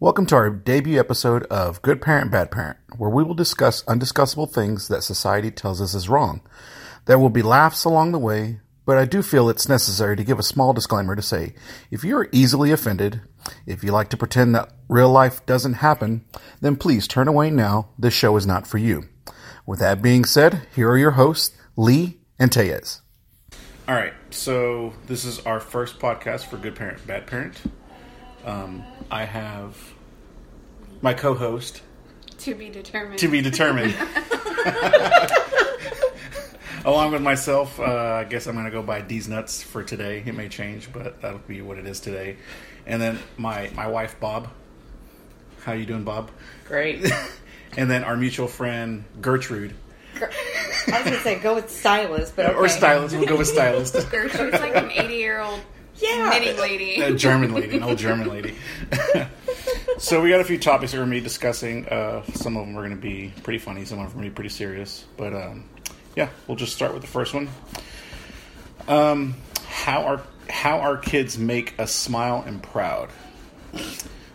Welcome to our debut episode of Good Parent, Bad Parent, where we will discuss undiscussable things that society tells us is wrong. There will be laughs along the way, but I do feel it's necessary to give a small disclaimer to say if you are easily offended, if you like to pretend that real life doesn't happen, then please turn away now. This show is not for you. With that being said, here are your hosts, Lee and Tellez. All right, so this is our first podcast for Good Parent, Bad Parent. Um, I have my co-host To be determined. to be determined. Along with myself, uh, I guess I'm going to go by D's nuts for today. It may change, but that'll be what it is today. And then my my wife Bob. How you doing, Bob? Great. And then our mutual friend Gertrude, I was gonna say go with stylist, but okay. or stylist. We'll go with stylist. Gertrude's like an 80 year old Yeah. knitting lady. a German lady, an old German lady. so we got a few topics we're going to be discussing. Uh, some of them are going to be pretty funny. Some of them are going to be pretty serious. But um, yeah, we'll just start with the first one. Um, how are how our kids make us smile and proud?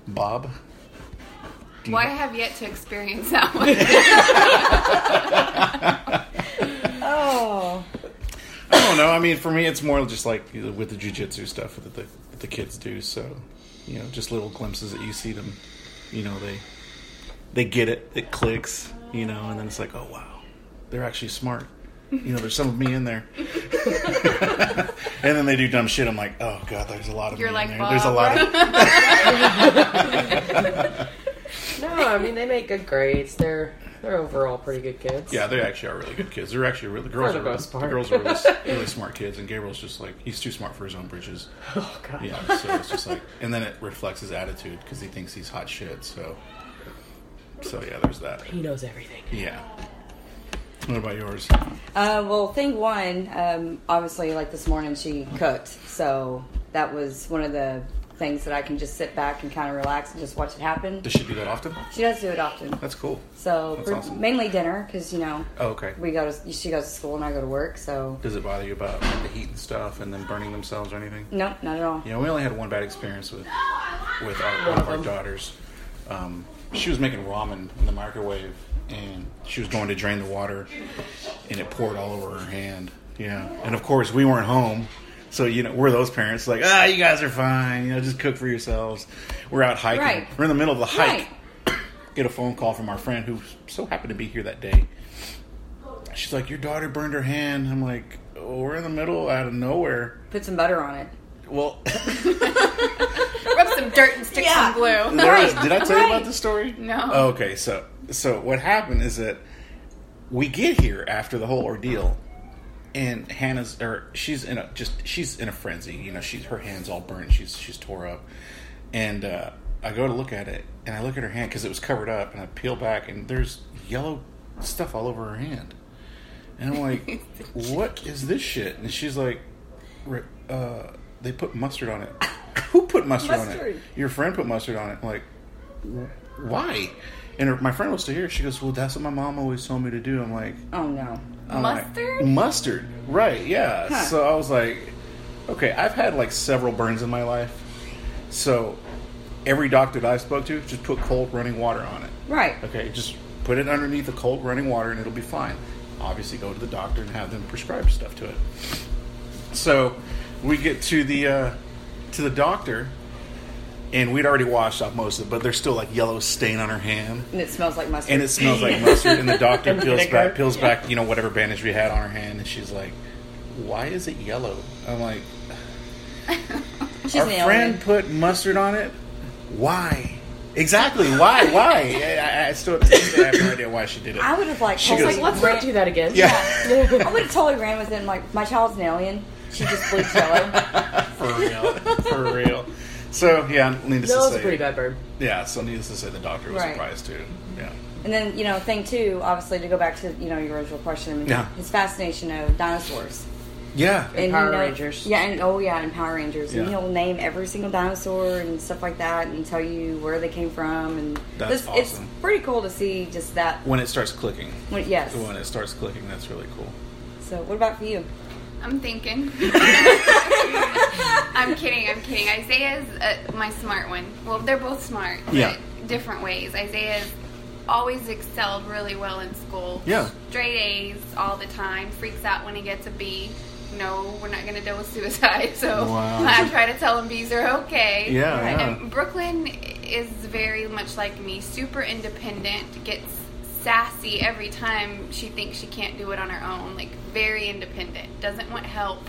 Bob, do you- Well, I have yet to experience that one. Oh. I don't know. I mean, for me, it's more just like with the jujitsu stuff that the that the kids do. So, you know, just little glimpses that you see them. You know, they they get it. It clicks. You know, and then it's like, oh wow, they're actually smart. You know, there's some of me in there. and then they do dumb shit. I'm like, oh god, there's a lot of You're me like, in there. There's a lot of No, I mean they make good grades. They're they're overall pretty good kids. yeah. They actually are really good kids. They're actually really the girls For are the really, most the girls are really, really smart kids, and Gabriel's just like he's too smart for his own britches. Oh god. Yeah, so it's just like, and then it reflects his attitude because he thinks he's hot shit. So, so yeah, there's that. He knows everything. Yeah. What about yours? Uh, well, thing one, um, obviously, like this morning, she cooked, so that was one of the things that I can just sit back and kind of relax and just watch it happen. Does she do that often? She does do it often, That's cool. so That's for- awesome. mainly dinner because you know Oh, okay. we go to she goes to school and I go to work, so Does it bother you about like, the heat and stuff, and then burning themselves or anything? no, not at all. You know, we only had one bad experience with with our, one of our daughters. Um, she was making ramen in the microwave, and she was going to drain the water, and it poured all over her hand. Yeah, and of course we weren't home, so you know we're those parents like, ah, you guys are fine. You know, just cook for yourselves. We're out hiking. Right. We're in the middle of the hike. Right. Get a phone call from our friend who so happened to be here that day. She's like, your daughter burned her hand. I'm like, oh, we're in the middle, out of nowhere. Put some butter on it. Well. Rub some dirt and stick Yeah. some glue. There did I tell you about right. the story? No. Oh, okay, so so what happened is that we get here after the whole ordeal, and Hannah's or she's in a just she's in a frenzy. You know, she's her hands all burnt. She's she's tore up, and uh, I go to look at it, and I look at her hand because it was covered up, and I peel back, and there's yellow stuff all over her hand, and I'm like, what is this shit? And she's like, "Re- uh, they put mustard on it. Who put mustard, on it? Your friend put mustard on it. I'm like, why? And her, my friend was still here. She goes, well, that's what my mom always told me to do. I'm like, Oh no. I'm like, Mustard? mustard, right? Yeah. Huh. So I was like, okay, I've had like several burns in my life. So every doctor that I spoke to just put cold running water on it. Right. Okay, just put it underneath the cold running water and it'll be fine. Obviously, go to the doctor and have them prescribe stuff to it. So we get to the uh, to the doctor, and we'd already washed off most of it, but there's still like yellow stain on her hand, And it smells like mustard. and it smells like mustard. And the doctor And peels vinegar. back peels back you know whatever bandage we had on her hand, and she's like, "Why is it yellow?" I'm like, She's "Our an friend put mustard on it. Why?" Exactly. Why? Why? I, I- I still I have no idea why she did it. I would have like. She totally goes- Let's ran- not do that again. Yeah. I would have totally ran with it. Like my child's an alien. She just bleeds yellow. for real, for real. So yeah, needless No, to it's say, a pretty bad burn. yeah. So needless to say, the doctor was Right. surprised too. Yeah, And then, you know, thing two, obviously, to go back to, you know, your original question, I mean, Yeah. his fascination of dinosaurs. yeah. And Power you know- Rangers. Yeah, and oh, yeah, and Power Rangers. And Yeah. he'll name every single dinosaur and stuff like that and tell you where they came from. And That's this- it's awesome. pretty cool to see just that. When it starts clicking, When, yes. when it starts clicking, that's really cool. So, what about for you? I'm thinking. I'm kidding. I'm kidding. Isaiah's uh, my smart one. Well, they're both smart. but Yeah. Different ways. Isaiah's always excelled really well in school. Yeah. Straight A's all the time. Freaks out when he gets a B. No, we're not going to deal with suicide. So Wow. I try to tell him B's are okay. Yeah, Right. yeah. And Brooklyn is very much like me. Super independent. Gets sassy every time she thinks she can't do it on her own. Like very independent. Doesn't want help.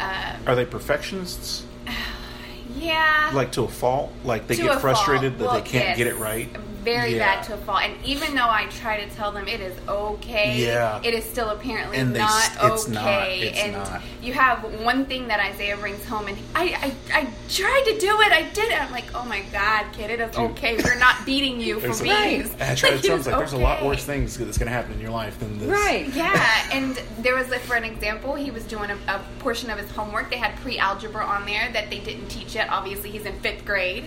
Um, Are they perfectionists? yeah. Like to a fault? Like they To get frustrated fault. that Well, they can't yes. get it right? Very Yeah. bad to a fault. And even though I try to tell them it is okay, Yeah. it is still apparently And they not s- it's okay. not. It's and not. you have one thing that Isaiah brings home, and I, I, I tried to do it. I did it. I'm like, oh my god, kid, it is Dude. okay. We're not beating you for There's a- being. I try to it tell them, is like, there's a lot worse things that's going to happen in your life than this. Right. Yeah, and there was, like, for an example, he was doing a, a portion of his homework. They had pre-algebra on there that they didn't teach yet. Obviously, he's in fifth grade.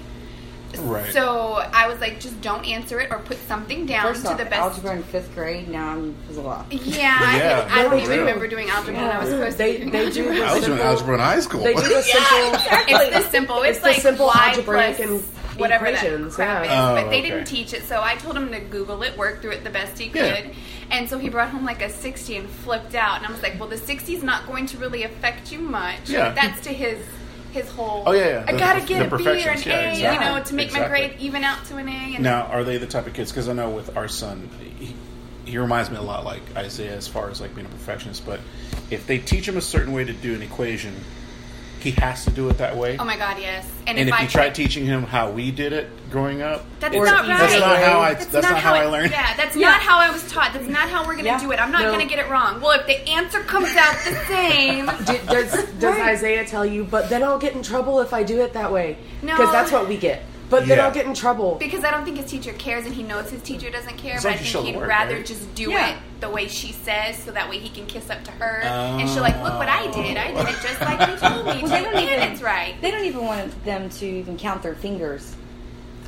Right. So I was like, just don't answer it or put something down First to off, the best. algebra in fifth grade. Now I'm lost. Yeah, I, Yeah. did- I don't even do. remember doing algebra when I was supposed They to. they do the I was simple, doing algebra in high school. They do the simple. It's the simple. It's, It's the like simple y algebraic plus and whatever equations, that crap yeah. is. Oh, but they okay. didn't teach it, so I told him to Google it, work through it the best he could. Yeah. And so he brought home like a 60 and flipped out. And I was like, well, the 60 is not going to really affect you much. Yeah. That's to his his whole. Oh, yeah, yeah. I The- gotta get a B or an A, yeah, you know, to make my grade even out to an A. And Now, are they the type of kids? Because I know with our son, he, he reminds me a lot like Isaiah as far as like being a perfectionist. But if they teach him a certain way to do an equation, he has to do it that way. Oh my God, yes. And, and if, I you try teaching him how we did it growing up, That's not right. That's not how I. That's, That's, not, how I it- learned. Yeah, that's Yeah. not how I was taught. That's not how we're gonna Yeah. do it. I'm not No. gonna get it wrong. Well, if the answer comes out the same, Do, does does Isaiah tell you? But then I'll get in trouble if I do it that way. No. because that's what we get. But then Yeah. I'll get in trouble. because I don't think his teacher cares, and he knows his teacher doesn't care. As But long I think he'd work, rather right? just do Yeah. it the way she says, so that way he can kiss up to her, and she'll like, look what I did. I did it just like you told me to, Well, they don't and even. it's right. They don't even want them to even count their fingers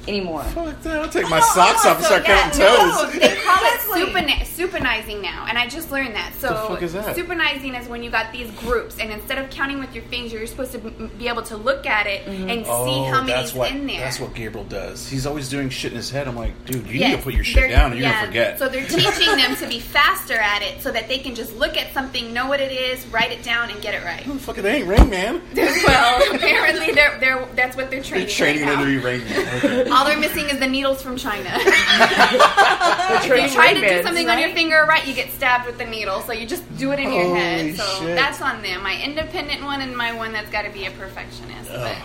anymore. Fuck that! I'll take my No, socks no, off and start yeah, counting no, toes. they call it Exactly. supina- supinizing now, and I just learned that. So The fuck is that? supinizing is when you got these groups, and instead of counting with your fingers, you're supposed to m- be able to look at it mm-hmm. and see oh, how many's Oh, that's what in there. that's what Gabriel does. He's always doing shit in his head. I'm like, dude, you need Yes, to put your shit they're- down, or you're yeah, gonna forget. So they're teaching them to be faster at it, so that they can just look at something, know what it is, write it down, and get it right. Fuck it, they ain't Rain Man. well, apparently they're, they're that's what they're training. They're training right them to now. be Rain Man. Okay. All they're missing is the needles from China. If you try to do Ray-Bans, something on your finger right, you get stabbed with the needle. So you just do it in your Holy head. So shit. that's on them. My independent one and my one that's got to be a perfectionist. But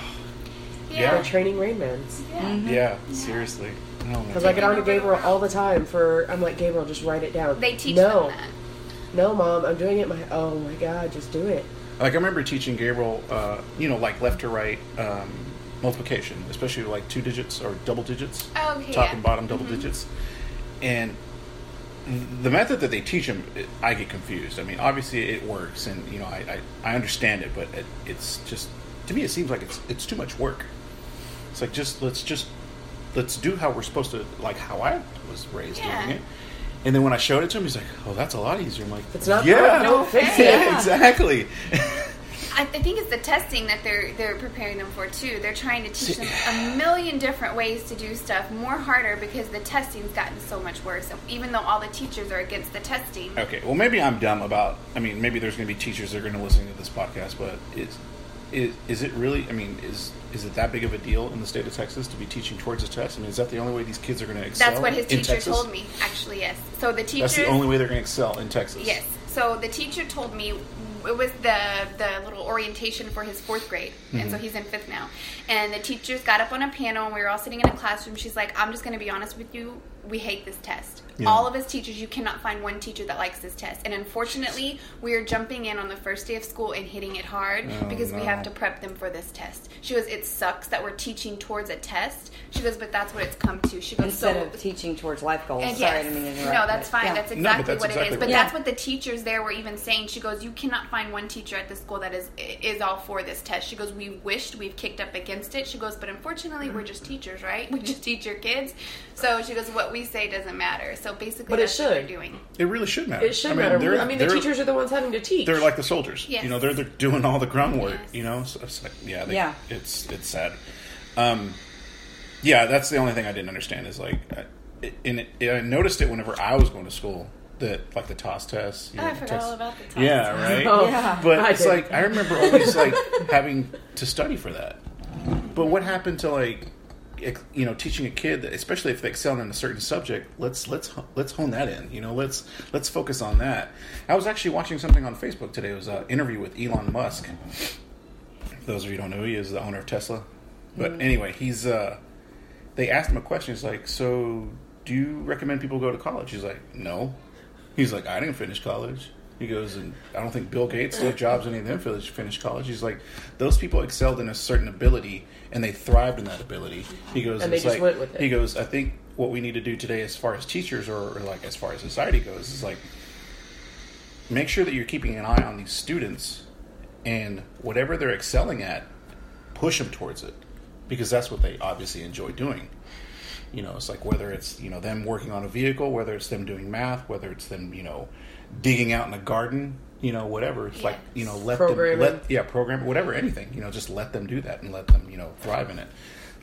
Yeah. They're yeah, training Rainmans. Yeah, seriously. Oh, Because I get on to Gabriel all the time for. I'm like Gabriel, just write it down. they teach no, them that. no, mom, I'm doing it. My oh my god, just do it. Like I remember teaching Gabriel, uh, you know, like left to right um, multiplication, especially like two digits or double digits, Oh, okay, top yeah. and bottom double mm-hmm. digits, and the method that they teach him, it, I get confused. I mean, obviously it works, and you know, I I, I understand it, but it, it's just to me it seems like it's it's too much work. It's like just let's just let's do how we're supposed to, like how I was raised Yeah. doing it. And then when I showed it to him, he's like, "Oh, that's a lot easier." I'm like, it's not yeah, broke, don't fix it. yeah, exactly." I, I think it's the testing that they're they're preparing them for too. They're trying to teach them a million different ways to do stuff more harder because the testing's gotten so much worse. Even though all the teachers are against the testing, Okay, well, maybe I'm dumb about. I mean, maybe there's going to be teachers that are going to listen to this podcast, but is, is is it really? I mean, is is it that big of a deal in the state of Texas to be teaching towards a test? I mean, is that the only way these kids are going to excel? that's what his teacher Texas? told me. Actually, yes. So the teacher That's the only way they're going to excel in Texas. Yes. So the teacher told me it was the the little orientation for his fourth grade, and Mm-hmm. so he's in fifth now. And the teachers got up on a panel, and we were all sitting in a classroom. She's like, "I'm just going to be honest with you. We hate this test. Yeah. All of his teachers, you cannot find one teacher that likes this test. And unfortunately, we are jumping in on the first day of school and hitting it hard Oh, because we have to prep them for this test." She goes, "It sucks that we're teaching towards a test." She goes, "But that's what it's come to." She goes, Instead "So of teaching towards life goals. and Sorry, yes. I didn't mean to. No, that's fine. yeah. That's exactly but that's what exactly it is. what But it that's what the teachers there were even saying. She goes, "You cannot find one teacher at the school that is is all for this test." She goes, "We wished we've kicked up against it." She goes, "But unfortunately, we're just teachers, right? We just teach your kids." So she goes, "What we say doesn't matter. So basically, But it that's what they're doing. It really should matter. It should I mean, matter. they're- I mean, the teachers are the ones having to teach. They're like the soldiers. Yes. You know, they're, they're doing all the groundwork. Yes. You know, so it's like, yeah, they, Yeah. It's it's sad. Um, yeah, that's the only thing I didn't understand is like, I, and it, I noticed it whenever I was going to school that like the TAAS tests. You Oh, know, I forgot tests- all about the TAAS Yeah, test. right. Oh, Yeah. But I it's did. like I remember always like having to study for that. But what happened to like ex- you know teaching a kid that especially if they excel in a certain subject let's let's let's hone that in you know let's let's focus on that. I was actually watching something on facebook today. It was an interview with elon musk. For those of you who don't know he is the owner of tesla. But anyway he's uh they asked him a question. He's like so do you recommend people go to college? He's like no. He's like, I didn't finish college. He goes, and I don't think Bill Gates, Steve Jobs, any of them finished college. He's like, those people excelled in a certain ability and they thrived in that ability. He goes, And they just like, went with it. He goes, I think what we need to do today, as far as teachers or, or like as far as society goes, is like make sure that you're keeping an eye on these students and whatever they're excelling at, push them towards it because that's what they obviously enjoy doing. You know, it's like whether it's you know them working on a vehicle, whether it's them doing math, whether it's them you know digging out in a garden, you know whatever. It's like you know let Programming. them let yeah program whatever anything you know just let them do that and let them you know thrive in it.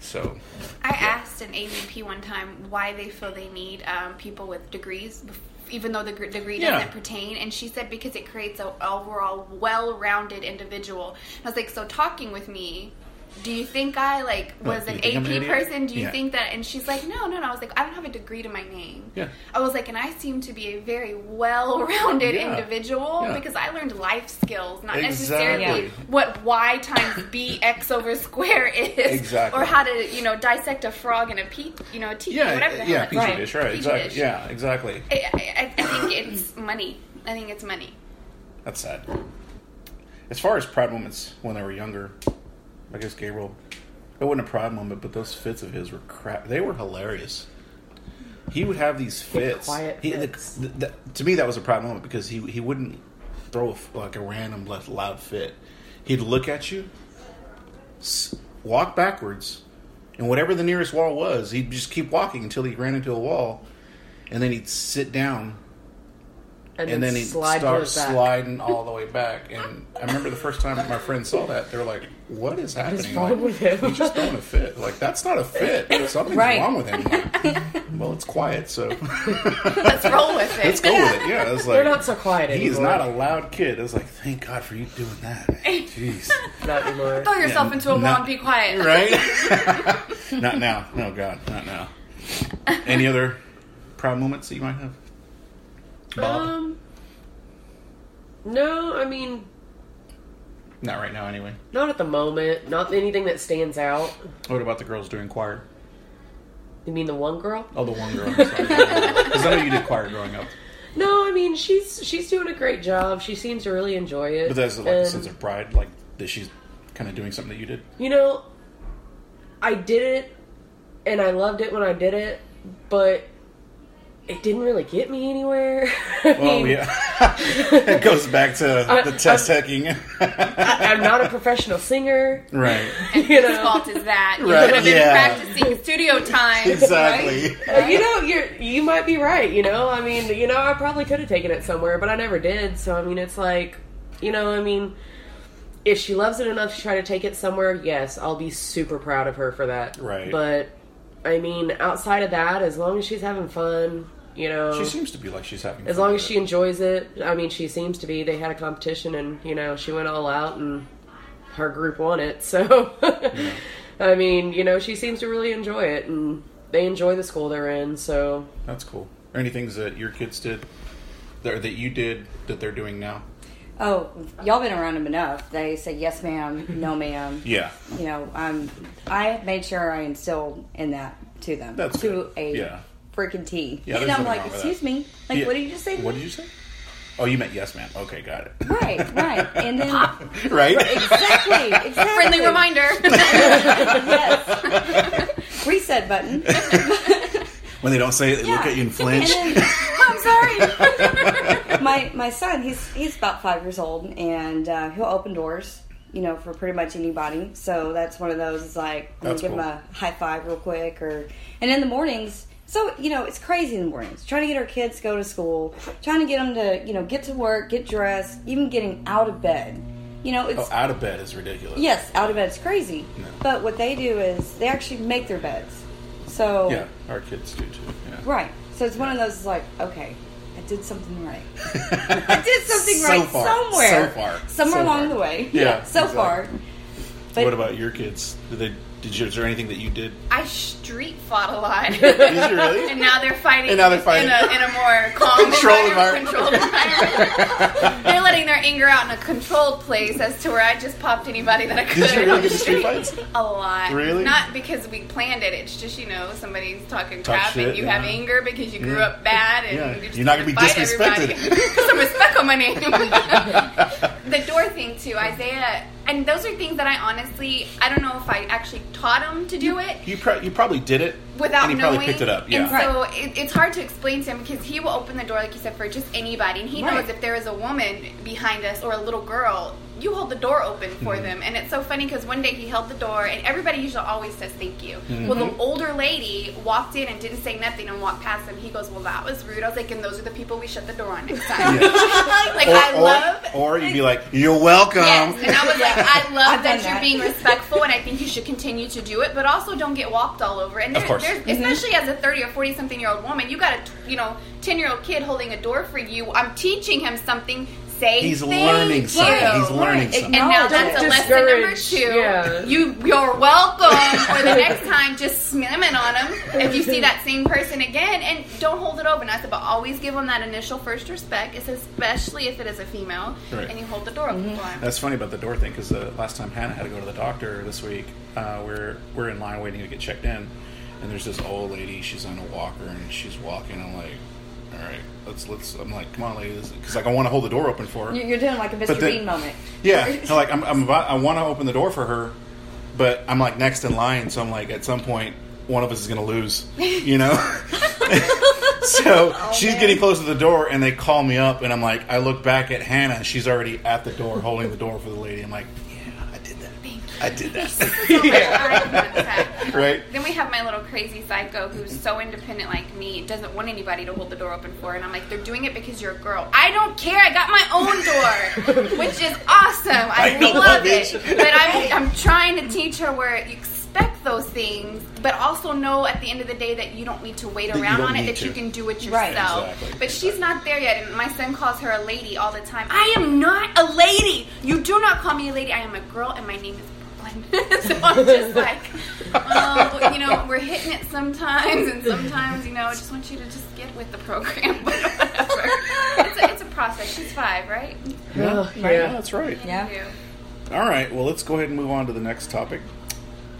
So I asked an AVP one time why they feel they need um, people with degrees, even though the gr- degree doesn't pertain. And she said because it creates an overall well-rounded individual. And I was like, so talking with me. Do you think I like was an think an AP person? Do you Yeah. think that? And she's like, no, no, no. I was like, I don't have a degree to my name. Yeah. I was like, and I seem to be a very well-rounded Yeah. individual Yeah. because I learned life skills, not Exactly. necessarily what y times bx over square is, Exactly. or how to you know dissect a frog in a pe you know a teepee, yeah, whatever the yeah, hell. petri it's- dish, right? Petri exactly. dish. Yeah, exactly. I, I, I think it's money. I think it's money. That's sad. As far as proud moments when they were younger, I guess Gabriel, it wasn't a proud moment, but those fits of his were crap. They were hilarious. He would have these fits. quiet He- the- fits. the- the- to me, that was a proud moment because he he wouldn't throw a like a random left loud fit. He'd look at you, s- walk backwards, and whatever the nearest wall was, he'd just keep walking until he ran into a wall, and then he'd sit down and, and then he'd slide start yours sliding all the way back. And I remember the first time my friends saw that, they were like, "What is happening? wrong like, with him?" He's just throwing a fit. Like that's not a fit. Something's Right. wrong with him." Like, well, it's quiet, so Let's roll with it. let's go with it. Yeah, it's like They're not so quiet He's anymore. not a loud kid. I was like, thank God for you doing that. Jeez, Not anymore. Throw yourself Yeah, into a wall and be quiet. right? not now. No, God, not now. Any other proud moments that you might have? Bob? Um, no, I mean, not right now, anyway. not at the moment. Not anything that stands out. What about the girls doing choir? You mean the one girl? Oh, the one girl. Because I know you did choir growing up. No, I mean she's she's doing a great job. She seems to really enjoy it. But that's like a And, sense of pride, like that she's kind of doing something that you did. You know, I did it, and I loved it when I did it, but it didn't really get me anywhere. I Well, mean, yeah, it goes back to I- the test hacking, I'm not a professional singer. right? You Whose know, fault is that? You Right, could have been yeah. practicing studio time. Exactly. Uh, you know, you're you might be right. You know, I mean, you know, I probably could have taken it somewhere, but I never did. So I mean, it's like, you know, I mean, if she loves it enough to try to take it somewhere, yes, I'll be super proud of her for that. Right. But I mean, outside of that, as long as she's having fun, you know, She seems to be like she's having. as long as she enjoys it. I mean, she seems to be. They had a competition, and you know, she went all out, and her group won it. So, I mean, you know, she seems to really enjoy it, and they enjoy the school they're in. So, That's cool. Are any things that your kids did, that, that you did that they're doing now? Oh, y'all been around them enough. They say yes, ma'am, no, ma'am. Yeah, You know, um, I made sure I instilled in that to them That's to good. a Yeah. freaking T. Yeah, and I'm like, excuse that. me, like, Yeah. what did you just say? To What me? did you say? Oh, you meant yes, ma'am. Okay, got it. Right, right, and then right? exactly, exactly. Friendly reminder. Yes. Reset button. when they don't say it, they look at you and flinch. And then I'm sorry. My my son, he's he's about five years old, and uh, he'll open doors you know, for pretty much anybody. So that's one of those. It's like I'm gonna give cool. them a high five real quick, or and in the mornings. So you know, it's crazy in the mornings. Trying to get our kids to go to school, trying to get them to you know get to work, get dressed, even getting out of bed. You know, it's Oh, out of bed is ridiculous. yes, out of bed is crazy. No. But what they do is they actually make their beds. So Yeah, our kids do too. Yeah. right. So it's one of those is like okay. I did something right. I did something So right far. somewhere. So far. Somewhere So along far. the way. Yeah, So exactly. far. But what about your kids? Did they? Did you? Is there anything that you did? I street fought a lot. Did you really? And now they're fighting. And now they're fighting. in a, in a more calm, Controlled environment, environment. Controlled environment. they're letting their anger out in a controlled place, as to where I just popped anybody that I could. Did you really get street fights? A lot. Really? Not because we planned it. It's just you know somebody's talking Talk crap shit, and you have anger because you grew Yeah. up bad and Yeah. you just You're not gonna be disrespected. Put some respect on my name. the door thing too, Isaiah. And those are things that I honestly, I don't know if I actually taught him to do it You pro- you probably did it without and he knowing. probably picked it up. Yeah. And so it, it's hard to explain to him because he will open the door, like you said, for just anybody. And he Right. knows if there is a woman behind us or a little girl, you hold the door open for Mm-hmm. them. And it's so funny because one day he held the door, and everybody usually always says thank you. Mm-hmm. Well, the older lady walked in and didn't say nothing and walked past him. He goes, Well, that was rude. I was like, And those are the people we shut the door on next time. like, or, I or, love. or you'd be like, "You're welcome." Yes, and I was like, I love done that you're being respectful, and I think you should continue to do it. But also, don't get walked all over. And Of there, course. there's, especially as a thirty or forty something year old woman, you got a you know ten year old kid holding a door for you. I'm teaching him something. Say He's thank learning you. something. He's learning Right. something. And now Acknowledge that's it. a lesson number two. yeah. You you're welcome. or the next time, just slam it on them if you see that same person again, and don't hold it open. I said, but always give them that initial first respect. It's especially if it is a female, Right. and you hold the door open for 'em. That's funny about the door thing because the last time Hannah had to go to the doctor this week, uh, we're we're in line waiting to get checked in, and there's this old lady. She's on a walker and she's walking. I'm like, all right, let's let's. I'm like, come on, lady, because like I want to hold the door open for her. you- you're doing like a Mr. Then- Bean moment. Yeah, so like I'm, I'm about, I want to open the door for her, but I'm like next in line, so I'm like at some point one of us is gonna lose, you know. so oh, she's man. getting close to the door, and they call me up, and I'm like, I look back at Hannah, and she's already at the door holding the door for the lady. I'm like, I did that. right? Then we have my little crazy psycho who's so independent like me, doesn't want anybody to hold the door open for her. And I'm like, they're doing it because you're a girl. I don't care. I got my own door, which is awesome. I, I know, love bitch. it. But I'm, I'm trying to teach her where you expect those things, but also know at the end of the day that you don't need to wait That around on it, that to. you can do it yourself. Right. Exactly. But she's not there yet. And my son calls her a lady all the time. I am not a lady. You do not call me a lady. I am a girl, and my name is Brooklyn. so I'm just like, oh, you know, we're hitting it sometimes, and sometimes, you know, I just want you to just get with the program. But whatever. It's a, it's a process. She's five, right? Oh, Yeah, yeah. that's right. Yeah. You. All right, well, let's go ahead and move on to the next topic.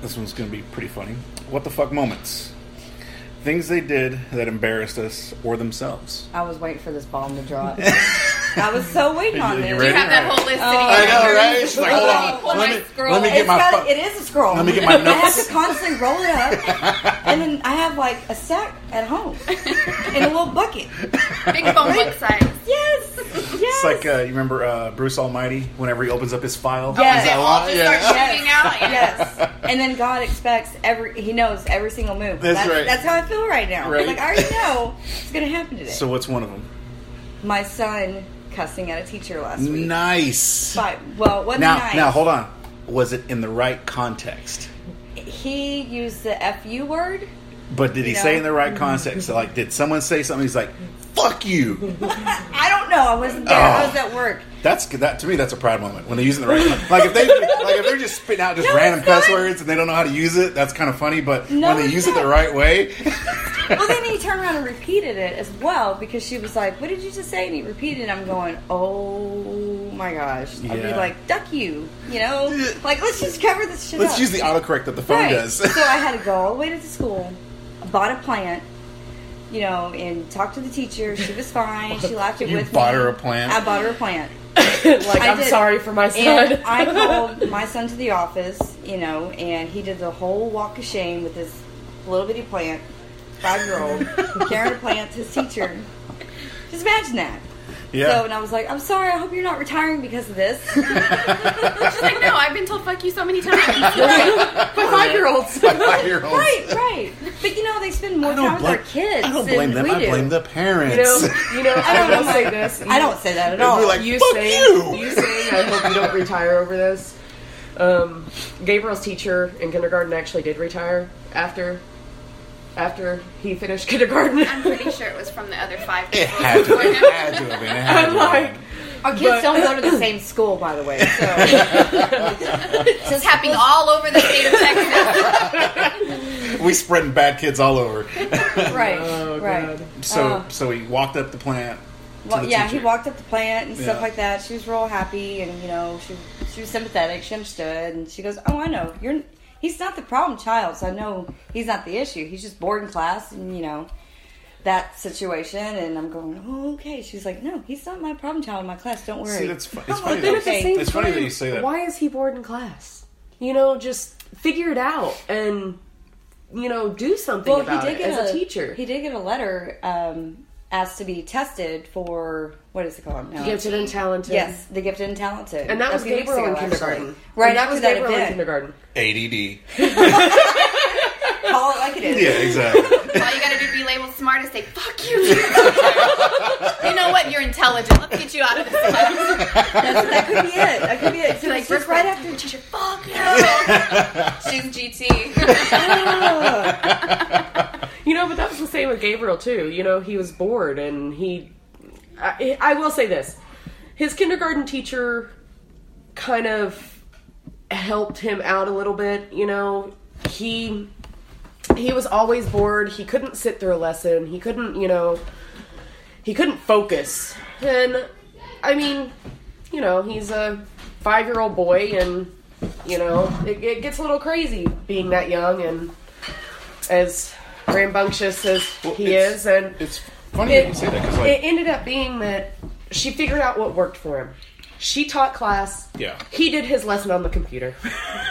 This one's going to be pretty funny. What the fuck moments? Things they did that embarrassed us or themselves. I was waiting for this bomb to drop. I was so waiting on You- this. you You ready? have that whole list Oh, sitting I know, right? She's like, hold on. Let me, scroll. let me get It's my got, fu- it is a scroll. Let me get my notes. I have to constantly roll it up, and then I have like a sack at home in a little bucket. Big phone book size. Yes, yes. It's like, uh, you remember uh, Bruce Almighty, whenever he opens up his file? Yes. They all just Yeah. start shooting out. Yeah. yes. And then God expects every. He knows every single move. That's right. That's how I feel right now. Right. Like I already know it's going to happen today. So what's one of them? My son cussing at a teacher last week. Nice. But well, it Now, nice. now, hold on. Was it in the right context? He used the "fu" word. But did he No. say in the right context? So, like, did someone say something? He's like, "Fuck you." I don't know. I wasn't there. I Oh. was at work. That's that to me. That's a proud moment when they're using the right. like if they like if they're just spitting out just No, random it's not. cuss words and they don't know how to use it. That's kind of funny. But No, when they it's use it not. the right way, Well, then he turned around and repeated it as well because she was like, "What did you just say?" And he repeated. it. I'm going, "Oh my gosh!" I'd be Yeah. like, "Duck you," you know? Like, let's just cover this shit up. let's up. use the autocorrect that the phone Right. does. so I had to go all the way to the school, bought a plant, you know, and talked to the teacher. She was fine. She laughed it You with bought me. her a plant? I bought her a plant. like I I'm did. sorry for my son. And I called my son to the office, you know, and he did the whole walk of shame with this little bitty plant, five year old, carrying a plant to his teacher. Just imagine that. Yeah. So, and I was like, I'm sorry. I hope you're not retiring because of this. She's like, no, I've been told fuck you so many times. By five year olds. Five year olds. right, right. But you know, they spend more time don't, with their kids I don't than blame them. we I do. blame the parents. You know, you know. I don't will know. say this. I don't say that at They'd be all. like, you "Fuck saying you." saying I hope you don't retire over this. Um, Gabriel's teacher in kindergarten actually did retire after after he finished kindergarten. I'm pretty sure it was from the other five. it had to. It had to have been. It had I'm to like, been. Our kids But- don't go to the same school, by the way. So is happening all over the state of Texas. we spreading bad kids all over. right, Oh, right. God. So Uh. so he walked up the plant. to Well, the yeah, teacher. he walked up the plant and stuff like that. She was real happy, and you know, she she was sympathetic. She understood, and she goes, "Oh, I know. You're he's not the problem child, so I know he's not the issue. He's just bored in class, and you know." That situation, and I'm going, oh, okay. She's like, no, he's not my problem child in my class. Don't worry. See, that's fu- it's funny like, that- Then at the okay. same It's funny that you say that. Why is he bored in class? You know, just figure it out and you know do something Well, about he did it get as a, teacher. He did get a letter um, asked to be tested for what is it called? No. Gifted and talented. Yes, the gifted and talented, and that was Gabriel in ago, kindergarten. actually. Right and that after was that Gabriel in kindergarten. ADD. Call it like it is. Yeah, exactly. All you gotta do to be labeled smart is say, fuck you. you know what? You're intelligent. Let's get you out of this class. That's, that could be it. That could be it. So Like, just right grade after. teacher, fuck you. She's GT. You know, but that was the same with Gabriel too. You know, he was bored, and he. I, I will say this: his kindergarten teacher kind of helped him out a little bit. You know, he he was always bored. He couldn't sit through a lesson. He couldn't, you know, he couldn't focus. And I mean, you know, he's a five year old boy, and you know, it, it gets a little crazy being that young and as rambunctious as he is. And It's funny that you it, say that because it ended up being that she figured out what worked for him. She taught class. Yeah. He did his lesson on the computer.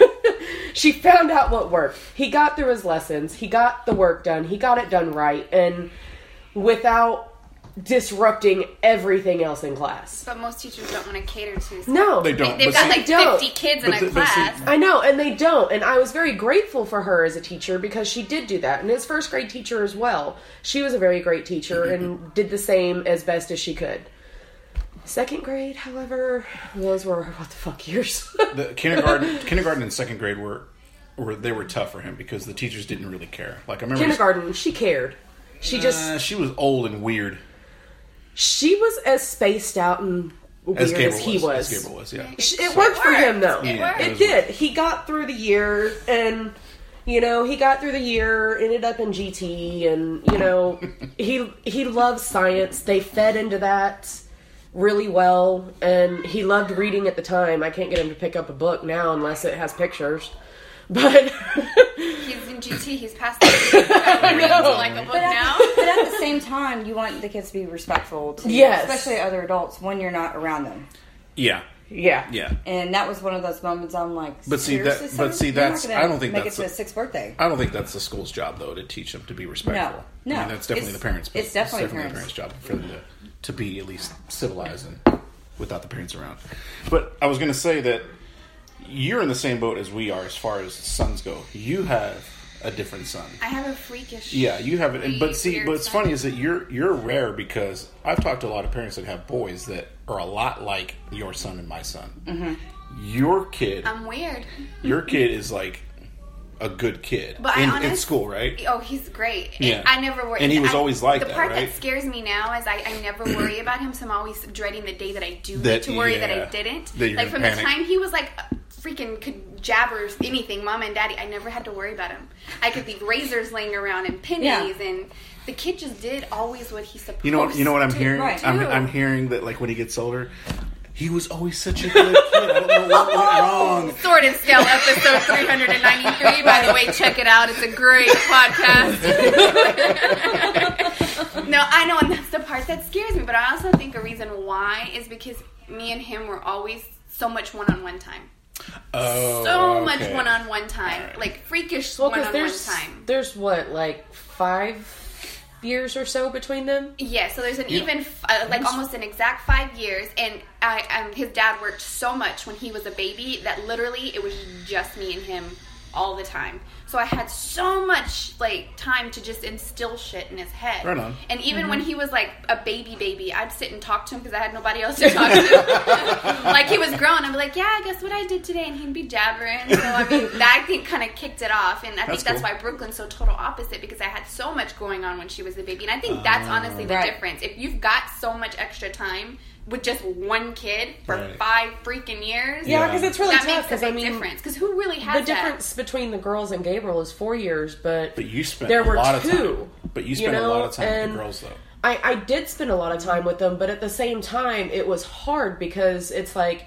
she found out what worked. He got through his lessons. He got the work done. He got it done right. And without disrupting everything else in class. But most teachers don't want to cater to. No. they don't. They've but got see- like don't. 50 kids in a the- but see- class. I know, and they don't. And I was very grateful for her as a teacher because she did do that. And his first grade teacher as well. She was a very great teacher and did the same as best as she could. Second grade, however, those were what the fuck years. the kindergarten, kindergarten and second grade were, were they were tough for him because the teachers didn't really care. Like I remember, Kindergarten, she cared. She just uh, she was old and weird she was as spaced out and weird as as, he was. was. As was, yeah. Sh- It worked for him though. It Yeah, it It did. He got through the year and you know, he got through the year, ended up in GT and you know, he he loves science. They fed into that really well and he loved reading at the time. I can't get him to pick up a book now unless it has pictures. But He's in GT. He's past the I know. like a book But now. at, but at the same time, you want the kids to be respectful to, Yes. especially other adults when you're not around them. Yeah, yeah. yeah. And that was one of those moments I'm like, But see, that- seriously, but sir? see, that's- I don't think make that's it to a- his sixth birthday. I don't think that's the school's job though to teach them to be respectful. No, no. I mean, that's definitely It's- the parents. it's definitely the parents. parents' job for them to, to be at least civilized and without the parents around. But I was going to say that you're in the same boat as we are as far as sons go. You have a different son. I have a freakish. Yeah, you have it. But see, it's son. funny is that you're you're rare because I've talked to a lot of parents that have boys that are a lot like your son and my son. Mm-hmm. Your kid, I'm weird. your kid is like a good kid But in, in school, right? Oh, he's great. And Yeah. I never worry. And he was I- always like the that, part right? that scares me now is I, I never worry about him, so I'm always dreading the day that I do That- need to worry that I didn't. that like from panic. the time he was like freaking could jabber anything, mom and daddy, I never had to worry about him. I could leave razors laying around and pennies, Yeah. and the kid just did always what he's supposed. To do. You know what? You know what I'm to hearing? right. I'm. I'm hearing that like when he gets older, he was always such a good kid. I don't know what went wrong. Sword and Scale episode 393. By the way, check it out. It's a great podcast. no, I know, and that's the part that scares me. But I also think a reason why is because me and him were always so much one-on-one time. Oh, So much one-on-one time, like freakish Well, one-on-one there's time. there's what like five years or so between them. Yeah, so there's an Yeah. even, uh, like almost an exact five years, and I, um, his dad worked so much when he was a baby that literally it was just me and him all the time. So I had so much like time to just instill shit in his head. Right on. And even when mm-hmm. he was like a baby baby, I'd sit and talk to him because I had nobody else to talk to. like he was grown, I'd be like, "Yeah, guess what I did today," and he'd be jabbering. So I mean, that I think kind of kicked it off, and I That's think that's cool. why Brooklyn's so total opposite because I had so much going on when she was a baby, and I think that's honestly the Right. difference. If you've got so much extra time with just one kid for Right. five freaking years, Yeah, Yeah. because it's really that tough. Because I mean, difference. Because who really has the that? difference between the girls and Gabriel is four years, but But you spent there a were lot of two. time. But you spent know, a lot of time with the girls, though. I, I did spend a lot of time with them, but at the same time, it was hard because it's like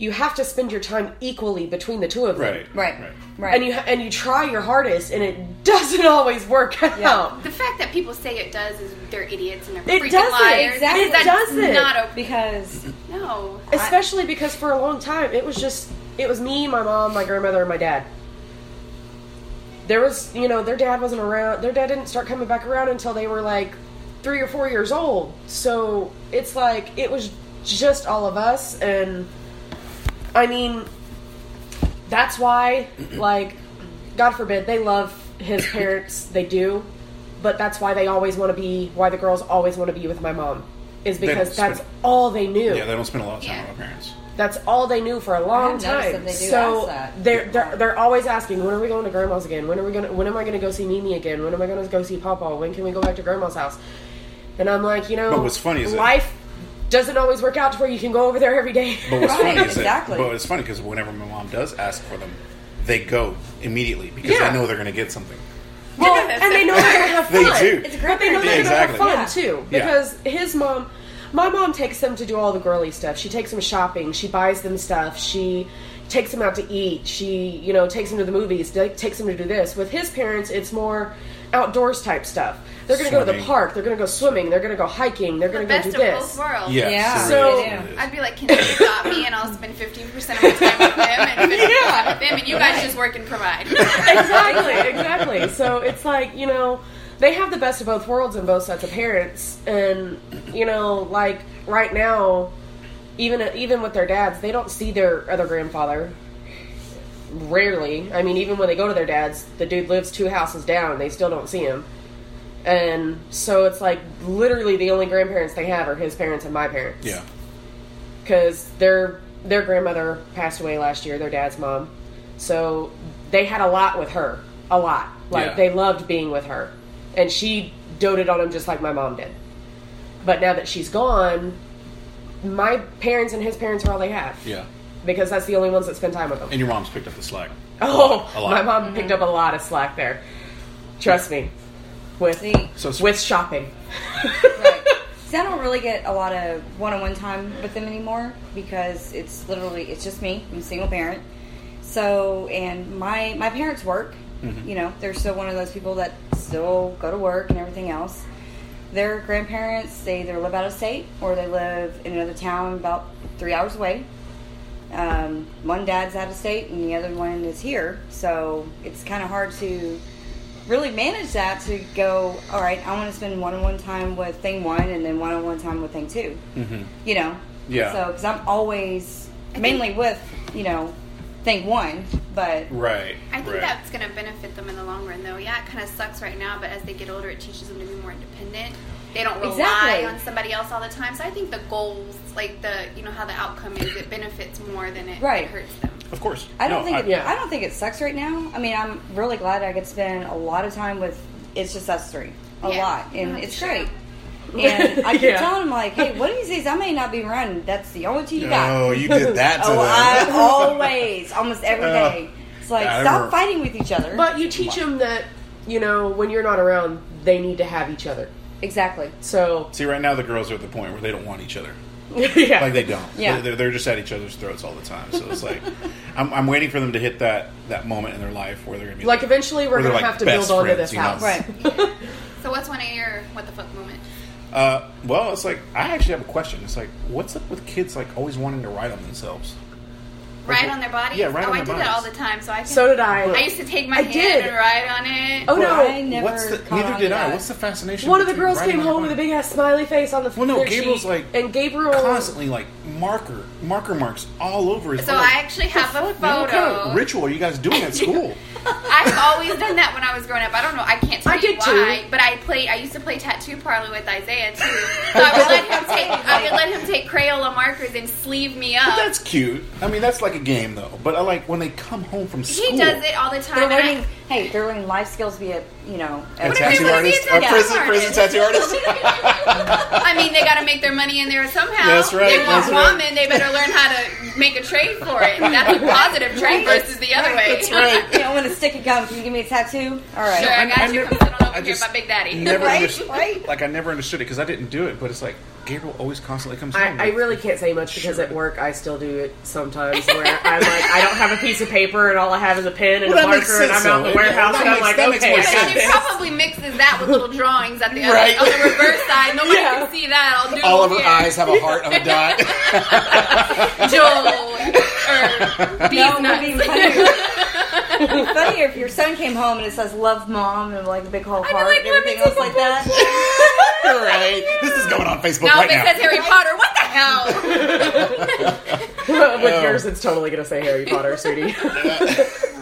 you have to spend your time equally between the two of them. Right. Right. Right. And you and you try your hardest, and it doesn't always work out. the fact that people say it does is they're idiots and they're It freaking doesn't. liars. Exactly. It that's doesn't. Not okay. because No. Especially because for a long time, it was just it was me, my mom, my grandmother, and my dad. There was, you know, their dad wasn't around. Their dad didn't start coming back around until they were like three or four years old. So it's like it was just all of us, and I mean, that's why, like, God forbid, they love his parents. They do, but that's why they always want to be. Why the girls always want to be with my mom is because that's spend- all they knew. Yeah, they don't spend a lot of time Yeah. with our parents. That's all they knew for a long have time. that they do so ask that. they're, they're they're always asking, when are we going to grandma's again? When are we gonna? When am I going to go see Mimi again? When am I going to go see Papa? When can we go back to grandma's house? And I'm like, you know, But what's funny is that- life doesn't always work out to where you can go over there every day. But what's Right, funny is exactly. that, but it's funny because whenever my mom does ask for them, they go immediately because Yeah. they know they're going to get something. Well, and they know they're gonna have They fun. do. It's great But they know Yeah, they're gonna have exactly. fun Yeah. too. Yeah. Because his mom, my mom takes them to do all the girly stuff. She takes them shopping. She buys them stuff. She takes them out to eat. She, you know, takes them to the movies. Takes them to do this. With his parents, it's more outdoors type stuff. They're gonna go to the Swimming. park. They're gonna go swimming. They're gonna go hiking. They're gonna go best do of this. both worlds. Yeah. Yeah. So- really. I'd be like, can you adopt me and I'll spend 15% of my time with them and 50% Yeah. with them and you guys just work and provide. exactly, exactly. So it's like you know they have the best of both worlds in both sets of parents, and you know, like right now, even even with their dads, they don't see their other grandfather. Rarely, I mean, even when they go to their dads, the dude lives two houses down. They still don't see him, and so it's like literally the only grandparents they have are his parents and my parents Yeah. because their their grandmother passed away last year, their dad's mom. So they had a lot with her, a lot. Like Yeah. they loved being with her, and she doted on him just like my mom did. But now that she's gone, my parents and his parents are all they have Yeah. Because that's the only ones that spend time with them. And your mom's picked up the slack. oh, A lot. my mom picked up a lot of slack there. Trust me, with See, So with shopping. right. See, I don't really get a lot of one-on-one time with them anymore because it's literally it's just me. I'm a single parent. So, and my my parents work. Mm-hmm. You know, they're still one of those people that still go to work and everything else. Their grandparents they either live out of state or they live in another town about three hours away. Um, one dad's out of state and the other one is here, so it's kind of hard to really manage that to go. All right, I want to spend one-on-one time with thing one and then one-on-one time with thing 2 Mm-hmm. You know, Yeah. So because I'm always mainly with you know thing one, but Right. I think right. that's going to benefit them in the long run, though. Yeah, it kind of sucks right now, but as they get older, it teaches them to be more independent. They don't rely Exactly. on somebody else all the time. So I think the goals, like the you know how the outcome is, it benefits more than it, Right. it hurts them. Of course. I don't No, think it, yeah. I don't think it sucks right now. I mean, I'm really glad I could spend a lot of time with. It's just us three, a Yeah. lot, and it's sure. great. And I keep Yeah. telling him like, "Hey, one of these days I may not be running. That's the only two you got." Oh, you did that to Oh, them. I always, almost every Uh. It's like I stop remember- fighting with each other. But you teach them that you know when you're not around, they need to have each other. Exactly. So See, right now the girls are at the point where they don't want each other. yeah, Like they don't. Yeah. They're, they're just at each other's throats all the time. So it's like, I'm, I'm waiting for them to hit that that moment in their life where they're gonna be like like eventually we're Where they're gonna like have to build best onto friends, this you know? house. Right. So what's one of your what the fuck moment? Uh, well, it's like I actually have a question. It's like, what's up with kids like always wanting to write on themselves? Ride on their bodies? Yeah, ride oh, on I their did that all the time. So I can, So did I. I used to take my I hand did. and ride on it. Oh no! I never. What's the, caught neither on did I. that. What's the fascination? One of the between girls riding came on home with a bike? big ass smiley face on the. Well, no, their Gabriel's cheek, like and Gabriel constantly like marker marker marks all over his. So bike. I actually have a Man, what kind of ritual are you guys doing at school? I've always done that when I was growing up. I don't know. I can't tell I you did why, too. but I played. I used to play tattoo parlor with Isaiah too. So I would let him take. I would let him take Crayola markers and sleeve me up. That's cute. I mean, that's like a game though. But I like when they come home from school. he does it all the time. They're and I- learning. Hey, they're learning life skills via you know. A tattoo artist, a a prison, artist? prison tattoo artist. I mean, they got to make their money in there somehow. That's right, They want that's right. They better learn how to make a trade for it. That's a positive trade versus the other way. That's right. You know, when a stick of gum, can you give me a tattoo? All right. Sure, I got I you. never- Come sit on over I here, just my big daddy. Never Right, right. Like I never understood it because I didn't do it. But it's like Gabriel always constantly comes home. I, I really can't say much because at work I still do it sometimes where I'm like I don't have a piece of paper and all I have is a pen and Well, a marker makes and I'm out in the warehouse That and I'm makes- like that makes okay more I got sense. She this. probably mixes that with little drawings at the other, Right. on the reverse side. Nobody Yeah. can see that. I'll do All of her here. eyes have a heart of a dot. Joel or these No, funnier. It'd be funnier if your son came home and it says "Love Mom" and like a big whole heart like, and everything else like that. right. This is going on Facebook Now right if it now. says Harry Potter, what the hell? With Oh. yours, it's totally gonna say Harry Potter, sweetie.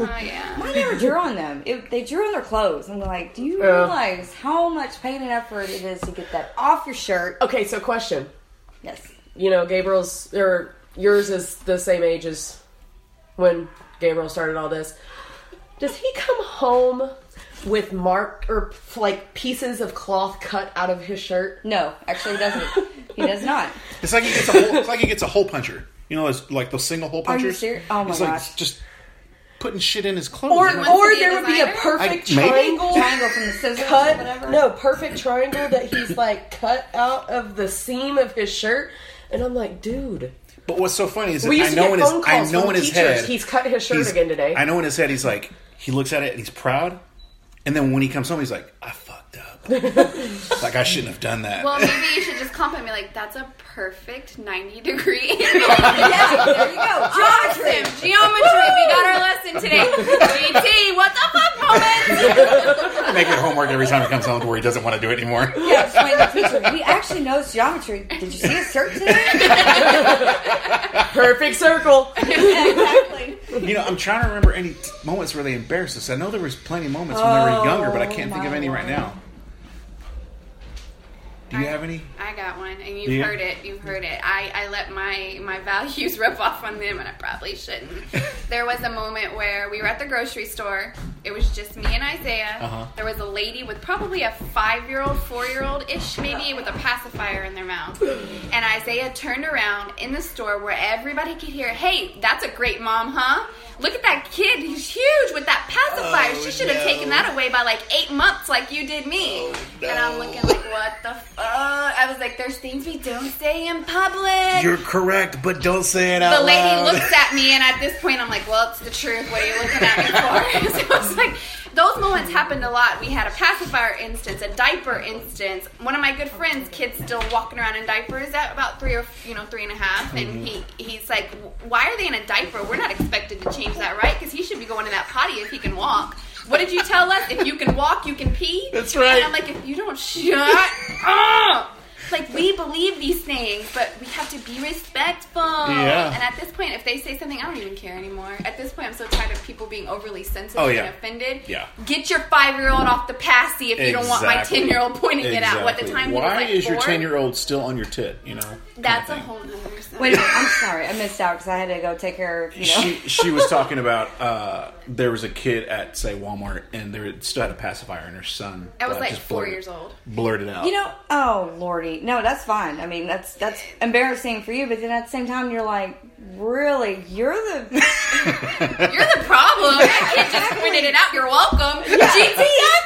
Oh yeah. I never drew on them. It, they drew on their clothes. I'm like, do you Yeah. realize how much pain and effort it is to get that off your shirt? okay, so question. Yes. You know, Gabriel's or yours is the same age as when Gabriel started all this. Does he come home with mark or like pieces of cloth cut out of his shirt? No, actually, he doesn't. He does not. It's like he gets a hole. It's like he gets a hole puncher. You know, it's like those single hole Are you punchers. serious? Oh my He's like gosh. just putting shit in his clothes. Or like, or to be a there would be a perfect I- triangle Triangle from the scissors or cut whatever. no perfect triangle that he's like cut out of the seam of his shirt and i'm like dude but what's so funny is that we I know in his I know in his teachers head he's cut his shirt again today I know in his head he's like he looks at it and he's proud, and then when he comes home he's like I. like I shouldn't have done that. Well, maybe you should just compliment me like that's a perfect ninety degree. Yeah, there you go. Awesome. Geometry. We got our lesson today. GT, what the fuck moment? Make it homework every time he comes home to where he doesn't want to do it anymore. Yeah, explain to the teacher. He actually knows geometry. Did you see his shirt today? perfect circle exactly. You know, I'm trying to remember any t- moments where they embarrassed us. I know there was plenty of moments when they were younger, but I can't think of any right Lord. now. Do you have any? I got one, and you've Yeah. heard it. You've heard it. I, I let my, my values rub off on them, and I probably shouldn't. there was a moment where we were at the grocery store. It was just me and Isaiah. Uh-huh. There was a lady with probably a five year old, four year old ish, maybe, with a pacifier in their mouth. And Isaiah turned around in the store where everybody could hear, "Hey, that's a great mom, huh? Look at that kid. He's huge with that pacifier. Oh, she should have no. taken that away by like eight months, like you did me." Oh, And I'm looking like, "What the fuck?" I was like, "There's things we don't say in public." You're correct, but don't say it out the lady loud. looks at me, and at this point, I'm like, "Well, it's the truth. What are you looking at me for?" so was like those moments happened a lot. We had a pacifier instance, a diaper instance. One of my good friends, kids still walking around in diapers at about three or you know three and a half, and mm-hmm. he he's like, "Why are they in a diaper? We're not expected to change that, right? Because he should be going to that potty if he can walk." What did you tell us? If you can walk, you can pee. That's right. And I'm like, if you don't shut up. Like we believe these things, but we have to be respectful. Yeah. And at this point, if they say something, I don't even care anymore. At this point, I'm so tired of people being overly sensitive Oh, yeah. and offended. Yeah. Get your five year old off the passy if you don't want my ten year old pointing it out. What the Exactly. time Why was like is your ten year old still on your tit? You know, That's a whole nother. stuff. Wait a minute. I'm sorry. I missed out because I had to go take care of, you know. She she was talking about uh, there was a kid at say Walmart and there still had a pacifier and her son. I was uh, like just four blurted- years old. Blurted out. You know, oh lordy, no, that's fine. I mean, that's that's embarrassing for you, but then at the same time, you're like, really, you're the You're the problem. That kid just pointed it out. You're welcome. GT,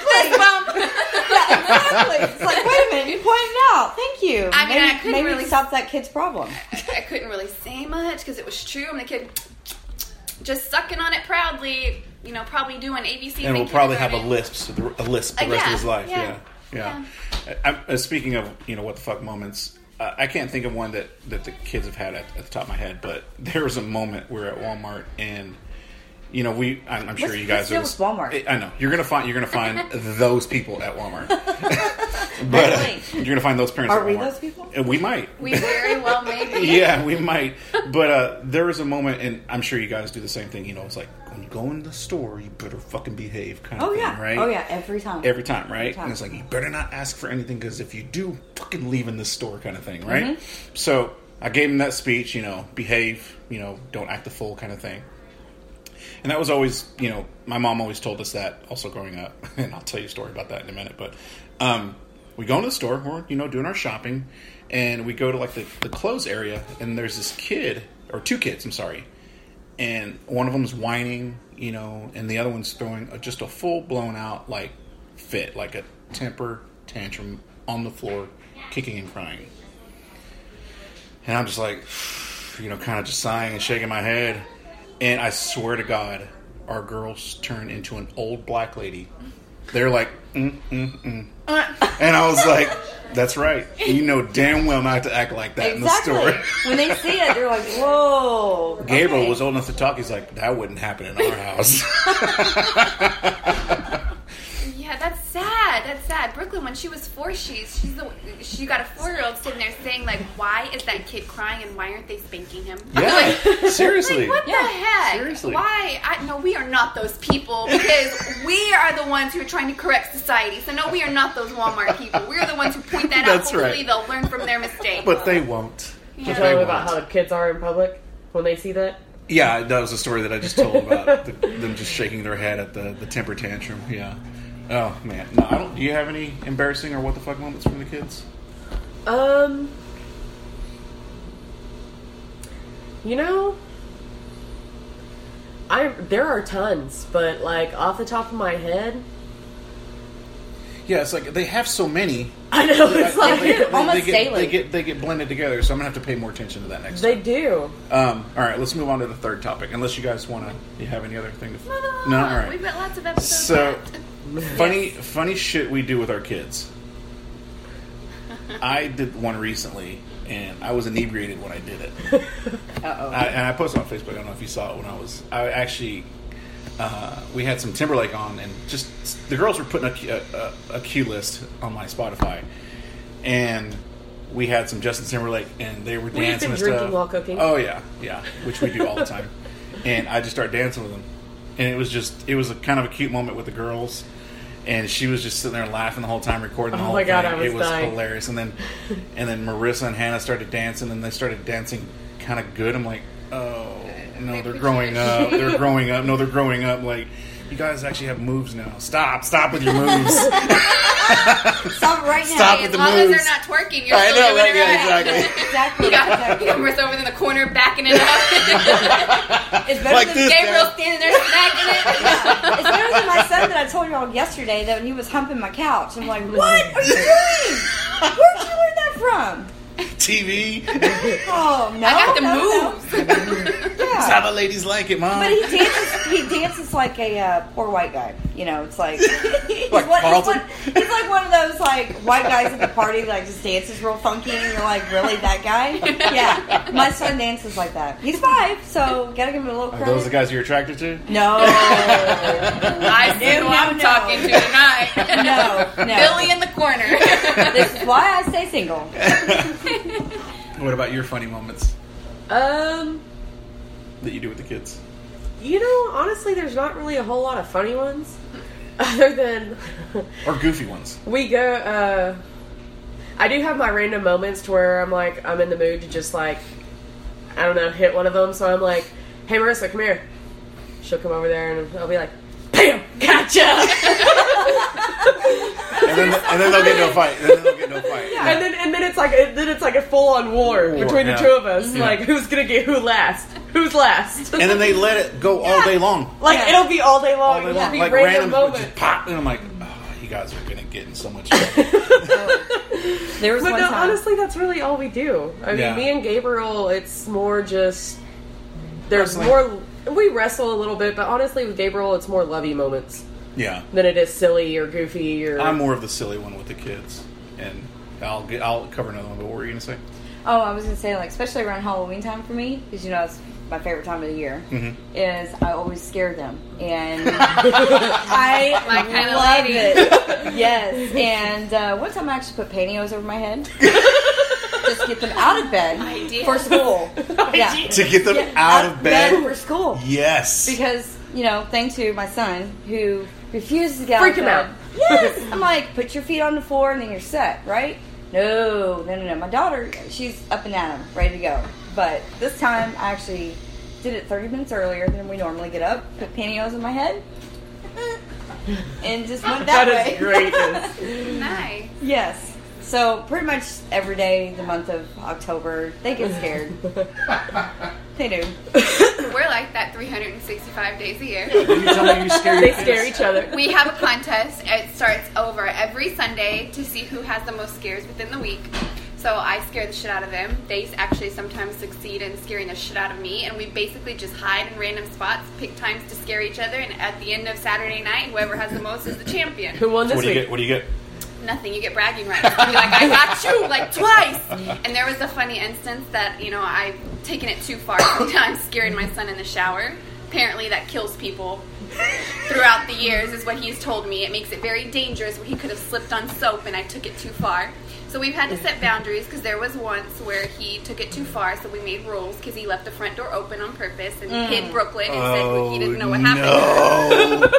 fist bump. exactly. It's like, wait a minute, you pointed it out. Thank you. I mean, maybe, I couldn't maybe really- stop that kid's problem. I couldn't really say much because it was true. i'm the kid just sucking on it proudly, you know, probably doing ABC. and we'll probably have a lisp, a lisp the Uh, rest yeah, of his life. yeah, Yeah, yeah. I, I, uh, speaking of you know what the fuck moments, uh, I can't think of one that that the kids have had at, at the top of my head, but there was a moment where at Walmart and. You know, we. I'm, I'm sure you guys what's are. deal with Walmart? I know you're gonna find. You're gonna find those people at Walmart. but uh, you're gonna find those parents. Are at we Walmart. those people? Uh, We might. We very well may be. yeah, we might. But uh, there was a moment, and I'm sure you guys do the same thing. You know, it's like when you go in the store, you better fucking behave, kind of Oh thing, yeah. right? Oh yeah. Every time. Every time, right? time. And it's like you better not ask for anything because if you do, fucking leave in this store, kind of thing, right? Mm-hmm. So I gave him that speech. You know, behave. You know, don't act the fool, kind of thing. And that was always, you know, my mom always told us that also growing up. And I'll tell you a story about that in a minute. But um, we go into the store, we're, you know, doing our shopping, and we go to like the, the clothes area, and there's this kid, or two kids, I'm sorry. And one of them's whining, you know, and the other one's throwing a, just a full blown out, like, fit, like a temper tantrum on the floor, kicking and crying. And I'm just like, you know, kind of just sighing and shaking my head. And I swear to God, our girls turn into an old black lady. They're like, mm, mm, mm. And I was like, that's right. You know damn well not to act like that Exactly. in the store. when they see it, they're like, "Whoa." Gabriel okay. was old enough to talk. He's like, that wouldn't happen in our house. Yeah, that's sad. That's sad. Brooklyn, when she was four, she's she's the she got a four year old sitting there saying like, "Why is that kid crying and why aren't they spanking him?" yeah, seriously. Like, what Yeah, the heck? seriously. Why? I, no, we are not those people because we are the ones who are trying to correct society. So no, we are not those Walmart people. We're the ones who point that That's out. Hopefully, right. they'll learn from their mistake. But they won't. Yeah. You tell me about how the kids are in public when they see that. Yeah, that was a story that I just told about the, them just shaking their head at the, the temper tantrum. Yeah. Oh man, no, I don't. Do you have any embarrassing or what the fuck moments from the kids? Um, you know, I there are tons, but like off the top of my head, Yeah, it's like they have so many. I know it's I- like they, they- almost they get, daily. They get they get blended together, so I'm gonna have to pay more attention to that next they time. do. Um, all right, let's move on to the third topic. Unless you guys want to, you have any other thing? To, no, no, no. no, All right. We've got lots of episodes. So funny, funny shit we do with our kids. I did one recently, and I was inebriated when I did it. Uh-oh. I, and I posted on Facebook. I don't know if you saw it when I was. I actually, uh, we had some Timberlake on, and just the girls were putting a a cue list on my Spotify, and we had some Justin Timberlake, and they were We've been dancing and drinking stuff. while cooking. Oh yeah, yeah, which we do all the time. and I just started dancing with them, and it was just it was a kind of a cute moment with the girls. And she was just sitting there laughing the whole time, recording the Oh whole my God, thing. I was it was dying. hilarious. And then, and then Marissa and Hannah started dancing, and they started dancing kind of good. I'm like, oh no, they're growing up. They're growing up. No, they're growing up. Like, you guys actually have moves now. Stop, stop with your moves. Stop right now. Stop Hey, with as the long as they're not twerking, you're I still know, doing right? it Yeah, right. exactly. Exactly. You got, you exactly. over in the corner backing it up. It's better Like than this. Gabriel Dad. standing there smacking it. It's better than my son that I told you all yesterday that when he was humping my couch. I'm like, what are you doing? Where'd you learn that from? TV. Oh no! I got the no, no. moves. That's how the ladies like it, mom. But he dances. He dances like a uh, poor white guy. You know, it's like he's, Like one, he's, Carlton? one, he's like one of those like white guys at the party that like just dances real funky, and you're like, really that guy? Yeah, my son dances like that. He's five, so gotta give him a little Are credit. those the guys you're attracted to? No, I see No, who I'm no, talking to tonight. no, no. Billy in the corner. This is why I stay single. What about your funny moments Um, that you do with the kids? You know, honestly, there's not really a whole lot of funny ones, other than Or goofy ones? we go. uh I do have my random moments to where I'm like, I'm in the mood to just like, I don't know, hit one of them. So I'm like, hey Marissa, come here. She'll come over there and I'll be like, bam, gotcha. And then, and then they'll get into a fight. And then they'll get into a fight. And then and then it's like then it's like a full on war War, between yeah. the two of us. Yeah. Like who's gonna get who last? Who's last? And then they let it go all day long. like Yeah. it'll be all day long. All day It'll long. be Like random, random, just moments. pop. And I'm like, oh, you guys are going to get in so much trouble. There was But one no, time. honestly, that's really all we do. I mean, Yeah. me and Gabriel, it's more just there's Wrestling. more. We wrestle a little bit, but honestly, with Gabriel, it's more lovey moments yeah. than it is silly or goofy or. I'm more of the silly one with the kids. And I'll get. I'll cover another one. But what were you gonna say? Oh, I was gonna say like especially around Halloween time for me because you know it's my favorite time of the year. Mm-hmm. Is I always scare them and I My kind of love lady. it. Yes, and uh, one time I actually put pantyhose over my head just get them out of bed Idea. for school. Yeah, To get them Yeah, out of bed. for school Yes. because you know thanks to my son who refuses to get Freak out him out. Yes, I'm like put your feet on the floor and then you're set, right? No, no, no, no. My daughter, she's up and at 'em, ready to go. But this time, I actually did it 30 minutes earlier than we normally get up. Put pantyhose on my head, and just went that, That way. That is greatness. Nice. Yes. So pretty much every day, the month of October, they get scared. they do. We're like that 365 days a year. you tell me you scare they your scare kids? each other. We have a contest. It starts over every Sunday to see who has the most scares within the week. So I scare the shit out of them. They actually sometimes succeed in scaring the shit out of me, and we basically just hide in random spots, pick times to scare each other, and at the end of Saturday night, whoever has the most is the champion. Who won this What do you week? get? What do you get? Nothing. You get bragging rights. Be like, I got you, like twice. And there was a funny instance that you know I've taken it too far. Sometimes scaring my son in the shower. Apparently, that kills people. Throughout the years, is what he's told me. It makes it very dangerous. Where he could have slipped on soap, and I took it too far. So we've had to set boundaries because there was once where he took it too far. So we made rules because he left the front door open on purpose and hid Brooklyn and said he didn't know what happened. No,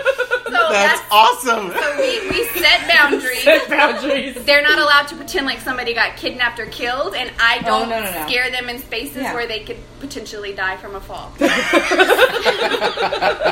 So that's awesome. so we, we set boundaries. Set boundaries. They're not allowed to pretend like somebody got kidnapped or killed, and I Oh, don't no, no, no. scare them in spaces Yeah. where they could potentially die from a fall.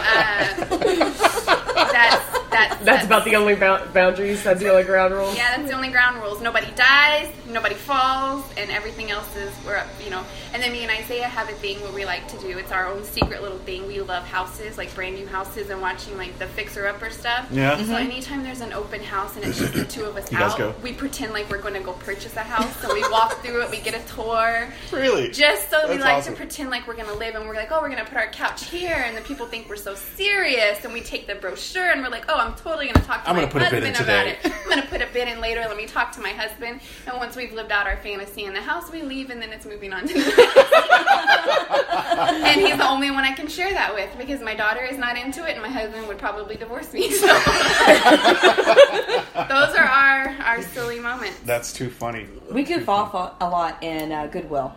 Uh, that's that's That's about the only bou- boundaries. That's the only ground rules. yeah, that's the only ground rules. Nobody dies, nobody falls, and everything else is we're up, you know. And then me and Isaiah have a thing where we like to do. It's our own secret little thing. We love houses, like brand new houses, and watching like the fixer upper stuff. Yeah. So mm-hmm. anytime there's an open house and it's just the two of us You out, go? we pretend like we're going to go purchase a house. So we walk through it, we get a tour. Really? Just so we like awesome. to pretend like we're gonna live, and we're like, oh, we're gonna put our couch here, and the people think we're so serious, and we take the brochure, and we're like, oh, I'm totally gonna talk to I'm my gonna put a bid husband in about today. it. I'm gonna put a bid in later. Let me talk to my husband, and once we've lived out our fantasy in the house, we leave, and then it's moving on to the next. and he's the only one I can share that with because my daughter is not into it, and my husband would probably divorce me. So those are our our silly moments. That's too funny. We goof off a a lot in uh, Goodwill.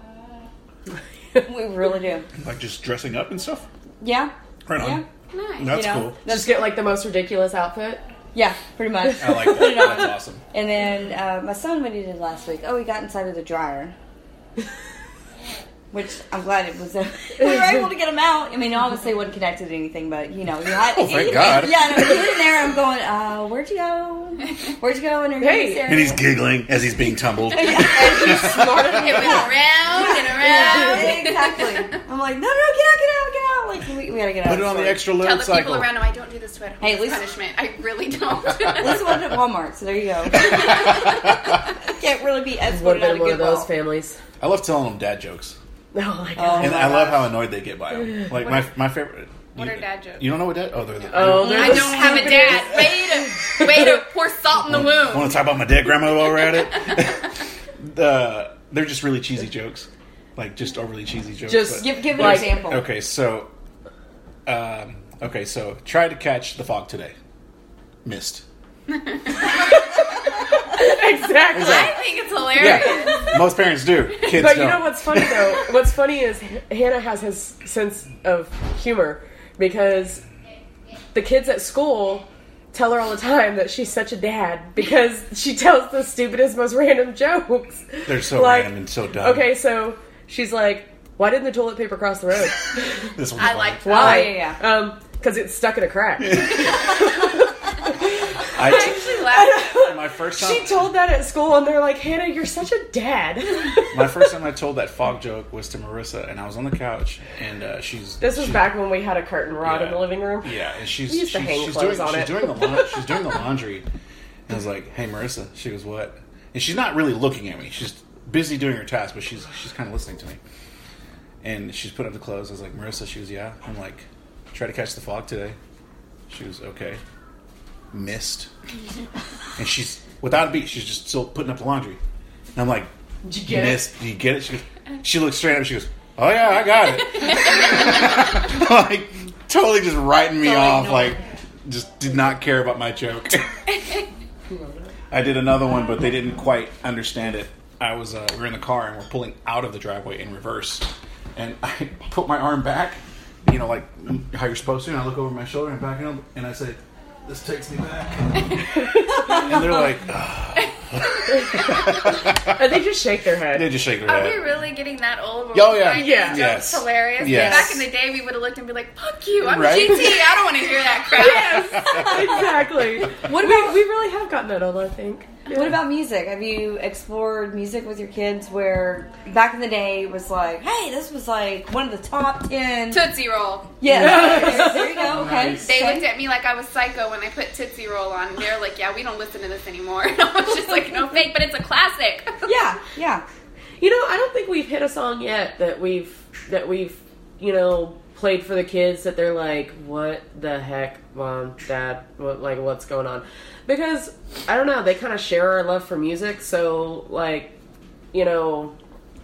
we really do. Like just dressing up and stuff. Yeah. Right on. Yeah. Nice. That's you know, cool. Just get like the most ridiculous outfit. Yeah, pretty much. I like that. Put it on. That's awesome. And then uh, my son, what he did last week, oh, he got inside of the dryer. Which I'm glad it was. Uh, we were able to get him out. I mean, obviously, it wasn't connected to anything, but you know, he had. Oh, thank he- God. Yeah, no, he was in there. I'm going. Uh, where'd you go? Where'd you go? And Hey. And he's giggling as he's being tumbled. And he's smart. It went around and around. exactly. I'm like, no, no, get out, get out, get out. Like, we, we gotta get out. Put it on the store. extra Tell load the cycle. people around him I don't do this to at home. Hey, at It's least- punishment. I really don't. At least it wasn't at Walmart, so there you go. Can't really be Would escorted out of one of those families. I love telling them dad jokes, Oh my Oh. god. and my I love how annoyed they get by them. Like my my favorite. What you, are dad jokes? You don't know what dad? Oh, they're the. Oh, they're I the don't have a dad. Way to, way to pour salt in the wound. Want to talk about my dead grandma while we're at it? the, they're just really cheesy jokes, like just overly cheesy jokes. Just but- Give, give an Like- example. Okay, so, um, okay, so try to catch the fog today, missed. exactly. I think it's hilarious. Yeah, most parents do. Kids But don't. you know what's funny though? What's funny is Hannah has his sense of humor because the kids at school tell her all the time that she's such a dad because she tells the stupidest, most random jokes. They're so Like, random and so dumb. Okay, so she's like, "Why didn't the toilet paper cross the road? this one's I funny. like Why? Oh, yeah, yeah. Um, because it's stuck in a crack." I, Actually, my first she told that at school, and they're like, "Hannah, you're such a dad." my first time I told that fog joke was to Marissa, and I was on the couch, and uh, she's this was she- back when we had a curtain rod in the living room. Yeah, and she's We used to she's, hang she's clothes doing, on she's it. doing the laun- she's doing the laundry, and I was like, "Hey, Marissa," she goes, "What?" And she's not really looking at me; she's busy doing her task, but she's she's kind of listening to me. And she's putting up the clothes. I was like, "Marissa," she was, "Yeah." I'm like, "Try to catch the fog today." She was okay. Missed, and she's without a beat. She's just still putting up the laundry. And I'm like, Did you get Miss, do you get it? She goes, she looks straight up. She goes, Oh yeah, I got it. like totally just writing me Totally off. ignored. Like just did not care about my joke. I did another one, but they didn't quite understand it. I was uh, we were in the car and we're pulling out of the driveway in reverse, and I put my arm back, you know, like how you're supposed to. And I look over my shoulder and back up, and I say, "This takes me back." and they're like, "Ugh." And they just shake their head. they just shake their head. Are we head. really getting that old? Oh, yeah. Right? Yeah. It's Yes. hilarious. Yes. Back in the day, we would have looked and be like, "Fuck you! I'm Right? GT. I don't want to hear that crap." exactly. What we, about- we really have gotten that old, I think. What about music? Have you explored music with your kids where back in the day it was like, hey, this was like one of the top ten. Tootsie Roll. yeah, there you go. Okay. Nice. They okay. looked at me like I was psycho when I put Tootsie Roll on, and they're like, "Yeah, we don't listen to this anymore." And I was just like, "No fake, but it's a classic." Yeah, yeah. You know, I don't think we've hit a song yet that we've that we've you know played for the kids that they're like, "What the heck, mom, dad? What like what's going on?" Because I don't know, they kind of share our love for music. So like, you know,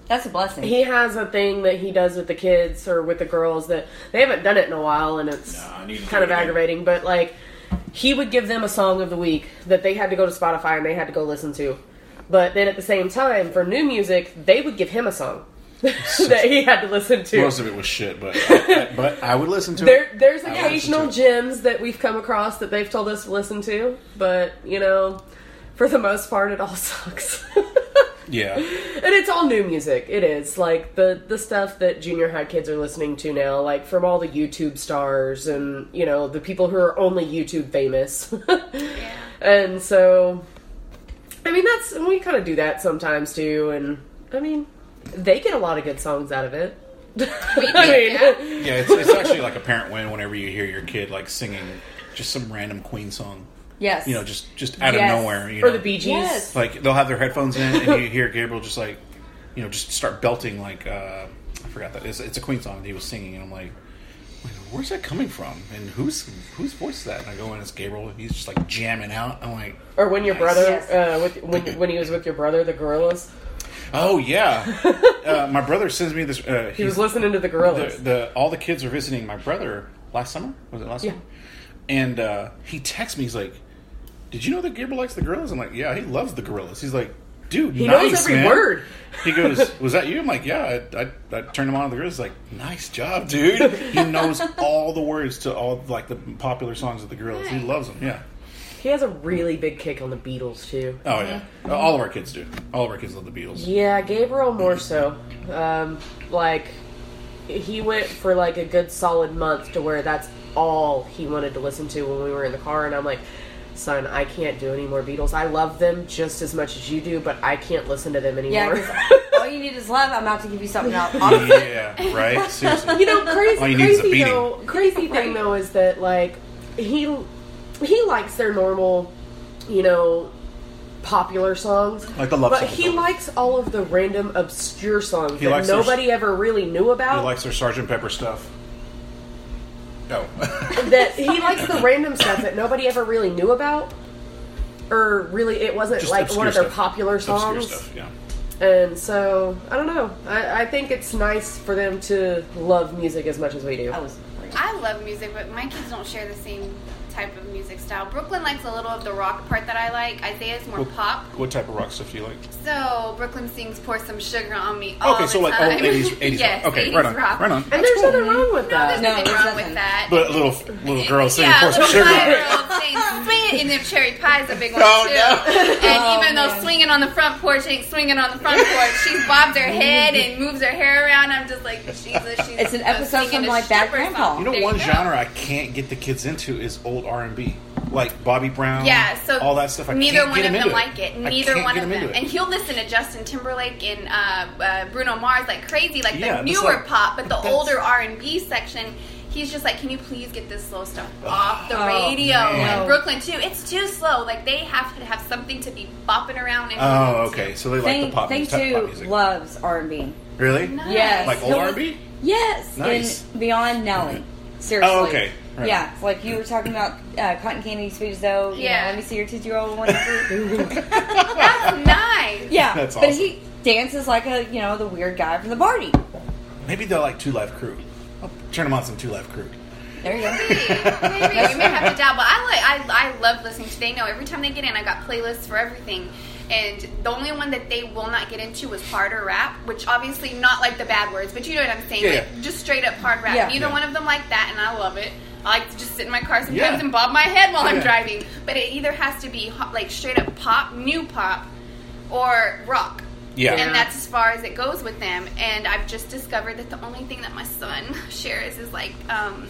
That's a blessing. he has a thing that he does with the kids or with the girls that they haven't done it in a while, and it's No, I need to kind of aggravating. But like, he would give them a song of the week that they had to go to Spotify and they had to go listen to. But then at the same time, for new music, they would give him a song that he had to listen to. Most of it was shit, but I, but I would listen to There, it. there's I occasional listen to it. gems that we've come across that they've told us to listen to, but you know, for the most part, it all sucks. Yeah, and it's all new music. It is like the the stuff that junior high kids are listening to now, like from all the YouTube stars and you know the people who are only YouTube famous. Yeah. And so, I mean, that's we kind of do that sometimes too. And I mean, they get a lot of good songs out of it. I mean, yeah. yeah. It's, it's actually like a parent win whenever you hear your kid like singing just some random Queen song. yes. You know, just just out Yes. of nowhere. You or know? the Bee Gees. Yes. like they'll have their headphones in and you hear Gabriel just like you know just start belting like uh I forgot that it's, it's a Queen song that he was singing and I'm like wait, where's that coming from and whose whose voice is that and I go in it's Gabriel and he's just like jamming out I'm like Or when your Nice. brother, Yes. uh, with, when when he was with your brother, the Gorillaz. Oh yeah uh, my brother sends me this uh, He was listening to the the, Gorillaz. the all the kids are visiting my brother last summer was it last Yeah. summer and uh, he texts me he's like did you know that Gabriel likes the Gorillaz I'm like yeah he loves the Gorillaz he's like dude He nice, knows every man." word. He goes, "Was that you?" I'm like, "Yeah." I, I, I turned him on to the Gorillaz. He's like, "Nice job, dude." He knows all the words to all like the popular songs of the Gorillaz. He loves them. Yeah. He has a really big kick on the Beatles too. Oh yeah. All of our kids do. All of our kids love the Beatles. Yeah, Gabriel more so. Um, like he went for like a good solid month to where that's all he wanted to listen to when we were in the car, and I'm like, son, I can't do any more Beatles. I love them just as much as you do, but I can't listen to them Yeah, anymore. 'cause all you need is love. I'm about to give you something else. Honestly, Yeah. Right. Seriously. you know, crazy, All you need is a crazy beating. though. Crazy thing though is that like he he likes their normal, you know, popular songs. Like the love but songs. he likes all of the random obscure songs He that likes their- nobody ever really knew about. He likes their Sergeant Pepper stuff. No. that he likes the random stuff that nobody ever really knew about, or really it wasn't Just like one of their stuff. popular Obscure songs. stuff. Yeah. And so I don't know. I, I think it's nice for them to love music as much as we do. I was. I love music, but my kids don't share the same type of music style. Brooklyn likes a little of the rock part that I like. Isaiah's more What, pop. what type of rock stuff do you like? So Brooklyn sings "Pour Some Sugar on Me." All Okay, the so like time. old 80s, 80s yes, rock. Okay, 80s right on, rock. right on. and That's there's cool. nothing wrong with No, that. there's No, nothing there's wrong nothing. with that. But little little girls singing yeah, "Pour Some Sugar." fly on It." girl saying swing it, and then cherry pie's a big one Oh, too. no. And Oh, even though swinging on the front porch ain't swinging on the front porch, she bobs her head and moves her hair around. I'm just like, Jesus, she's It's an episode from, like, that stripper Grandpa. You know, one genre I can't get the kids into is old R and B, like Bobby Brown. Yeah, so all that stuff. I neither can't one get of them into like it. I Neither can't one get of him them, into and he'll listen to Justin Timberlake and uh, uh, Bruno Mars like crazy, like Yeah, the that's newer like- pop. But the that's- older R and B section, he's just like, "Can you please get this slow stuff off the Oh, radio?" man. And Brooklyn too, it's too slow. Like they have to have something to be bopping around. And Oh, moving to. okay. So they like Thing, the pop, thing type of pop music. loves R and B. really? Nice. Yes. Like old R and B? Yes, Nice. and beyond Nelly. Seriously. Oh, okay. Right. Yeah, like you were talking about uh, cotton candy, sweet as though. You Yeah. Know, let me see your two-year-old one. That's nice. yeah, That's but he dances like a you know the weird guy from the party. Maybe they're like 2 Live Crew. I'll turn them on some 2 Live Crew. There you go. Maybe we may have to dabble. I like I I love listening to. They know every time they get in, I got playlists for everything. And the only one that they will not get into was harder rap, which obviously not like the bad words, but you know what I'm saying. Yeah, like, yeah. Just straight up hard rap. Yeah. Neither Yeah. one of them like that, and I love it. I like to just sit in my car sometimes Yeah. and bob my head while Yeah. I'm driving. But it either has to be hot, like straight up pop, new pop, or rock. Yeah. And that's as far as it goes with them. And I've just discovered that the only thing that my son shares is like um,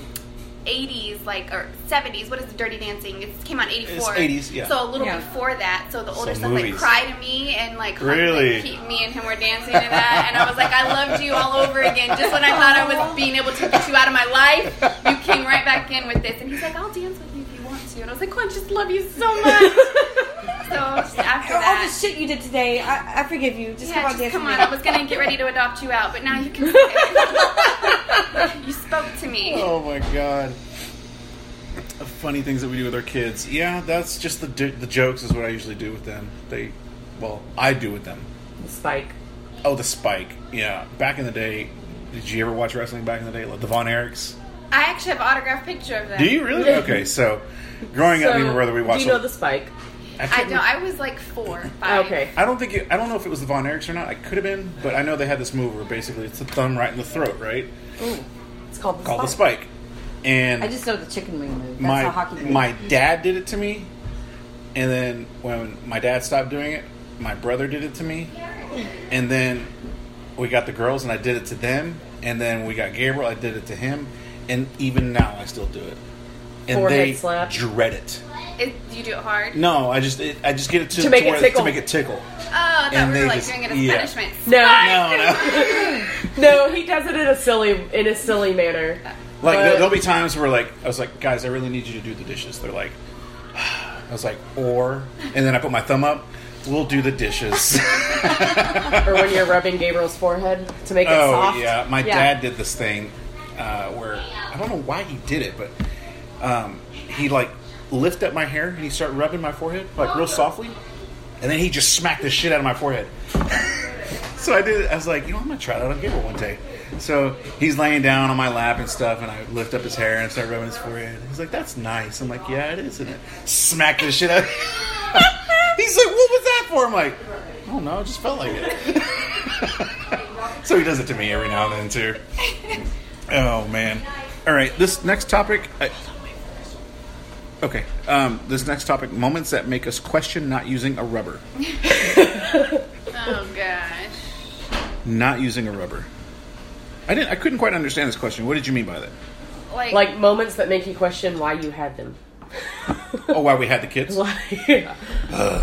80s, like or 70s. What is the Dirty Dancing? It came out in 84. It's 80s, yeah. So a little Yeah. before that. So the older stuff son like Cry to me and like Really? like, he, me and him were dancing to that. And I was like, I loved you all over again. Just when I thought I was being able to get you out of my life, you came right back in with this. And he's like, I'll dance with you if you want to. And I was like, oh, I just love you so much. so just after All the shit you did today, I, I forgive you. Just Yeah, come on, just dance come on. me. I was gonna get ready to adopt you out, but now you can. Stay. you spoke to me. Oh my god. Funny things that we do with our kids. Yeah, that's just the the jokes is what I usually do with them. They, well, I do with them. The Spike. Oh, the spike. Yeah, back in the day. Did you ever watch wrestling back in the day? Like the Von Erichs? I actually have an autographed picture of that. Do you really? Okay, so growing up, me and my brother, we watched. Do you know the Spike? I, I can't know. I was like four, five. Okay. I don't think it, I don't know if it was the Von Erichs or not. I could have been, but I know they had this move where basically it's the thumb right in the throat, right? Ooh, it's called the Called the Spike. spike. And I just know the chicken wing move. That's my how hockey moves. my dad did it to me, and then when my dad stopped doing it, my brother did it to me, and then we got the girls and I did it to them, and then we got Gabriel, I did it to him, and even now I still do it, and Forehead they slap. dread it. It, do you do it hard? No, I just it, I just get it to, To make it where- tickle. to make it tickle. Oh, I thought And we they were like just- doing it as yeah. punishment. No, No, no. no, he does it in a silly in a silly manner. Like But- there- there'll be times where like I was like, guys, I really need you to do the dishes. They're like, I was like, or, and then I put my thumb up. We'll do the dishes. or when you're rubbing Gabriel's forehead to make it oh soft. yeah, my Yeah. dad did this thing uh, where I don't know why he did it, but um, he like lift up my hair and he started rubbing my forehead like real softly, and then he just smacked the shit out of my forehead. so I did. I was like, you know, I'm gonna try that on Gabriel one day. So he's laying down on my lap and stuff, and I lift up his hair and start rubbing his forehead. He's like, "That's nice." I'm like, "Yeah, it is, isn't it?" Smack the shit out. he's like, "What was that for?" I'm like, "I don't know. It just felt like it." so he does it to me every now and then too. Oh man! All right, this next topic. I, okay, um, this next topic: moments that make us question not using a rubber. Oh gosh. Not using a rubber. I didn't. I couldn't quite understand this question. What did you mean by that? Like, Like moments that make you question why you had them. Oh, why we had the kids? Like,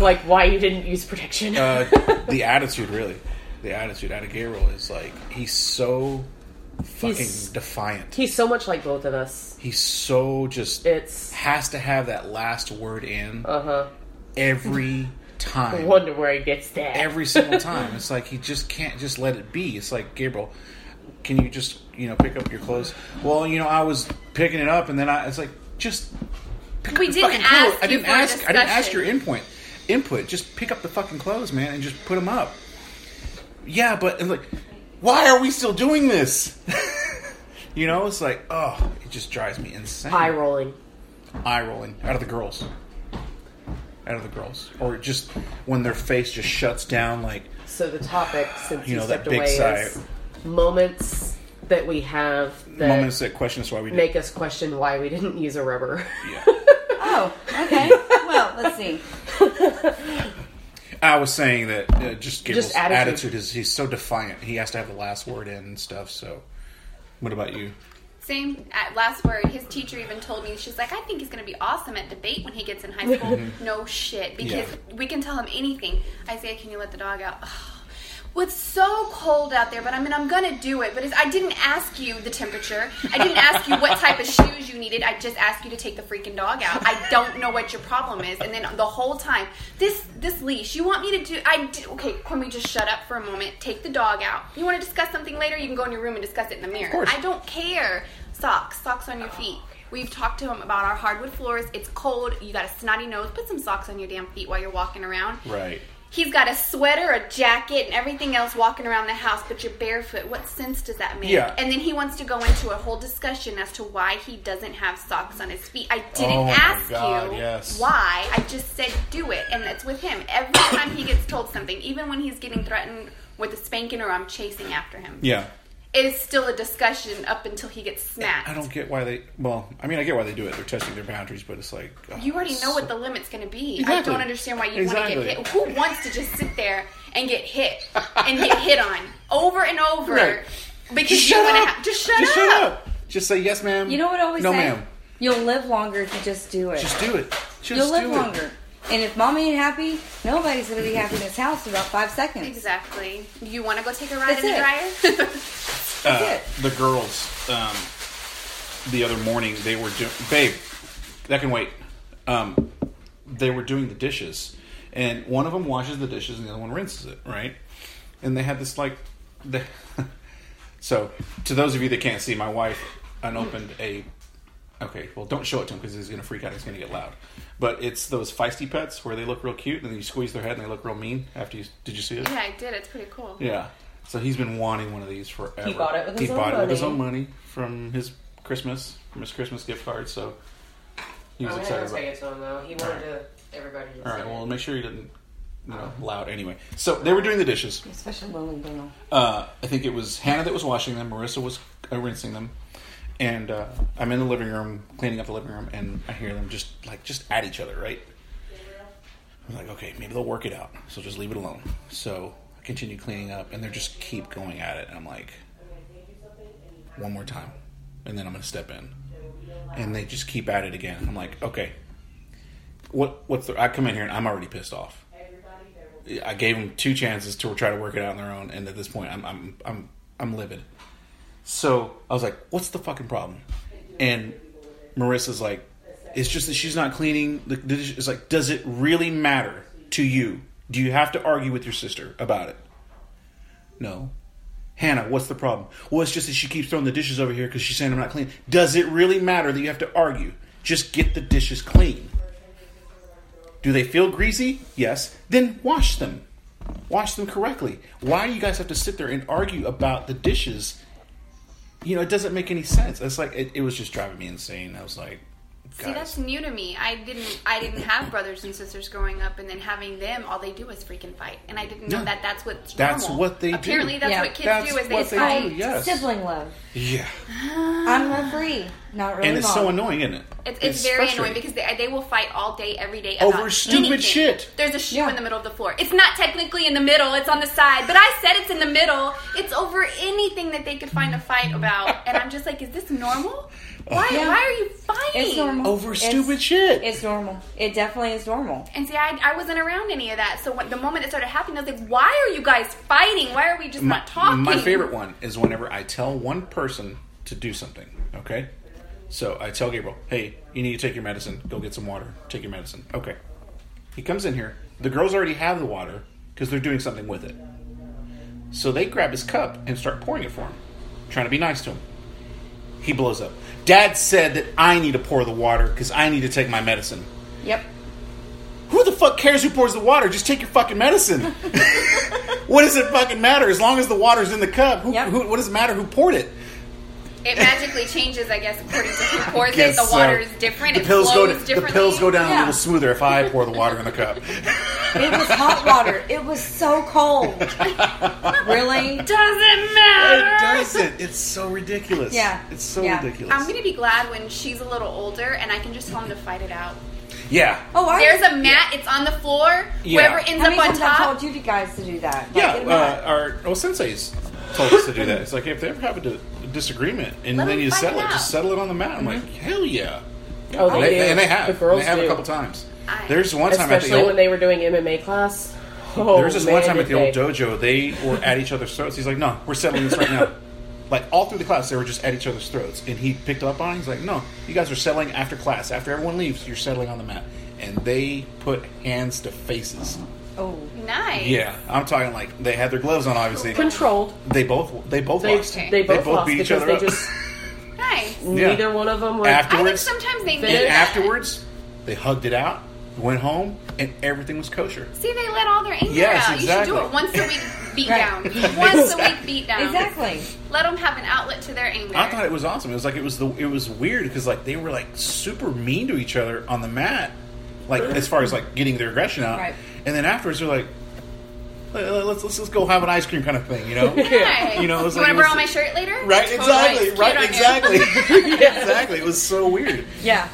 like why you didn't use protection. Uh, the attitude, really. The attitude out of Gabriel is like he's so fucking He's- defiant. He's so much like both of us. He's so just It's has to have that last word in uh huh. every time. I wonder where he gets that. every single time. It's like he just can't just let it be. It's like Gabriel, can you just you know pick up your clothes? Well, you know I was picking it up, and then I it's like just pick We up didn't ask I didn't ask. I didn't ask your input. Input. Just pick up the fucking clothes, man, and just put them up. Yeah, but and like, why are we still doing this? you know, it's like oh, it just drives me insane. Eye rolling. eye rolling out of the girls. Out of the girls, or just when their face just shuts down, like So the topic, since You you, know, that stepped big away, sigh. is moments that we have that moments that question us why we did. make us question why we didn't use a rubber. Yeah. Oh, okay. well, let's see. I was saying that uh, just Gabriel's Just attitude. attitude. is he's so defiant. He has to have the last word in and stuff. So, what about you? Same at last word. His teacher even told me she's like, I think he's going to be awesome at debate when he gets in high school. no shit, because Yeah. we can tell him anything. Isaiah, can you let the dog out? Well, it's so cold out there, but I mean, I'm gonna do it. But it's, I didn't ask you the temperature. I didn't ask you what type of shoes you needed. I just asked you to take the freaking dog out. I don't know what your problem is. And then the whole time, this this leash, you want me to do? I do, okay. Can we just shut up for a moment? Take the dog out. You want to discuss something later? You can go in your room and discuss it in the mirror. I don't care. Socks, socks on your feet. We've talked to him about our hardwood floors. It's cold. You got a snotty nose. Put some socks on your damn feet while you're walking around. Right. He's got a sweater, a jacket, and everything else walking around the house, but you're barefoot. What sense does that make? Yeah. And then he wants to go into a whole discussion as to why he doesn't have socks on his feet. I didn't Oh ask God, you yes. why. I just said do it, and that's with him. Every time he gets told something, even when he's getting threatened with a spanking or I'm chasing after him, Yeah. It is still a discussion up until he gets smacked. I don't get why they. Well, I mean, I get why they do it. They're testing their boundaries, but it's like oh, You already know so- what the limit's going to be. I don't understand why you Exactly. want to get hit. Who wants to just sit there and get hit and get hit on over and over Right. because Just you want to up. just shut Just up. shut up. Just say yes, ma'am. You know what I always no, say? ma'am. You'll live longer if you just do it. Just do it. Just You'll live do it. Longer. And if mommy ain't happy, nobody's gonna be happy in this house in about five seconds. Exactly. You want to go take a ride That's in the it. dryer? Uh, it. the girls um, the other morning they were doing babe that can wait um, they were doing the dishes and one of them washes the dishes and the other one rinses it right and they had this like the so to those of you that can't see my wife unopened a okay well don't show it to him because he's going to freak out he's going to get loud but it's those feisty pets where they look real cute and then you squeeze their head and they look real mean after you did you see it yeah, I did. It's pretty cool. yeah. So he's been wanting one of these forever. He bought it with his he own bought it with his money. own money from his Christmas, from his Christmas gift card. So he was I excited was about take it. it to him though. He wanted to everybody to All right. see Well, it. make sure he didn't, you know, loud anyway. So they were doing the dishes. Especially Lily Dale. Uh, I think it was Hannah that was washing them. Marissa was uh, rinsing them. And uh, I'm in the living room, cleaning up the living room, and I hear them just like just at each other, right? I'm like, okay, maybe they'll work it out, so just leave it alone. So I continue cleaning up, and they just keep going at it. And I'm like, one more time, and then I'm gonna step in, and they just keep at it again. I'm like, okay, what? What's the? I come in here and I'm already pissed off. I gave them two chances to try to work it out on their own, and at this point, I'm I'm I'm I'm livid. So I was like, "What's the fucking problem?" And Marissa's like, "It's just that she's not cleaning the, the dish." It's like, does it really matter to you? Do you have to argue with your sister about it? No. Hannah, what's the problem? Well, it's just that she keeps throwing the dishes over here because she's saying I'm not clean. Does it really matter that you have to argue? Just get the dishes clean. Do they feel greasy? Yes. Then wash them. Wash them correctly. Why do you guys have to sit there and argue about the dishes? You know, it doesn't make any sense. It's like it, it was just driving me insane. I was like, See, guys, that's new to me. I didn't. I didn't have brothers and sisters growing up, and then having them, all they do is freaking fight, and I didn't know Yeah. that. That's what's That's normal. what they do. Apparently, that's Yeah. what kids That's do. Is they they fight. do, yes. Sibling love. yeah, ah. I'm love free. Not really and it's mom. so annoying, isn't it? It's, it's, very annoying because they, they will fight all day, every day Over stupid anything. shit. There's a shoe Yeah. in the middle of the floor. It's not technically in the middle; it's on the side. But I said it's in the middle. It's over anything that they could find a fight about, and I'm just like, is this normal? Why? Yeah. Why are you fighting? It's normal. Over It's- stupid shit. It's normal. It definitely is normal. And see, I, I wasn't around any of that. So when, the moment it started happening, I was like, why are you guys fighting? Why are we just my, not talking? my favorite one is whenever I tell one person to do something. Okay, so I tell Gabriel, "Hey, you need to take your medicine. Go get some water. Take your medicine." Okay. He comes in here. The girls already have the water because they're doing something with it. So they grab his cup and start pouring it for him, trying to be nice to him. He blows up. Dad said that I need to pour the water because I need to take my medicine. Yep. Who the fuck cares who pours the water? Just take your fucking medicine. what does it fucking matter? As long as the water's in the cup, who, Yep. who, what does it matter who poured it? It magically changes, I guess, according to who pours it. Guess The so. water is different. The it pills go. flows The pills go down a little smoother if I pour the water in the cup. It was hot water. It was so cold. really? Doesn't matter. it doesn't. It's so ridiculous. Yeah. It's so Yeah. ridiculous. I'm gonna be glad when she's a little older and I can just tell him to fight it out. yeah. Oh, I There's a mat. It's on the floor. Yeah. Whoever ends How many up on top. I top. told you guys to do that? Like, Yeah, get 'em out. uh, our well, senseis told us to do that. It's like if they ever have a di- disagreement and Let then you settle it it, out. just settle it on the mat. I'm like, mm-hmm. hell yeah. Oh, And they they, do. and they have. The girls they have do. a couple times. I- There's one time at the Especially old, when they were doing MMA class. Oh, There was this one time at did the old they. dojo, they were at each other's throats. He's like, "No, we're settling this right now." Like all through the class, they were just at each other's throats, and he picked up on. it. He's like, "No, you guys are settling after class. After everyone leaves, you're settling on the mat." And they put hands to faces. Oh, Nice. Yeah, I'm talking like they had their gloves on. Obviously, Controlled. they both they both They, lost. they both lost beat each other they up. just Nice. Yeah. neither one of them were. I think Afterwards, sometimes they And need and that. afterwards, they hugged it out, went home, and everything was kosher. See, they let all their anger Yes, out. You should do it once a week beat Right. down. Once a week beat down. Exactly. Let them have an outlet to their anger. I thought it was awesome. It was like it was the it was weird because like they were like super mean to each other on the mat, like as far as like getting their aggression out, Right. And then afterwards they're like, "Let- let's let's let's go have an ice cream kind of thing, you know? Right. You know, it was you like, want to was- borrow my shirt later? Right, Totally. exactly, Cute right, on you. exactly, exactly. It was so weird, Yeah.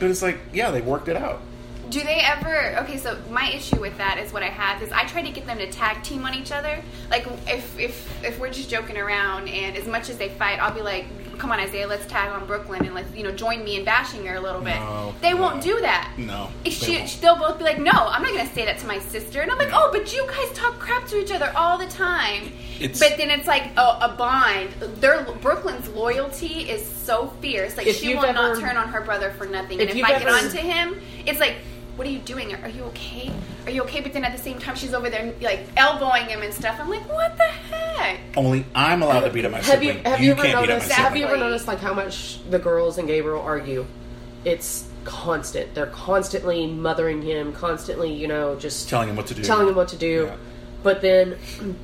but it's like, yeah, they worked it out. Do they ever? Okay, so my issue with that is what I have is I try to get them to tag team on each other. Like if if if we're just joking around and as much as they fight, I'll be like, "Come on, Isaiah, let's tag on Brooklyn and let's you know join me in bashing her a little bit." No, they no. won't do that. No, If they she, won't. they'll both be like, "No, I'm not going to say that to my sister," and I'm like, No. "Oh, but you guys talk crap to each other all the time." It's- but then it's like a, a bond. Their Brooklyn's loyalty is so fierce. Like she you've will not turn on her brother for nothing. If and if you've I get ever- onto him, it's like, what are you doing? Are you okay? Are you okay? But then at the same time, she's over there like elbowing him and stuff. I'm like, what the heck? Only I'm allowed to beat up my have you have you, ever can't beat noticed? Have you ever noticed like how much the girls and Gabriel argue? It's constant. They're constantly mothering him, constantly, you know, just telling him what to do? telling him what to do. Yeah. But then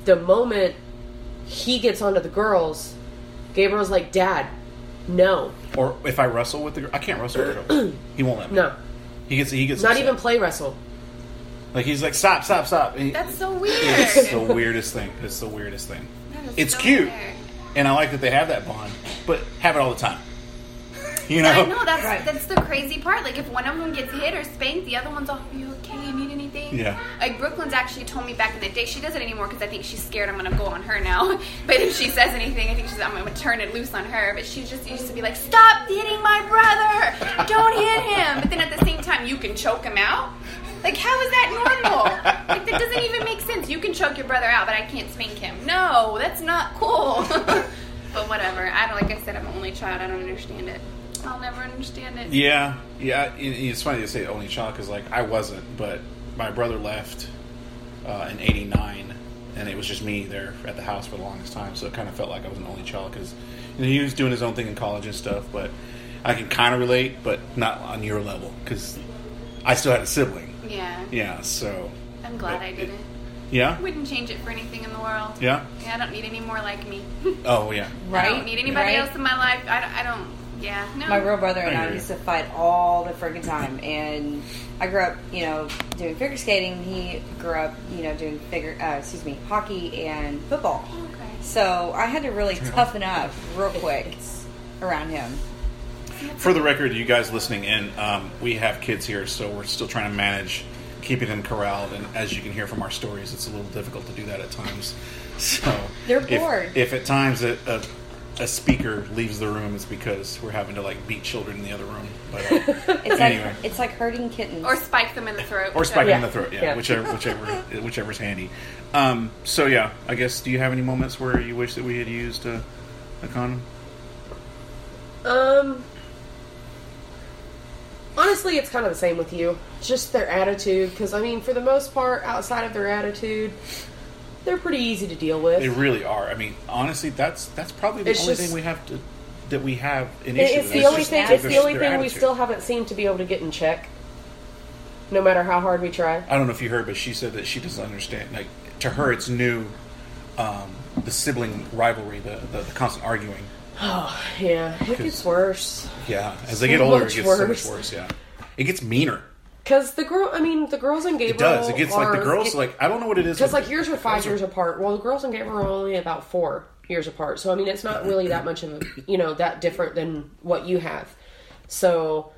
the moment he gets onto the girls, Gabriel's like, "Dad, no, Or if I wrestle with the girl, I can't wrestle with the girl. He won't let me. no, He gets he gets not upset. even play wrestle." like he's like stop stop stop. He- That's so weird. It's the weirdest thing. It's the weirdest thing. That is It's so cute, weird. and I like that they have that bond, but have it all the time. you know, I know that's Right. that's the crazy part. Like if one of them gets hit or spanked, the other one's all, "Are you okay? You need anything?" Yeah. Like Brooklyn's actually told me back in the day. She does it anymore because I think she's scared I'm gonna go on her now. but if she says anything, I think she's I'm gonna turn it loose on her. But she just used to be like, "Stop hitting my brother! Don't hit him!" But then at the same time, you can choke him out. Like how is that normal? like that doesn't even make sense. You can choke your brother out, but I can't spank him. No, that's not cool. but whatever. I don't. Like I said, I'm an only child. I don't understand it. I'll never understand it. Yeah, yeah. it- It's funny to say only child because like I wasn't, but my brother left uh, in '89, and it was just me there at the house for the longest time. So it kind of felt like I was an only child because you know, he was doing his own thing in college and stuff. But I can kind of relate, but not on your level because I still had a sibling. Yeah. Yeah, so I'm glad But I did it. yeah, I wouldn't change it for anything in the world. yeah. Yeah, I don't need any more like me. Oh yeah, Right. I don't Right? need anybody Right? else in my life. I don't. I don't yeah, no. My real brother and I I, used to fight all the friggin' time, and I grew up, you know, doing figure skating. He grew up, you know, doing figure, uh, excuse me, hockey and football. Okay. So I had to really toughen up real quick around him. For the record, you guys listening in, um, we have kids here, so we're still trying to manage keeping them corralled. And as you can hear from our stories, it's a little difficult to do that at times. So They're if- bored. If, at times a, a, a speaker leaves the room, it's because we're having to like beat children in the other room. But, uh, It's Anyway. like it's like hurting kittens. Or spike them in the throat. or spike them in the throat, yeah, Yeah. whichever, whichever, whichever's handy. Um, so yeah, I guess. Do you have any moments where you wish that we had used a, a condom? Um, honestly, it's kind of the same with you. Just their attitude, because I mean, for the most part, outside of their attitude, they're pretty easy to deal with. They really are. I mean, honestly, that's that's probably the It's only just- thing we have to that we have an issue. it's with. the only just thing. It's the only thing we still haven't seemed to be able to get in check. No matter how hard we try. I don't know if you heard, but she said that she doesn't understand. Like to her, it's new. Um, the sibling rivalry, the, the the constant arguing. Oh yeah, it gets worse. Yeah, as they So get older, it gets so much worse. worse. Yeah, it gets meaner. Because the girl, I mean, the girls and Gabriel. It does. It gets like the are- girls. Like I don't know what it is. Because like yours are five years apart. Well, the girls and Gabriel are only about four years apart. So I mean, it's not really that much of a you know that different than what you have. So.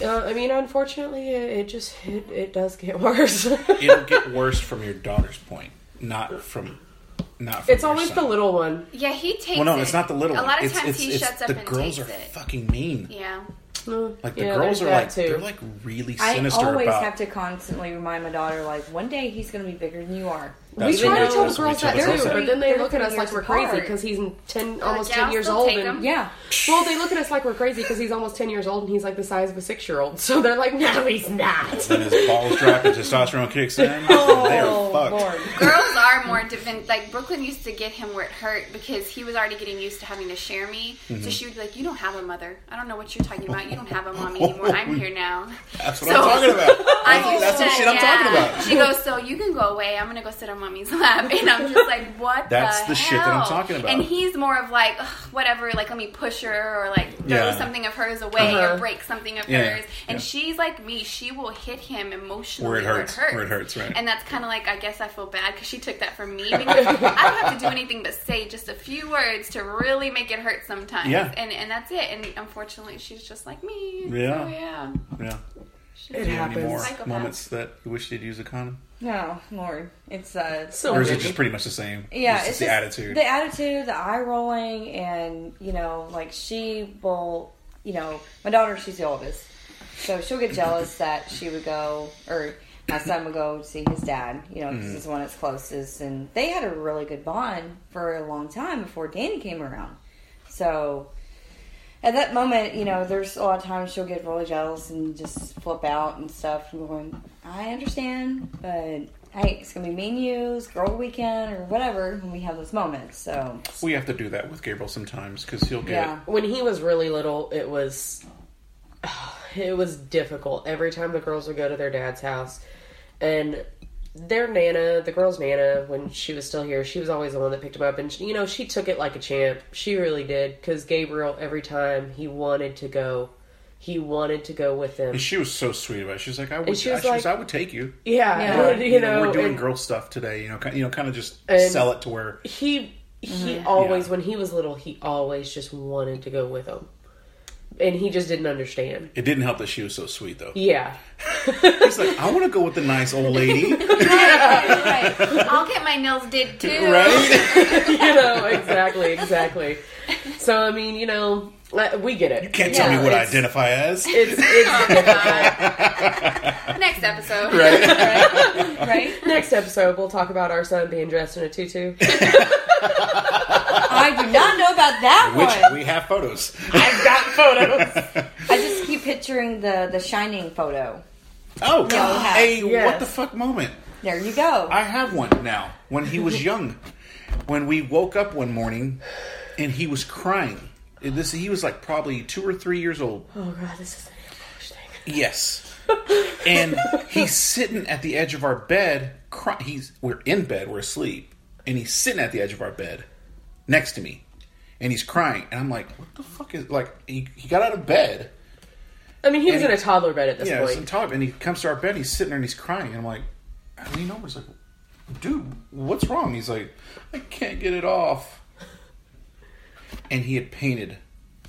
Uh, I mean, unfortunately, it, it just it, it does get worse. It'll get worse from your daughter's point, not from not. From it's always son. the little one. Yeah, he takes Well, no, it. it's not the little. one. A one. lot of it's, times it's, he it's, shuts up the and girls takes are it. fucking mean. Yeah. Uh, Like the yeah, girls are like too. they're like really sinister. I always about. have to constantly remind my daughter, like, one day he's going to be bigger than you are. We That's try what to tell the that's what we girls that the too, but then they look at us like we're crazy because he's ten, almost yeah, ten years old, and him. Yeah. well, they look at us like we're crazy because he's almost ten years old and he's like the size of a six year old. So they're like, no, he's not. Then his balls drop and testosterone kicks in. they Oh, are fucked. Lord. Girls are more different. Like Brooklyn used to get him where it hurt because he was already getting used to having to share me. Mm-hmm. So she would be like, "You don't have a mother. I don't know what you're talking about. You don't have a mommy anymore. I'm here now." That's what So- I'm talking about. I used That's the to- shit I'm talking about. She goes, "So you can go away. I'm gonna go sit on mommy's lap." And I'm just like, "What?" That's the, the shit that I'm talking about. And he's more of like, whatever. Like, let me push her or like throw Yeah. something of hers away Uh-huh. or break something of Yeah, hers. And yeah. she's like me. She will hit him emotionally Where it hurts, where it hurts, right. And that's kind of like I guess I feel bad because she took that from me because I don't have to do anything but say just a few words to really make it hurt sometimes. Yeah. And and that's it. And unfortunately, she's just like me. Yeah. So, yeah. Yeah. She's It Do you have any happens. more Psychopath. moments that you wish you'd use a condom? No, Lord. It's uh So Or is it just pretty much the same? Yeah, it's, it's, just the just attitude. the attitude, the eye rolling, and you know, like she will, you know, my daughter, she's the oldest, so she'll get jealous that she would go, or my son would go see his dad, you know, because he's the one that's closest, and they had a really good bond for a long time before Danny came around. So at that moment, you know, there's a lot of times she'll get really jealous and just flip out and stuff. And going, I understand, but hey, it's gonna be me and you, it's girl weekend or whatever when we have those moments. So we have to do that with Gabriel sometimes because he'll get yeah, when he was really little, it was it was difficult. Every time the girls would go to their dad's house, and their nana, the girl's nana, when she was still here, she was always the one that picked him up, and you know she took it like a champ. She really did because Gabriel, every time he wanted to go, he wanted to go with them. And she was so sweet about it. She's like, I would, she was I, she was, like- I would take you. Yeah, Yeah. you, know, we're doing and girl stuff today. You know, kind, you know, kind of just sell it to where he he Mm-hmm. always Yeah. when he was little, he always just wanted to go with them, and he just didn't understand. it didn't help that she was so sweet though. Yeah, He's like, I want to go with the nice old lady, right. I'll get my nails did too. right? you know exactly, exactly. So I mean, you know, uh, we get it. You can't tell me what I identify as. It's it's Next episode. Right? right. next episode. We'll talk about our son being dressed in a tutu. I do not know about that Which one. we have photos. I've got photos. I just keep picturing the the shining photo. Oh, Yeah. hey, Yes. what the fuck moment? There you go. I have one now. When he was young, when we woke up one morning and he was crying. This he was like probably two or three years old. Oh god, this is an English thing. Yes. and he's sitting at the edge of our bed. Cry- he's we're in bed, we're asleep, and he's sitting at the edge of our bed next to me, and he's crying. And I'm like, "What the fuck is like?" He, he got out of bed. I mean, he was in he- a toddler bed at this Yeah, point. on top, and he comes to our bed. He's sitting there and he's crying. And I'm like, I lean over. He's like, "Dude, what's wrong?" He's like, "I can't get it off." And he had painted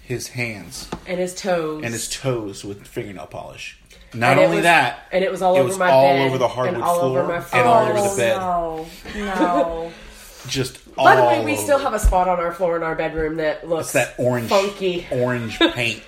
his hands and his toes. and his toes with fingernail polish. Not only was- that, and it was all it over was my all bed over the and hardwood all floor over my and all over oh, the bed. No, no. Just By the way, all we still have a spot on our floor in our bedroom that looks It's that orange, funky orange paint.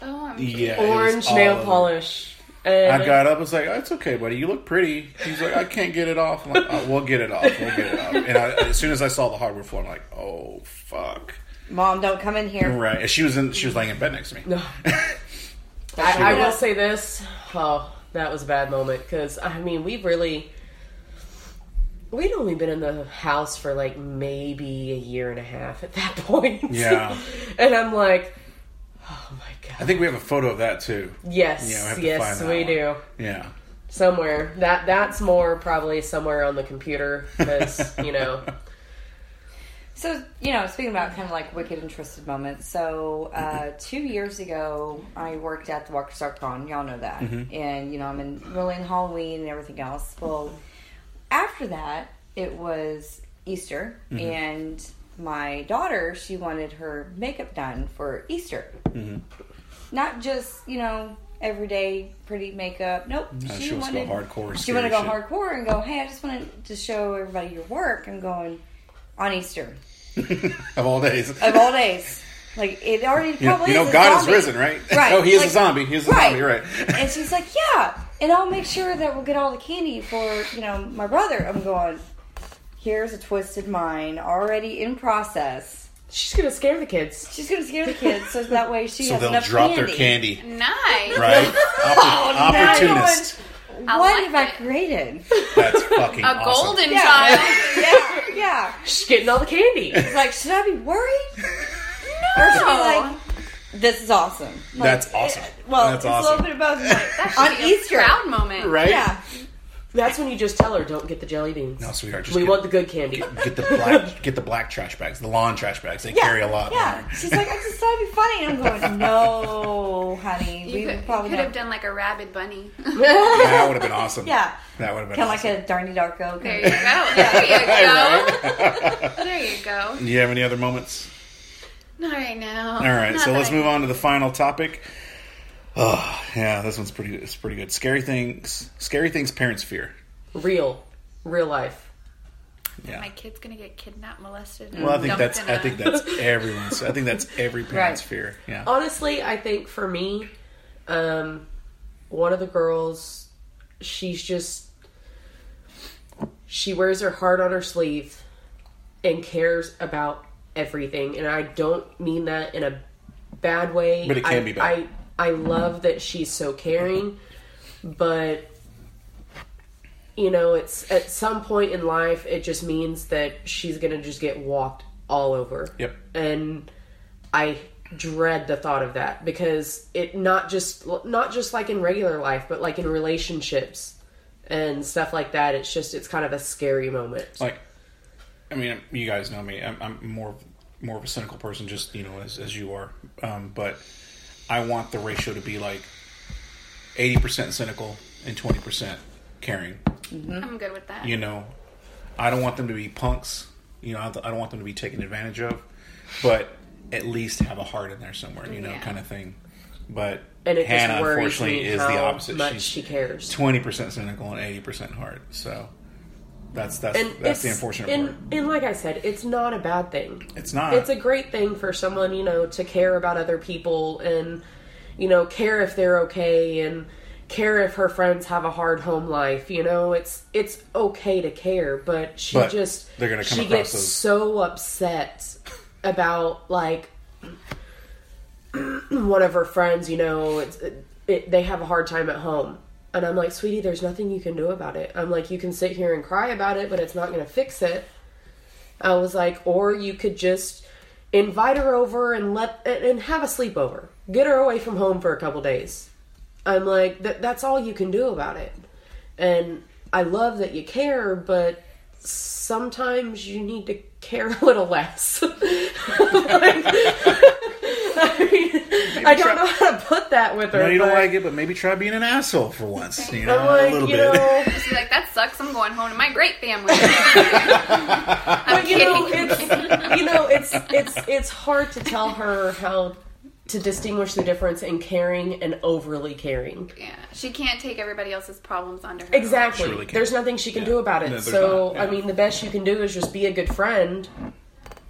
Oh, I'm Yeah, orange nail polish. And I got up. I was like, oh, "It's okay, buddy. You look pretty." He's like, "I can't get it off." I'm like, oh, "We'll get it off. We'll get it off." And I, as soon as I saw the hardwood floor, I'm like, "Oh fuck!" Mom, don't come in here. Right? And she was in. She was laying in bed next to me. No. I, I will say this. Oh, that was a bad moment because I mean we've really we'd only been in the house for like maybe a year and a half at that point. Yeah. and I'm like, oh my god. I think we have a photo of that too. Yes, Yeah, we have to yes, find we one. do. Yeah. Somewhere that that's more probably somewhere on the computer because you know So, you know, speaking about kind of like wicked and twisted moments. So, uh, mm-hmm. two years ago, I worked at the Walker Stalker Con. Y'all know that. Mm-hmm. And, you know, I'm in really in Halloween and everything else. Well, mm-hmm. After that, it was Easter. Mm-hmm. And my daughter, she wanted her makeup done for Easter. Mm-hmm. Not just, you know, everyday pretty makeup. Nope. Uh, no, she wants to go hardcore, She wanted to go scary hardcore and go, hey, I just wanted to show everybody your work. I'm going on Easter of all days. of all days. Like it already You know, probably you know God is risen, right? Right. Oh, he is Like- a zombie. He is a right. zombie, right? And she's like, yeah, and I'll make sure that we'll get all the candy for you know my brother. I'm going, here's a twisted mind already in process. She's gonna scare the kids. She's gonna scare the kids so that way she So has they'll enough drop candy. their candy, Nice. right? Oppor- oh, now opportunist. I What like have I it. created? That's fucking A awesome. golden Yeah, child. yeah, yeah. She's getting all the candy. It's like, should I be worried? Or should I be like, this is awesome? Like, That's awesome. it- well, That's it's awesome. a little bit of both. On Easter, proud moment. Right? yeah, That's when you just tell her, "Don't get the jelly beans. No, sweetheart, just we get- want the good candy." Get the black, get the black trash bags, the lawn trash bags. They yeah, carry a lot. Yeah, more. she's like, I just thought it'd be funny, and I'm going, no, honey, You we could, probably could have, have done like a rabid bunny. That would have been awesome. yeah, that would have been kind of awesome. like a Donnie Darko. There you go. There you go. There you go. Do you have any other moments? Not right now. All right, Not so let's I- move on to the final topic. Oh, yeah, this one's pretty. It's pretty good. Scary things. Scary things parents fear. Real, real life. Yeah. My kid's gonna get kidnapped, molested. and Well, I think dumped that's. in I a- think that's everyone's. I think that's every parent's Right. fear. Yeah. Honestly, I think for me, um, one of the girls, she's just she wears her heart on her sleeve and cares about everything. And I don't mean that in a bad way. But it can I, be bad. I I love that she's so caring, but you know, it's at some point in life it just means that she's gonna just get walked all over Yep. and I dread the thought of that because it not just not just like in regular life, but like in relationships and stuff like that. It's just it's kind of a scary moment. Like, I mean, you guys know me. I'm, I'm more more of a cynical person, just you know, as as you are. Um, but I want the ratio to be like eighty percent cynical and twenty percent caring. I'm good with that. you know i don't want them to be punks you know i don't want them to be taken advantage of but at least have a heart in there somewhere you know Yeah. kind of thing but And it hannah just worries unfortunately me is how the opposite much she's she cares. 20% cynical and 80% heart so that's that's And that's the unfortunate and, part And like I said, it's not a bad thing. it's not It's a great thing for someone, you know, to care about other people and, you know, care if they're okay and care if her friends have a hard home life. You know, it's it's okay to care, but she But just they're gonna come she across gets those- so upset about like one of her friends. You know, it's it, it, they have a hard time at home. And I'm like, sweetie, there's nothing you can do about it. I'm like, you can sit here and cry about it, but it's not going to fix it. I was like, or you could just invite her over and let and have a sleepover. Get her away from home for a couple days. I'm like, that that's all you can do about it. And I love that you care, but sometimes you need to care a little less. Like, I mean, I don't know how to put that with her. no, you don't like it, but maybe try being an asshole for once. You know, I'm like, a little you bit. know, She's like, that sucks. I'm going home to my great family. I'm But you know, it's you know, it's it's it's hard to tell her how to distinguish the difference in caring and overly caring. yeah, she can't take everybody else's problems onto her. Exactly. Really there's nothing she can Yeah. do about it. No, so not, yeah. I mean, the best you can do is just be a good friend,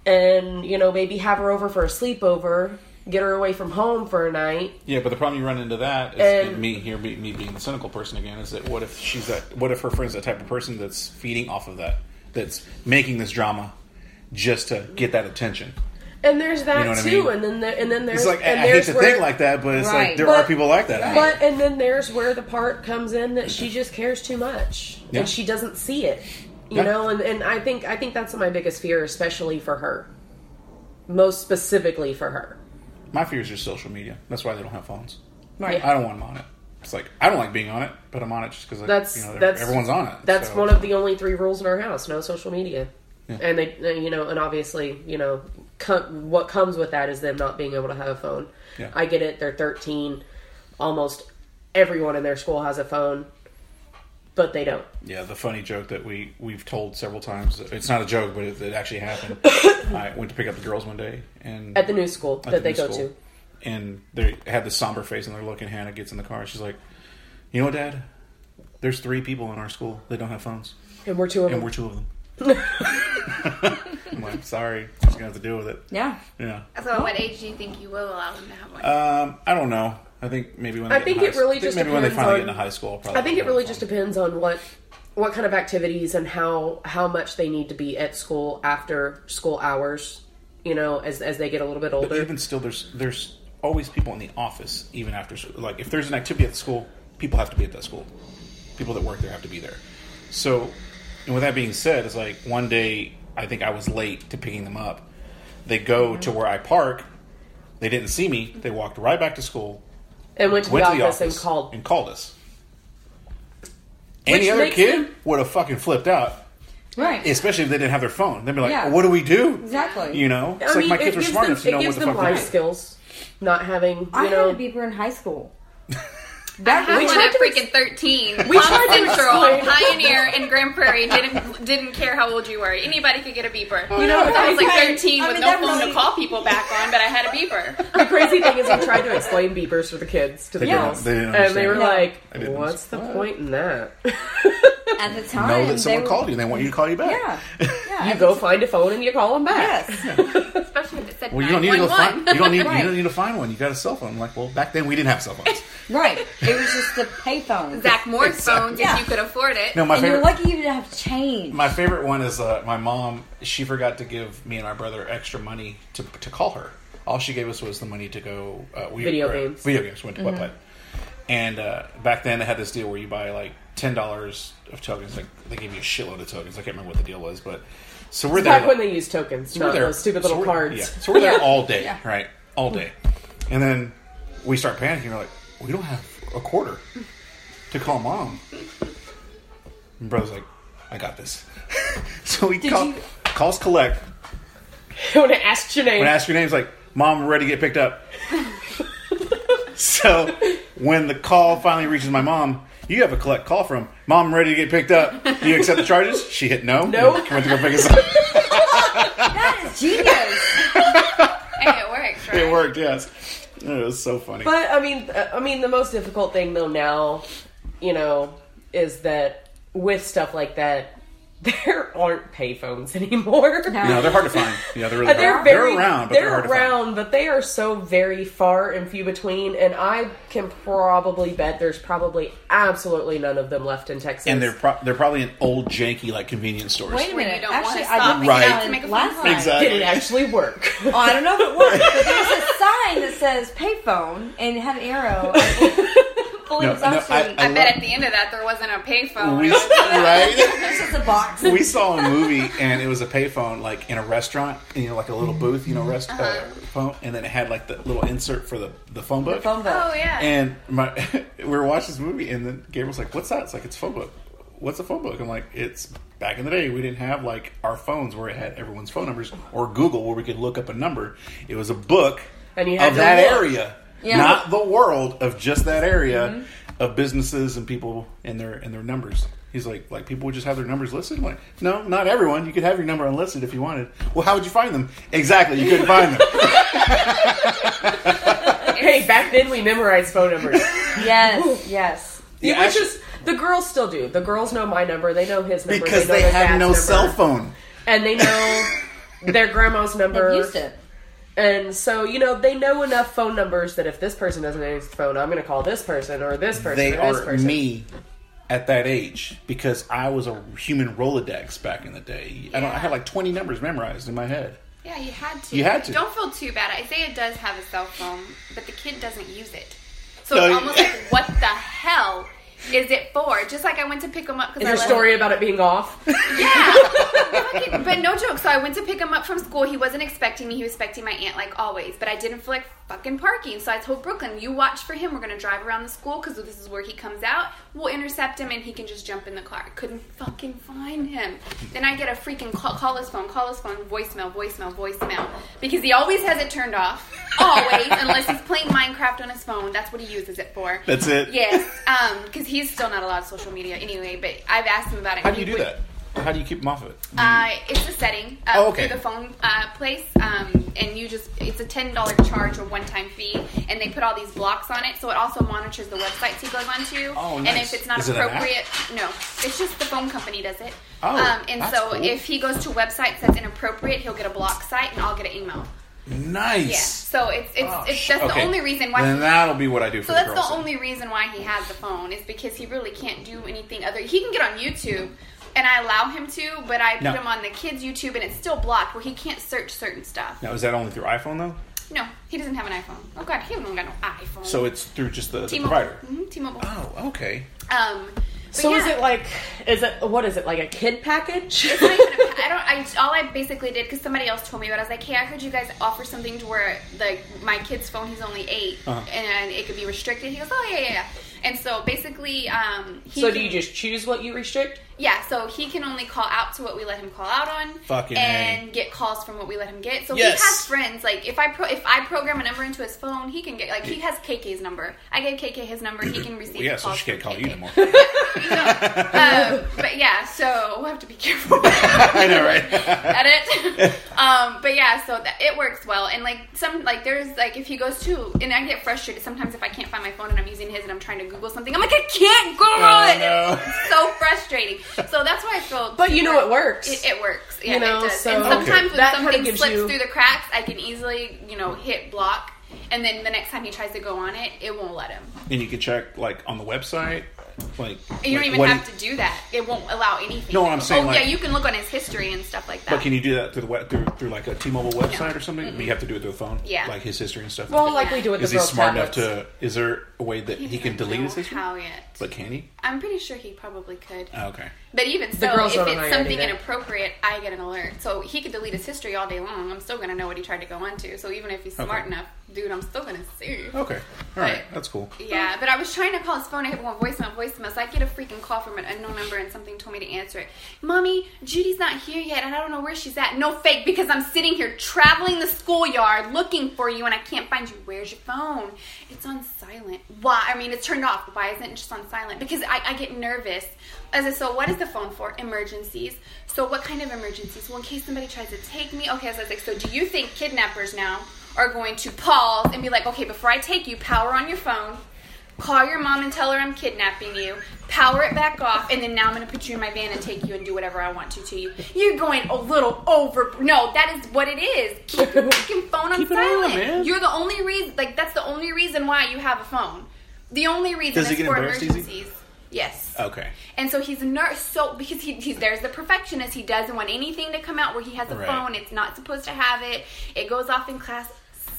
and you know, maybe have her over for a sleepover, get her away from home for a night. Yeah, but the problem you run into that is And- and me here, me, me being the cynical person again, is that what if she's that? What if her friend's that type of person that's feeding off of that, that's making this drama just to get that attention? And there's that You know what I too. mean? And then there, and then there's It's like and I, I hate there's to where, think like that, but it's like there But- are people like that. out there. But and then there's where the part comes in that she just cares too much Yeah. and she doesn't see it. You Yeah. know, and, and I think I think that's my biggest fear, especially for her. Most specifically for her. My fear is just social media. That's why they don't have phones. Right. I don't want them on it. It's like I don't like being on it, but I'm on it just because That's you know that's everyone's on it. That's so- one of the only three rules in our house: no social media. Yeah. And they, you know, and obviously, you know, com- what comes with that is them not being able to have a phone. Yeah. I get it; they're 13. Almost everyone in their school has a phone, but they don't. Yeah, the funny joke that we we've told several times. It's not a joke, but it, it actually happened. I went to pick up the girls one day, and At the new school that the they go school, and they had this somber face, and they're looking. Hannah gets in the car. She's like, "You know what, Dad? There's three people in our school that don't have phones, and we're two of them. and them. we're two of them." I'm like, "Sorry, just gonna have to deal with it." Yeah. Yeah. So, what age do you think you will allow them to have one? Um, I don't know. I think maybe when they I think it really just maybe when they finally on- get into high school. I think it really just depends on what what kind of activities and how how much they need to be at school after school hours. You know, as as they get a little bit But older. even still, there's there's always people in the office even after school. Like if there's an activity at school, people have to be at that school. People that work there have to be there. So, and with that being said, it's like one day I think I was late to picking them up. They go to mm-hmm. where I park. They didn't see me. They walked right back to school. And went to, Went the, to the office, office and called. and called us. Which Any other kid them- would have fucking flipped out, Right. especially if they didn't have their phone. They'd be like, Yeah. "What do we do?" Exactly. You know, it's I like mean, my kids are smart them, enough to know what the them fuck to life do. skills. Not having, I you know, had a beeper in high school. I That had we one tried at to ex- freaking thirteen. We Palm tried to Central, explain- Pioneer, and Grand Prairie didn't didn't care how old you were. Anybody could get a beeper. You know, I was like 13 I with mean, no that phone really- to call people back on, but I had a beeper. the crazy thing is, we tried to explain beepers for the kids to the They didn't- girls, they didn't and they were understand. like, "What's the understand. point in that?" At the time, Know that they someone were- called you. and They want you to call you back. Yeah. Yeah. you go the- find a phone and you call them back. Yes. Especially if it said Well, you don't need to go find. You don't need. Right. You don't need to find one. You got a cell phone. I'm like, well, back then we didn't have cell phones. Right. It was just the payphone. Zack Morris phones Yeah. if you could afford it. No, my and you're lucky you to have change. My favorite one is uh, my mom. She forgot to give me and my brother extra money to to call her. All she gave us was the money to go. Uh, we, Video or, games. Video games. Went to Wet And uh, back then they had this deal where you buy like ten dollars of tokens. Like they gave you a shitload of tokens. I can't remember what the deal was, but so we're there. Back when they used tokens, So we're not there. those stupid little we're- cards. Yeah. So we're there Yeah. all day, Yeah. right? All day. And then we start panicking. We're like, we don't have a quarter to call mom. And brother's like, I got this. so we call, you- calls collect. when I asked your name, When I ask your name, it's like, Mom, we're ready to get picked up. so when the call finally reaches my mom, you have a collect call from Mom, ready to get picked up. Do you accept the charges? She hit no. No. And Went to go pick us up. That is genius. Hey, it works, right? it worked, yes. It was so funny. But I mean, uh, I mean, the most difficult thing though now, you know, is that with stuff like that, there aren't payphones anymore. No, they're hard to find. Yeah, they're really Uh, they're hard. very they're around, but they're they're, hard around, but they are so very far and few between. And I can probably bet there's probably absolutely none of them left in Texas. And they're pro- they're probably in old janky like convenience stores. Wait a When you minute. don't Actually, wanna I stop did Right. to make a phone last call. night. Exactly. did it actually work? Oh, I don't know if it worked, but there was a sign that says payphone and it had an arrow. I No, it's no, actually I- I bet at the end of that there wasn't a payphone. We, right? it's just a box. we saw a movie and it was a payphone like in a restaurant, and, you know, like a little booth, you know, rest uh, phone, and then it had like the little insert for the the phone book. phone book. Oh yeah. And my we were watching this movie, and then Gabriel's like, "What's that?" It's like it's a phone book. What's a phone book? I'm like, it's back in the day we didn't have like our phones where it had everyone's phone numbers or Google where we could look up a number. It was a book And you had of that look. area, Yeah. not the world of just that area Mm-hmm. of businesses and people and their and their numbers. He's like, like people would just have their numbers listed. I'm like, no, not everyone. You could have your number unlisted if you wanted. Well, how would you find them? Exactly, you couldn't find them. hey, back then we memorized phone numbers. Yes, yes. Yeah, which actually- is the girls still do. The girls know my number. They know his number because know they have no number, cell phone. and they know their grandma's number. They used it. And so, you know, they know enough phone numbers that if this person doesn't answer the phone, I'm going to call this person or this person they or this are person. me at that age because I was a human Rolodex back in the day. I don't. I had like twenty numbers memorized in my head. yeah, you had to. You had to. Don't feel too bad. Isaiah does have a cell phone, but the kid doesn't use it. So No, it's almost like, what the hell is it for? Just like I went to pick him up Is because your story about it being off? Yeah. But no joke. So I went to pick him up from school. He wasn't expecting me. He was expecting my aunt, like always. But I didn't feel like fucking parking. So I told Brooklyn, "You watch for him. We're gonna drive around the school because this is where he comes out. We'll intercept him, and he can just jump in the car." I couldn't fucking find him. Then I get a freaking call, call his phone, call his phone, voicemail, voicemail, voicemail, because he always has it turned off. Always, unless he's playing Minecraft on his phone. That's what he uses it for. That's it. Yes, um, because he's still not allowed social media anyway. But I've asked him about it. How do you do would- that? How do you keep them off of it? uh, it's a setting uh, Oh, okay. through the phone uh, place, um, and you just it's a ten dollar charge or one time fee, and they put all these blocks on it, so it also monitors the websites he goes onto. Oh, And if it's not Is it appropriate, no, it's just the phone company does it. Oh, um, and so cool. if he goes to websites that's inappropriate, he'll get a block site, and I'll get an email. Nice. Yeah. So it's it's, Oh, it's that's okay. the only reason why. Then that'll be what I do for so the that's the only reason why he has the phone is because he really can't do anything other. He can get on YouTube, and I allow him to, but I put No. him on the kids' YouTube, and it's still blocked where he can't search certain stuff. Now, is that only through iPhone though? No, he doesn't have an iPhone. Oh God, he don't got no iPhone. So it's through just the, the T-Mobile. provider. hmm T-Mobile. Oh, okay. Um. So is it like is it what is it like a kid package? It's not even a, I don't. I all I basically did because somebody else told me, but I was like, "Hey, I heard you guys offer something to where like my kid's phone, he's only 8 Uh-huh. and it could be restricted." He goes, "Oh yeah, yeah, yeah." And so basically, um, he so do can- you just choose what you restrict? Yeah, so he can only call out to what we let him call out on, Fucking and get calls from what we let him get. So Yes. he has friends. Like if I pro- if I program a number into his phone, he can get like he has KK's number. I gave KK his number. He can receive. Well, yeah, so she can't call you KK. anymore. Um, but yeah, so we'll have to be careful. I know, right? edit. um, but yeah, so that, it works well. And like some, like there's like if he goes to, and I get frustrated sometimes if I can't find my phone and I'm using his and I'm trying to Google something. I'm like, I can't Google Oh, it. no. It's so frustrating. So that's why I feel. But you know it works. It, it works. Yeah, You know, it does. so- and Okay. sometimes when That something slips you- through the cracks, I can easily, you know, hit block. And then the next time he tries to go on it, it won't let him. and you can check like on the website, like You don't like, even have he- to do that. It won't allow anything. No, I'm saying, Oh like- yeah, you can look on his history and stuff like that. But can you do that through the web, through, through like a T-Mobile website or something? But you have to do it through the phone. Yeah. like his history and stuff. Well, like we do with is the he smart tablets. enough to? Is there a way that he, can delete his history? How yet? But can he? I'm pretty sure he probably could. Oh, okay. But even so, if don't know how it's something do that. inappropriate, I get an alert. So he could delete his history all day long. I'm still gonna know what he tried to go onto. So even if he's smart Okay. enough, dude, I'm still gonna see. Okay. All right. Right. That's cool. Yeah, but I was trying to call his phone. I had one voicemail, voicemail. So I get a freaking call from an unknown number, and something told me to answer it. Mommy, Judy's not here yet, and I don't know where she's at. No fake, because I'm sitting here traveling the schoolyard looking for you, and I can't find you. Where's your phone? It's on silent. Why? I mean, it's turned off. Why isn't it just on silent? Because I, I get nervous. As I so, what is the phone for? Emergencies. So, what kind of emergencies? Well, in case somebody tries to take me. Okay, so I was like, so do you think kidnappers now are going to pause and be like, okay, before I take you, power on your phone, call your mom and tell her I'm kidnapping you, power it back off, and then now I'm going to put you in my van and take you and do whatever I want to to you. You're going a little over. No, that is what it is. Keep your fucking phone on Keep it on, silent. man. You're the only reason. Like that's the only reason why you have a phone. The only reason Does he is get for embarrassed easy? emergencies. Yes. Okay. And so he's a nurse, so because he, he's there's the perfectionist, he doesn't want anything to come out where he has a Right. phone. It's not supposed to have it. It goes off in class.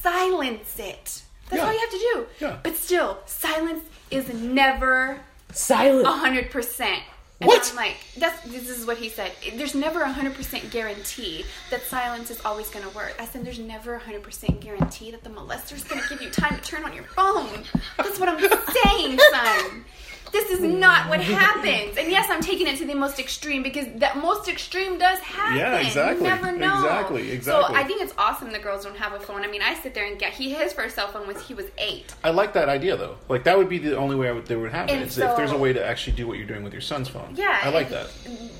Silence it. That's Yeah. all you have to do. Yeah. But still, silence is never Silent. a hundred percent. And What? I'm like, that's this is what he said. There's never a hundred percent guarantee that silence is always going to work. I said, there's never a hundred percent guarantee that the molester's going to give you time to turn on your phone. That's what I'm saying, son. This is not what happens. And yes, I'm taking it to the most extreme because that most extreme does happen. Yeah, exactly. You never know. Exactly, exactly. So I think it's awesome the girls don't have a phone. I mean, I sit there and get he his first cell phone was he was eight. I like that idea though. Like that would be the only way I would, they would have it. Is if there's a way to actually do what you're doing with your son's phone. Yeah, I like that.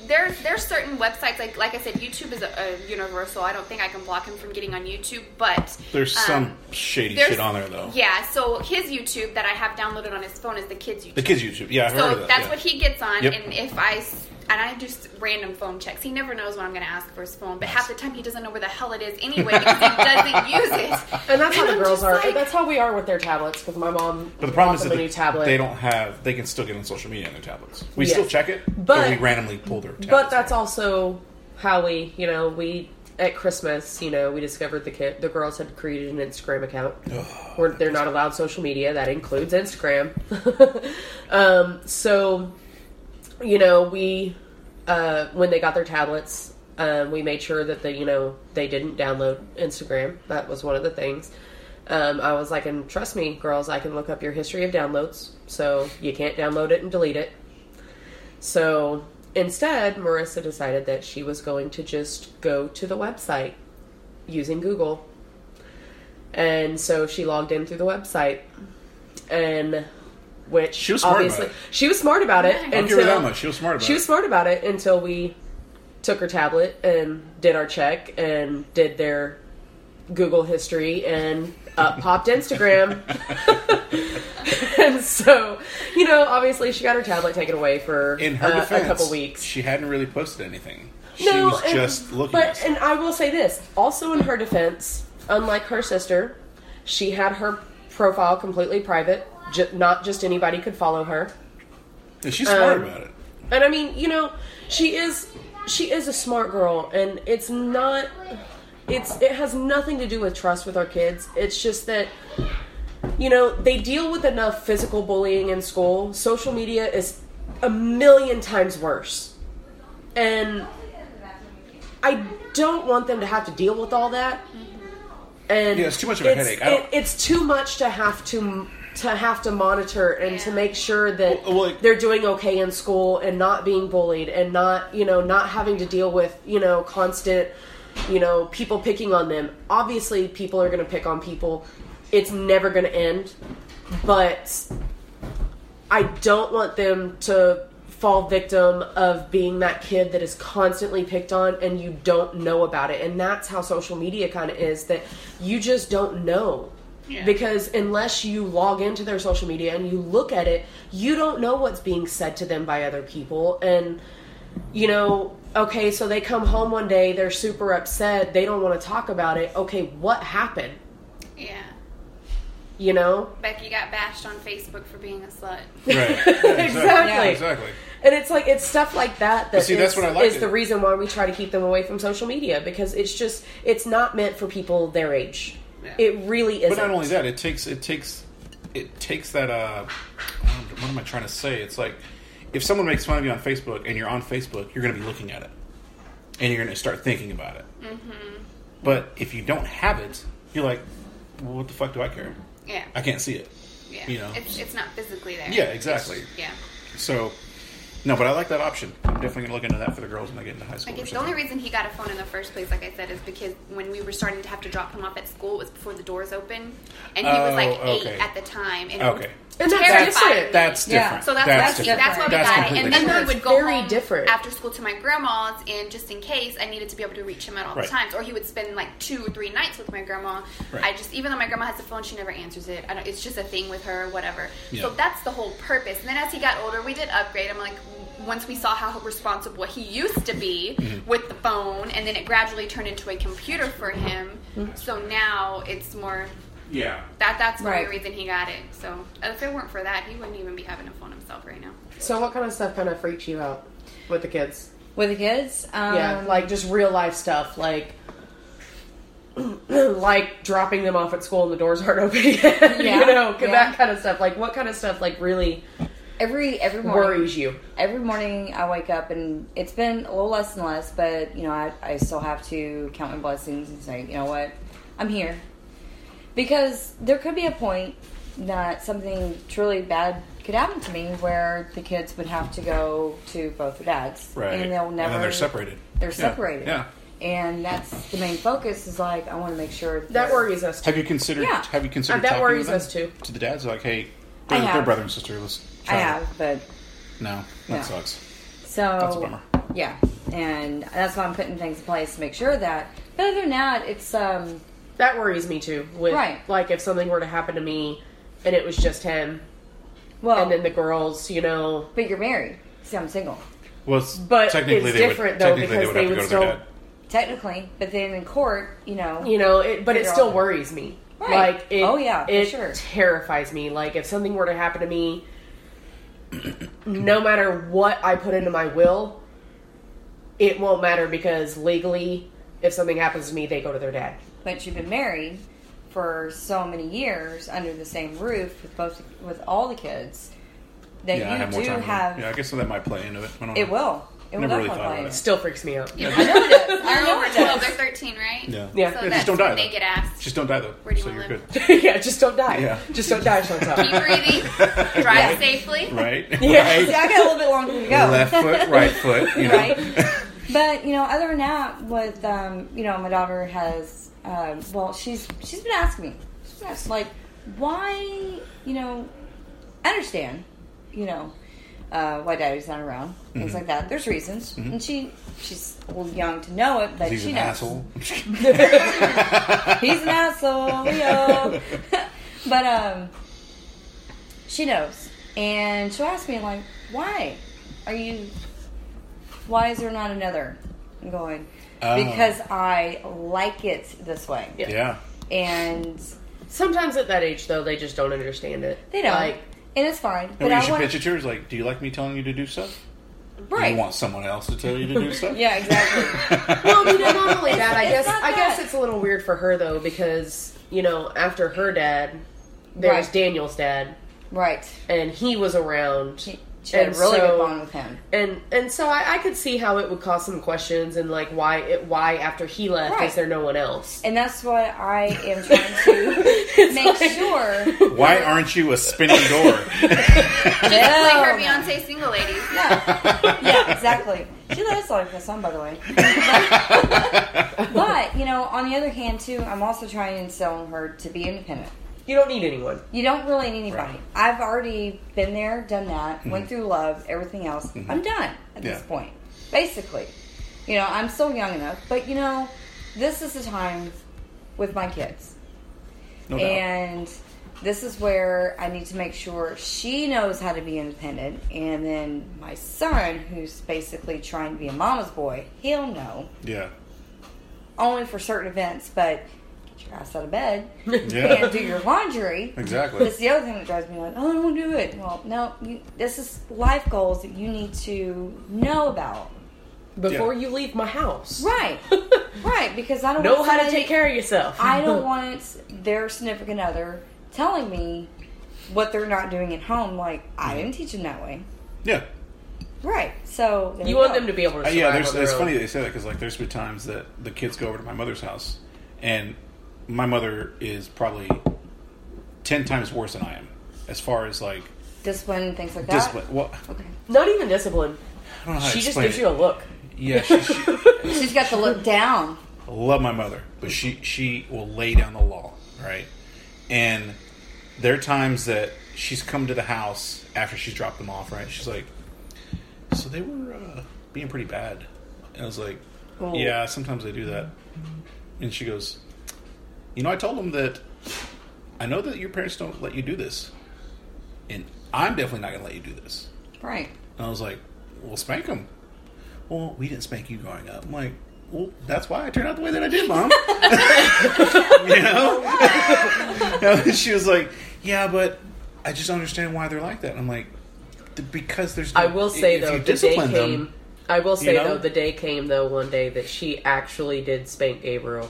There's there's certain websites like like I said, YouTube is a, a universal. I don't think I can block him from getting on YouTube, but There's um, some shady there's- shit on there though. Yeah, so his YouTube that I have downloaded on his phone is the kids YouTube. The kids YouTube. Yeah, I've heard so of that. that's yeah. what he gets on, Yep. and if I and I do s- random phone checks. He never knows when I'm going to ask for his phone, but half the time he doesn't know where the hell it is anyway because he doesn't use it. And that's how And the I'm girls are. like- that's how we are with their tablets. Because my mom. But the problem is that them a they, tablet. they don't have. They can still get on social media on their tablets. We Yes. still check it, but, But- we randomly pull their. Tablets But that's out. also how we, you know, we at Christmas, you know, we discovered the kid, the girls had created an Instagram account. where they're not allowed social media. That includes Instagram. um, so, you know, we uh, when they got their tablets, um, we made sure that they, you know, they didn't download Instagram. That was one of the things. Um, I was like, and trust me, girls, I can look up your history of downloads, so you can't download it and delete it. So instead, Marissa decided that she was going to just go to the website using Google. And so she logged in through the website, and which She was smart about obviously it. she was smart about it. Nice. I'll give her that much. She was smart about She it. was smart about it until we took her tablet and did our check and did their Google history and up popped Instagram. and so, you know, obviously she got her tablet taken away for In her uh, defense, a couple weeks. she hadn't really posted anything. She No, was and- just looking. But and I will say this, also in her defense, unlike her sister, she had her profile completely private. J- not just anybody could follow her. Yeah, she's smart Um, about it. And I mean, you know, she is she is a smart girl, and it's not. It's it has nothing to do with trust with our kids. It's just that you know they deal with enough physical bullying in school. Social media is a million times worse, and I don't want them to have to deal with all that. And Yeah, it's too much of a headache. It- it's too much to have to to have to monitor and to make sure that Well, like- they're doing okay in school and not being bullied and not you know not having to deal with you know constant you know people picking on them obviously people are going to pick on people it's never going to end but i don't want them to fall victim of being that kid that is constantly picked on and you don't know about it and that's how social media kind of is that you just don't know Yeah. because unless you log into their social media and you look at it, you don't know what's being said to them by other people. And, you know, okay, so they come home one day, they're super upset, they don't want to talk about it. Okay, what happened? Yeah. You know? Becky got bashed on Facebook for being a slut. Right. Yeah, Exactly. Exactly. And it's like it's stuff like that that see, is, that's what I like is the reason why we try to keep them away from social media because it's just it's not meant for people their age. Yeah. It really isn't. But not only that, it takes it takes it takes that. Uh, what am I trying to say? It's like if someone makes fun of you on Facebook and you're on Facebook, you're going to be looking at it and you're going to start thinking about it. Mm-hmm. But if you don't have it, you're like, well, what the fuck do I care? Yeah. I can't see it. Yeah. You know. It's, it's not physically there. Yeah, exactly. It's- yeah. So, no, but I like that option. I'm definitely going to look into that for the girls when they get into high school. Guess the only reason he got a phone in the first place, like I said, is because when we were starting to have to drop him off at school, it was before the doors opened, and he was like oh, eight okay. at the time, and Okay. And that's terrified different. me. That's Yeah. So that's that's that's, that's why we That's got it. And then different. we would go very home different. after school to my grandma's, and just in case I needed to be able to reach him at all Right. times, or he would spend like two or three nights with my grandma. Right. I just even though my grandma has a phone, she never answers it. I don't, it's just a thing with her, whatever. Yeah. So that's the whole purpose. And then as he got older, we did upgrade. I'm like. Once we saw how responsible he used to be Mm-hmm. with the phone, and then it gradually turned into a computer for him. So now it's more Yeah. that that's the Right. only reason he got it. So if it weren't for that, he wouldn't even be having a phone himself right now. So what kind of stuff kind of freaks you out with the kids? With the kids, um, yeah, like just real life stuff, like like dropping them off at school and the doors aren't open yet. Yeah, you know, yeah. that kind of stuff. Like what kind of stuff like really every every morning. worries you? every morning I wake up and it's been a little less and less, but you know, I, I still have to count my blessings and say, you know what, I'm here. Because there could be a point that something truly bad could happen to me where the kids would have to go to both their dads. Right. And they'll never. then they're separated. They're Yeah. separated. Yeah. And that's the main focus is like, I want to make sure That they're- worries us. Too. Have you considered? Yeah. Have you considered? Uh, that talking worries with them? us, too. To the dads, like, hey, I they're, they're brother and sister. Let's. I Try it. have, but No, that No. sucks. So That's a bummer. Yeah, and that's why I'm putting things in place to make sure that. But other than that, it's um That worries me too. With Right. like if something were to happen to me and it was just him, well, and then the girls, you know, but you're married. See, I'm single Well, But technically it's different, would, though, technically because would they would still- technically, but then in court, you know, you know, it, but it still out- worries me. Right. Like, it, Oh, yeah, it sure. terrifies me. Like, if something were to happen to me, no matter what I put into my will, it won't matter because legally, if something happens to me, they go to their dad. But you've been married for so many years under the same roof with both with all the kids that Yeah, I have you more do time. have. Yeah, I guess that might play into it. I don't It know. will. It will Never really thought play about it. it. Still freaks me out. I know it does. I They're know over it 12, does. they're 13, right? Yeah. Yeah. So Yeah, just don't die, they though. get asked. Just don't die though. Where do you so wanna you're live? good. yeah, just don't die. Yeah. Just don't die, Chantal. Keep breathing. Drive safely. Right. Yeah. Right. See, I got a little bit longer to go. Left foot, right foot. You know. right? But you know, other than that, with um, you know, my daughter has um, well, she's she's been asking me, she's been asking, like, why, you know, I understand, you know, uh, why daddy's not around, things Mm-hmm. like that. There's reasons, and she she's a little young to know it, but she knows. He's she an knows asshole. he's an asshole, yo. but um, she knows, and she'll ask me like, "Why are you? Why is there not another?" I'm going Oh. because I like it this way. Yeah. yeah. and Sometimes at that age, though, they just don't understand it. they don't, Like, and it's fine. And But you I should want pitch it to her like, do you like me telling you to do stuff? Right. You want someone else to tell you to do stuff? yeah, exactly. well, I mean, and not only that, I guess not I guess it's a little weird for her though because you know after her dad, there's Right. Daniel's dad, right. and he was around. She, she had a And really so- good bond with him. and and so I, I could see how it would cause some questions and like why it why after he left Right. is there no one else? And that's what I am trying to make sure. Why aren't you a spinning door? Like No, her. Beyonce single ladies. Yeah, yeah, exactly. She let us like that song, by the way. But, but, you know, on the other hand, too, I'm also trying to instill her to be independent. You don't need anyone. You don't really need anybody. Right. I've already been there, done that, mm-hmm. went through love, everything else. Mm-hmm. I'm done at this point, basically. You know, I'm still young enough, but you know, this is the time with my kids. No doubt. and this is where I need to make sure she knows how to be independent. And then my son, who's basically trying to be a mama's boy, he'll know yeah. only for certain events, but ass out of bed Yeah. and do your laundry. Exactly. That's the other thing that drives me like, oh, I don't do it. Well, no, you, this is life goals that you need to know about. Before Yeah. you leave my house, Right, right, because I don't know want how to take care of yourself. I don't want their significant other telling me what they're not doing at home. Like I didn't teach them that way. Yeah. Right. So there You you want go. them to be able to Uh, yeah, there's, it's own. funny they say that because like there's been times that the kids go over to my mother's house, and my mother is probably ten times worse than I am as far as like discipline and things like that. discipline. Well, Okay. Not even discipline. I don't know how to She just explain gives it. you a look. Yeah, she, she, She's got to look down. I love my mother, but she she will lay down the law, right? And there are times that she's come to the house after she's dropped them off, right? She's like, "So they were uh, being pretty bad," and I was like, Oh. "Yeah, sometimes they do that." And she goes, "You know, I told them that I know that your parents don't let you do this, and I'm definitely not going to let you do this." Right. And I was like, well, spank him. Well, we didn't spank you growing up. I'm like, well, that's why I turned out the way that I did, Mom. you know? And she was like, yeah, but I just don't understand why they're like that. And I'm like, because there's. I will say though, you the day discipline them- came. I will say know? though, the day came though one day that she actually did spank Gabriel,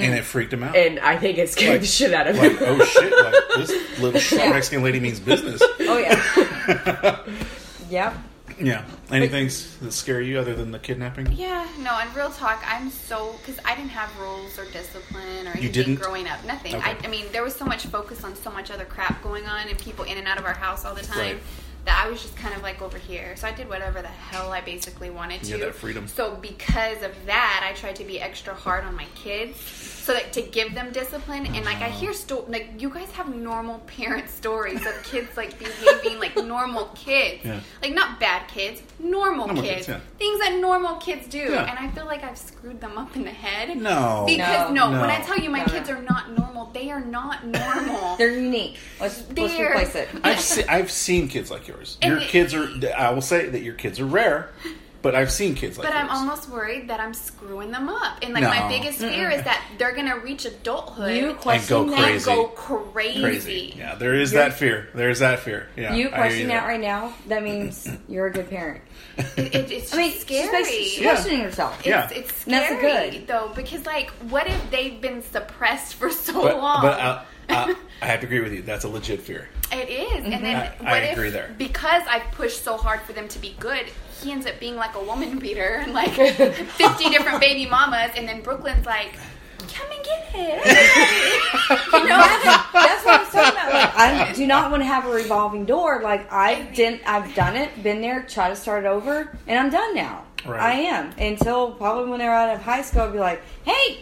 and mm. it freaked him out. and I think it scared Like- the shit out of like, him. oh shit! Like this little short Yeah. Mexican lady means business. Oh yeah. yep. Yeah. Anything s- that scare you other than the kidnapping? Yeah, no, and real talk, I'm so because I didn't have rules or discipline or anything didn't? growing up. Nothing. Okay. I, I mean, there was so much focus on so much other crap going on and people in and out of our house all the time Right. That I was just kind of like over here. So I did whatever the hell I basically wanted to. Had that freedom. So because of that, I tried to be extra hard on my kids. So like to give them discipline and like I hear sto- like you guys have normal parent stories of kids like behaving like normal kids, Yeah. like not bad kids, normal, Normal kids, kids, yeah. things that normal kids do, Yeah. and I feel like I've screwed them up in the head. No. because No. no, when I tell you my No, no. kids are not normal, they are not normal. They're unique. Let's let's replace it. I've se- I've seen kids like yours. And Your it- kids are. I will say that your kids are rare, but I've seen kids like But I'm yours. almost worried that I'm screwing them up. And like No. my biggest fear is that they're gonna reach adulthood You and question go that. crazy. go crazy. crazy. Yeah, there is You're- that fear. There is that fear. Yeah, You I hear question that there. right now. That means you're a good parent. It, it, it's I mean, just she's scary. basically- she's Yeah. questioning herself. Yeah. It's, it's And that's scary good. though because like, what if they've been suppressed for so But, long? but uh, uh, I have to agree with you. That's a legit fear. It is, and then I- what I if agree there. because I pushed so hard for them to be good, he ends up being like a woman beater and like fifty different baby mamas, and then Brooklyn's like, "Come and get it," you know? That's what I'm talking about. Like, I do not want to have a revolving door. Like I didn't. I've done it. Been there. Try to start over, and I'm done now. Right. I am until probably when they're out of high school. I'll be like, hey,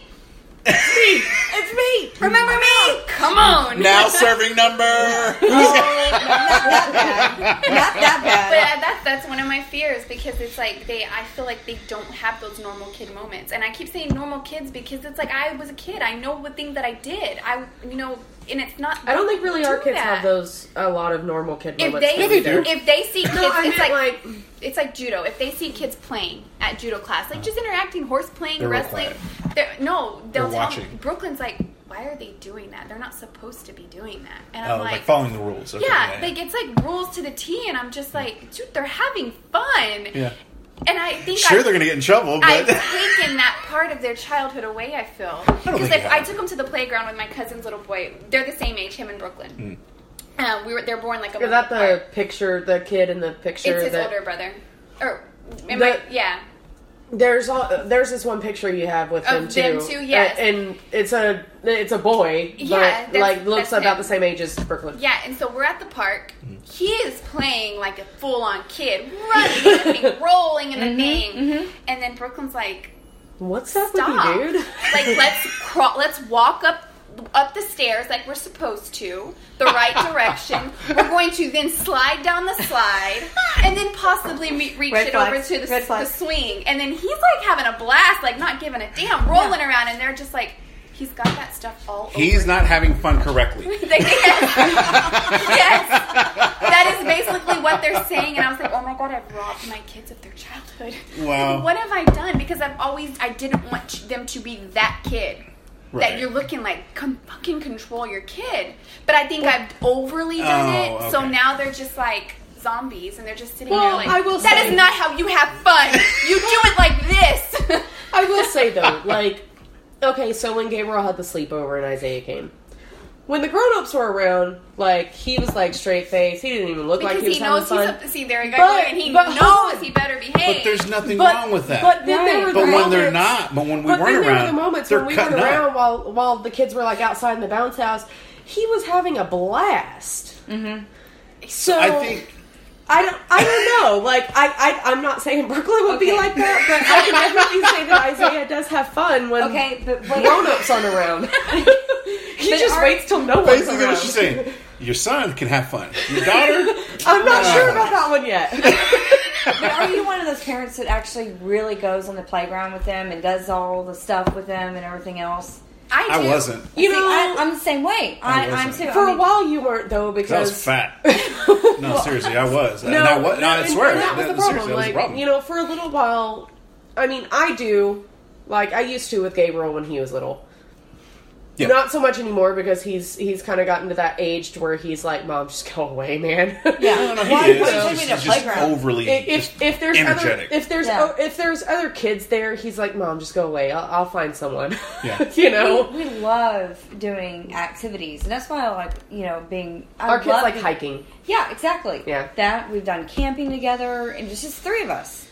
it's me. It's me. Remember me? Come on, Now serving number. Oh, not that bad. Not that bad. uh, that's that's one of my fears because it's like they I feel like they don't have those normal kid moments, and I keep saying normal kids because it's like I was a kid. I know what thing that I did. I you know, and it's not. I don't think really our kids that. have those a lot of normal kid If moments. they, Yeah, they do. if they see kids, no, I it's meant like, like, it's like judo. If they see kids playing at judo class, like just interacting, horse playing, They're wrestling, they're, no, they'll They're tell watching. Brooklyn's like, why why are they doing that? They're not supposed to be doing that. And Oh, I'm like, like, following the rules. Okay, yeah, like it's like rules to the T, and I'm just like, dude, they're having fun. yeah. And I think Sure, I, they're gonna get in trouble, I've but taken that part of their childhood away. I feel because think like I took them to the playground with my cousin's little boy. They're the same age, him and Brooklyn. Uh, we were they're born like a Is that the apart. picture, the kid in the picture? It's his that, older brother, or am The- I, yeah. There's all, there's this one picture you have with Of them them too. two, yes. Uh, and it's a it's a boy, Yeah, but like looks about him. the same age as Brooklyn. Yeah, and so we're at the park. Hmm. He is playing like a full on kid, running, jumping, rolling in the thing. And then Brooklyn's like, What's up Stop. with you, dude? like let's crawl, let's walk up up the stairs like we're supposed to, the right direction. We're going to then slide down the slide, and then possibly me- reach Red it flags. over to the, Red the swing. And then he's like having a blast, like not giving a damn, rolling around, and they're just like. He's got that stuff all over. he's not having fun correctly. Like, yes. yes. That is basically what they're saying. And I was like, oh my God, I've robbed my kids of their childhood. Wow. What have I done? Because I've always, I didn't want them to be that kid. Right. That you're looking like, come fucking control your kid. But I think I've overly done Oh, it. So okay. now they're just like zombies and they're just sitting Well, there like, I will that say- is not how you have fun. You do it like this. I will say though, like, okay, so when Gabriel had the sleepover and Isaiah came, when the grown-ups were around, like he was like straight face. He didn't even look because like he was he having knows fun. he's up to see there you go, But- and he but knows he better behave. But there's nothing But- wrong with that. But then there Right. were But the when they're not, but when we but weren't then there around, were the moments they're when we weren't around up. while while the kids were like outside in the bounce house. He was having a blast. Mm-hmm. So I think I don't. I don't know. Like I, I, I'm not saying Brooklyn would be like that, but I can definitely say that Isaiah does have fun when Okay, but wait. grown-ups aren't around. he But just are- waits till no one's basically around. what she's saying. Your son can have fun. Your daughter, I'm not uh, sure about that one yet. But are you one of those parents that actually really goes on the playground with them and does all the stuff with them and everything else? I, I wasn't. You See, know, I, I'm the same way. I, I I'm too. for I a mean, while you weren't though because I was fat. No, seriously, I was. and I, wa- no, I and- swear. and that was the problem. that was the Like problem. you know, for a little while, I mean, I do. Like I used to with Gabriel when he was little. Yeah. Not so much anymore because he's he's kind of gotten to that age to where he's like, "Mom, just go away, man." Yeah. No, no, he Why- is. why He's should we in a he's just playground? overly if just if there's other if there's Yeah. oh, if there's other kids there, he's like, "Mom, just go away. I'll, I'll find someone." Yeah. you know, we, we love doing activities, and that's why I like you know being. I our kids like being- hiking. Yeah, exactly. Yeah. that we've done camping together, and it's just three of us.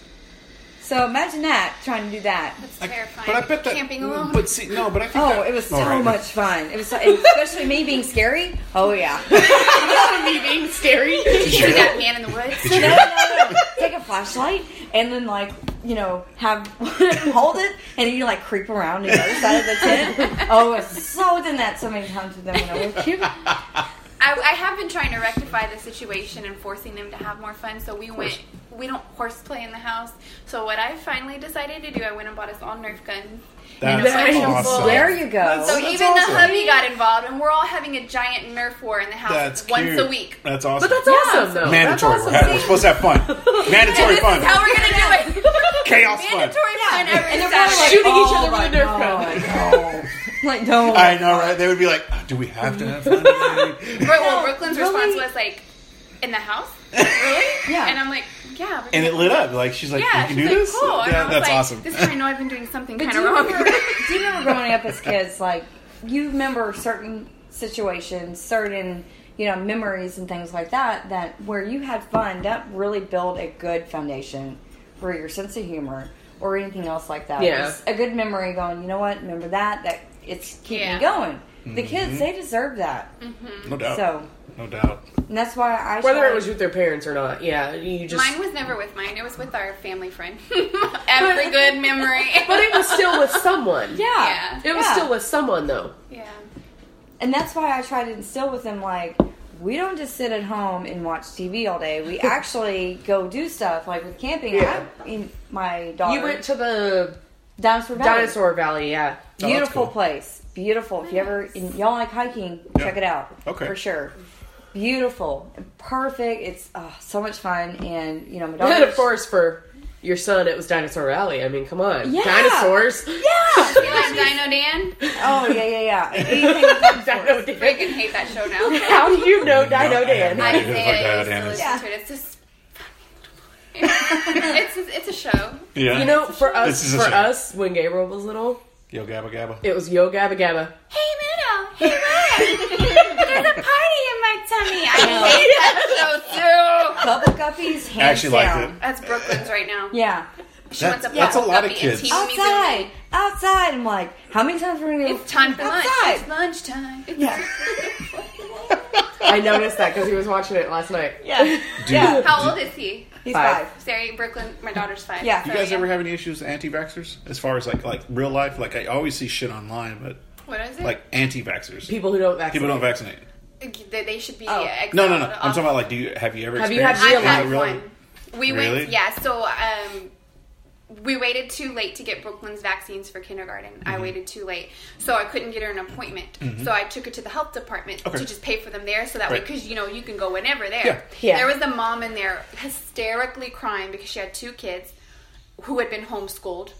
So imagine that trying to do that. It's I- terrifying. but I bet that. camping alone. But see, no, but I think. Oh, that- it was so all right. much fun. It was, so, especially me being scary. Oh yeah. Me being scary. Did you see that man in the woods? Did you- no, no, no. Take a flashlight and then like you know have hold it and you like creep around the other side of the tent. Oh, I so done that so many times with them when I was cute. I, I have been trying to rectify the situation and forcing them to have more fun. So we went. We don't horseplay in the house. So what I finally decided to do, I went and bought us all Nerf guns. That's Nice. awesome. There you go. So That's even awesome. the hubby got involved, and we're all having a giant Nerf war in the house That's once cute. a week. That's awesome. But that's Yeah. awesome, though. mandatory. That's We're, awesome. we're supposed to have fun. And Mandatory this fun. is how we're gonna do it. Chaos fun. Mandatory fun every and they're Saturday. like, Shooting each oh other with a oh Nerf gun. God, no. Like no. I know, right? They would be like, "Do we have to have fun today?" Bro- well, Brooklyn's really? response was like, "In the house, really?" Yeah. And I'm like, "Yeah." and it lit up. Like she's like, Yeah, "You can she's do like, this." Cool. And I Yeah, was that's like, awesome. This is how I know I've been doing something kind of wrong. remember, do you remember growing up as kids, like you remember certain situations, certain you know memories and things like that, that where you had fun, that really built a good foundation for your sense of humor or anything else like that. Yeah. It's a good memory going. You know what? Remember that? That it's keeping Yeah. going. The Mm-hmm. kids, they deserve that. no doubt. So, no doubt. and that's why I Whether try- it was with their parents or not, yeah, you just. Mine was never with mine. It was with our family friend. Every good memory. but it was still with someone. yeah, Yeah. It was yeah. still with someone though. yeah. And that's why I try to instill with them like we don't just sit at home and watch TV all day. We actually go do stuff like with camping. Yeah. I, my daughter, You went to the Dinosaur Valley. Dinosaur Valley, yeah. Oh, Beautiful cool. place. Beautiful. If you ever and y'all like hiking, Yeah. check it out. Okay. for sure. Beautiful, perfect. It's oh, so much fun, and you know my And daughter. of course, for your son, it was Dinosaur Valley. I mean, come on, Yeah. dinosaurs. yeah. I feel like Dino Dan? Oh yeah, yeah, yeah. Anything with. Dino Dan. Freaking hate that show now. How do you know Dino no, Dan? have I no used idea to, what I Dino used Dan to is. listen to it. It's just. it's it's a show. Yeah. You know, for us, This is a for show. us, when Gabriel was little, Yo Gabba Gabba. it was Yo Gabba Gabba. Hey Muno, hey Red, there's a party in my tummy. I hate that show too. Bubble guppies, hands I actually liked down. it. That's Brooklyn's right now. Yeah. She That- wants a that's a bubble lot of guppy and kids. tease me Outside, doing- outside. I'm like, how many times are we gonna go It's time for lunch. outside? It's lunchtime. Yeah. I noticed that because he was watching it last night. Yeah. Yeah. How old is he? He's Five. five. Sorry, Brooklyn. My daughter's five. Yeah. You Sorry, guys ever have any issues with anti-vaxxers as far as like like real life? Like I always see shit online, but What is it? like anti-vaxxers, People who don't vaccinate. people don't vaccinate. they, they should be Oh. No, no, no. I'm talking about like, do you have you ever Have you had experienced I real real life? one. We Really? went, yeah. So um, we waited too late to get Brooklyn's vaccines for kindergarten. Mm-hmm. I waited too late, so I couldn't get her an appointment. So I took her to the health department Okay. to just pay for them there, so that way, because you know you can go whenever there. Yeah. Yeah. There was a mom in there hysterically crying because she had two kids who had been homeschooled.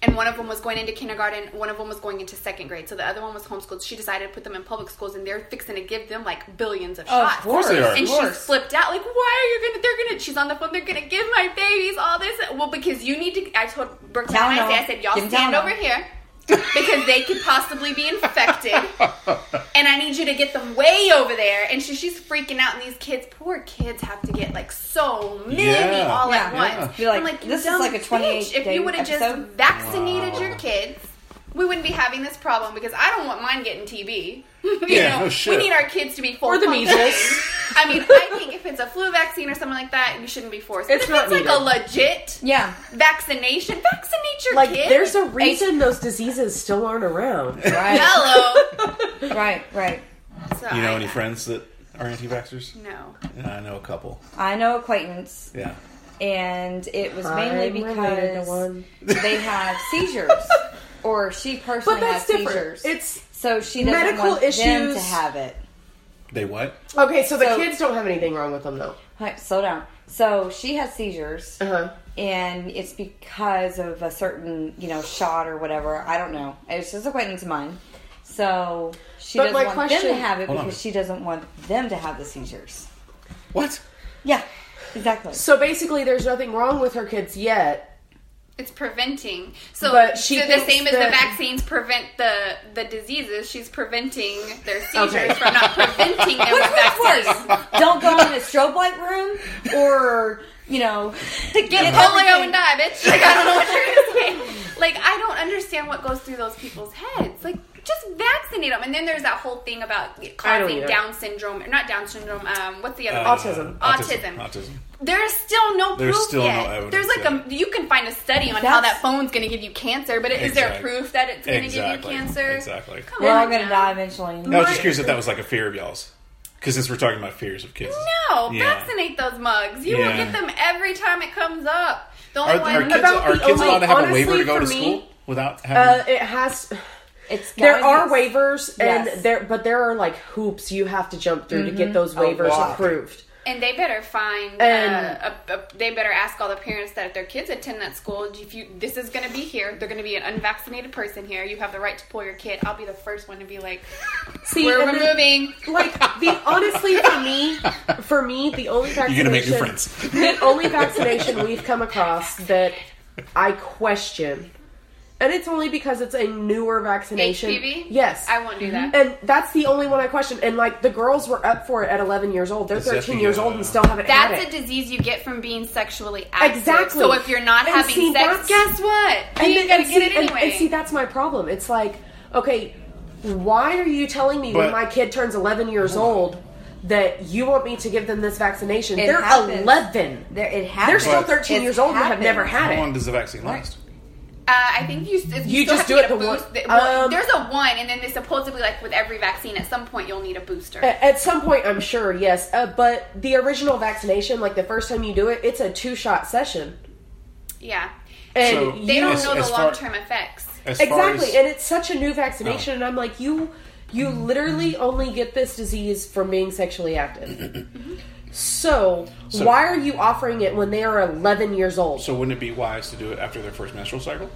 And one of them was going into kindergarten, one of them was going into second grade. So the other one was homeschooled. She decided to put them in public schools, and they're fixing to give them like billions of Of shots. course they are. And Of she course. flipped out, like, why are you gonna? They're gonna. She's on the phone. They're gonna give my babies all this. Well, because you need to. I told Brooklyn and I, I said, y'all Give 'em stand over here because they could possibly be infected, and I need you to get them way over there. And she, she's freaking out, and these kids, poor kids, have to get like so many Yeah. all at once. Be like, I'm like, you this is dumb like a 28. If you would have just vaccinated Wow. your kids. We wouldn't be having this problem because I don't want mine getting TB. You Yeah, know, no shit. We need our kids to be full Or the functioning. measles. I mean, I think if it's a flu vaccine or something like that, you shouldn't be forced. But It's if not it's like a needed. legit Yeah. vaccination, vaccinate your Like, kid. there's a reason those diseases still aren't around. Right. Hello. right. Right. So You know I- any friends that are anti-vaxxers? No. Yeah, I know a couple. I know acquaintance, Yeah. and it was mainly I'm related to because one. they have seizures, or she personally But that's has different. seizures. It's so she doesn't medical want them issues. to have it. They what? okay. So the So- kids don't have anything wrong with them, though. Hi, slow down. So she has seizures, Uh huh. and it's because of a certain, you know, shot or whatever. I don't know. It's just a acquaintance of mine. So she But doesn't my want them question- to have it Hold on. because she doesn't want them to have the seizures. What? Yeah, exactly. So basically, there's nothing wrong with her kids yet. It's preventing. So, But she so the same as the vaccines prevent the the diseases, she's preventing their seizures Okay. from not preventing them with vaccines. Don't go in a strobe light room, or you know, Get get polio and die, bitch. Like I don't know what you're gonna say. Like I don't understand what goes through those people's heads. Like just vaccinate them. And then there's that whole thing about it I don't causing. Down syndrome, or not Down syndrome. Um, what's the other? Uh, one? Autism. Autism. Autism. There's still no proof There's proof still no yet. evidence There's like yet. a you can find a study on how That's- that phone's going to give you cancer, but is there Exactly. proof that it's going to Exactly. give you cancer? Exactly. Come We're all on gonna die eventually. No, I was just curious if that was like a fear of y'all's. Because since we're talking about fears of kids. No, Yeah. vaccinate those mugs. You will get them every time it comes up. The only Are, one are kids, About are the kids only- allowed to have a waiver to go to me, school without having? Uh, it has. It's There are be- waivers, Yes. and there, but there are like hoops you have to jump through to get those waivers approved. And they better find. And- uh, a, a, they better ask all the parents that if their kids attend that school, if you this is going to be here, they're going to be an unvaccinated person here. You have the right to pull your kid. I'll be the first one to be like, See, we're and then- removing. like the honestly for me, for me, the only vaccination, You're gonna make new friends. the only vaccination we've come across that I question, and it's only because it's a newer vaccination. HPV? Yes, I won't do that. Mm-hmm. And that's the only one I question. And like the girls were up for it at 11 years old. They're Is 13 the, years old and still haven't had That's a disease you get from being sexually active. Exactly. So if you're not And having see, sex, that's- guess what? You and ain't then- gonna and get see, it and- anyway. And, see, that's my problem. It's like, okay, why are you telling me when But- my kid turns 11 years old that you want me to give them this vaccination? It They're happens. 11. There, it They're happens. still 13 It years old and have never had How it. long does the vaccine last? Uh, I think you, you, You still just have to do get it a the one- boost. the- well, um, there's a one, and then they supposedly like with every vaccine, at some point you'll need a booster. At at some point, I'm sure, yes. Uh, but the original vaccination, like the first time you do it, it's a two shot session. yeah, And So- they don't As- know the long term effects. Exactly, as- and it's such a new vaccination, Oh. and I'm like, you, you literally only get this disease from being sexually active. So, So- why are you offering it when they are 11 years old? so wouldn't it be wise to do it after their first menstrual cycle?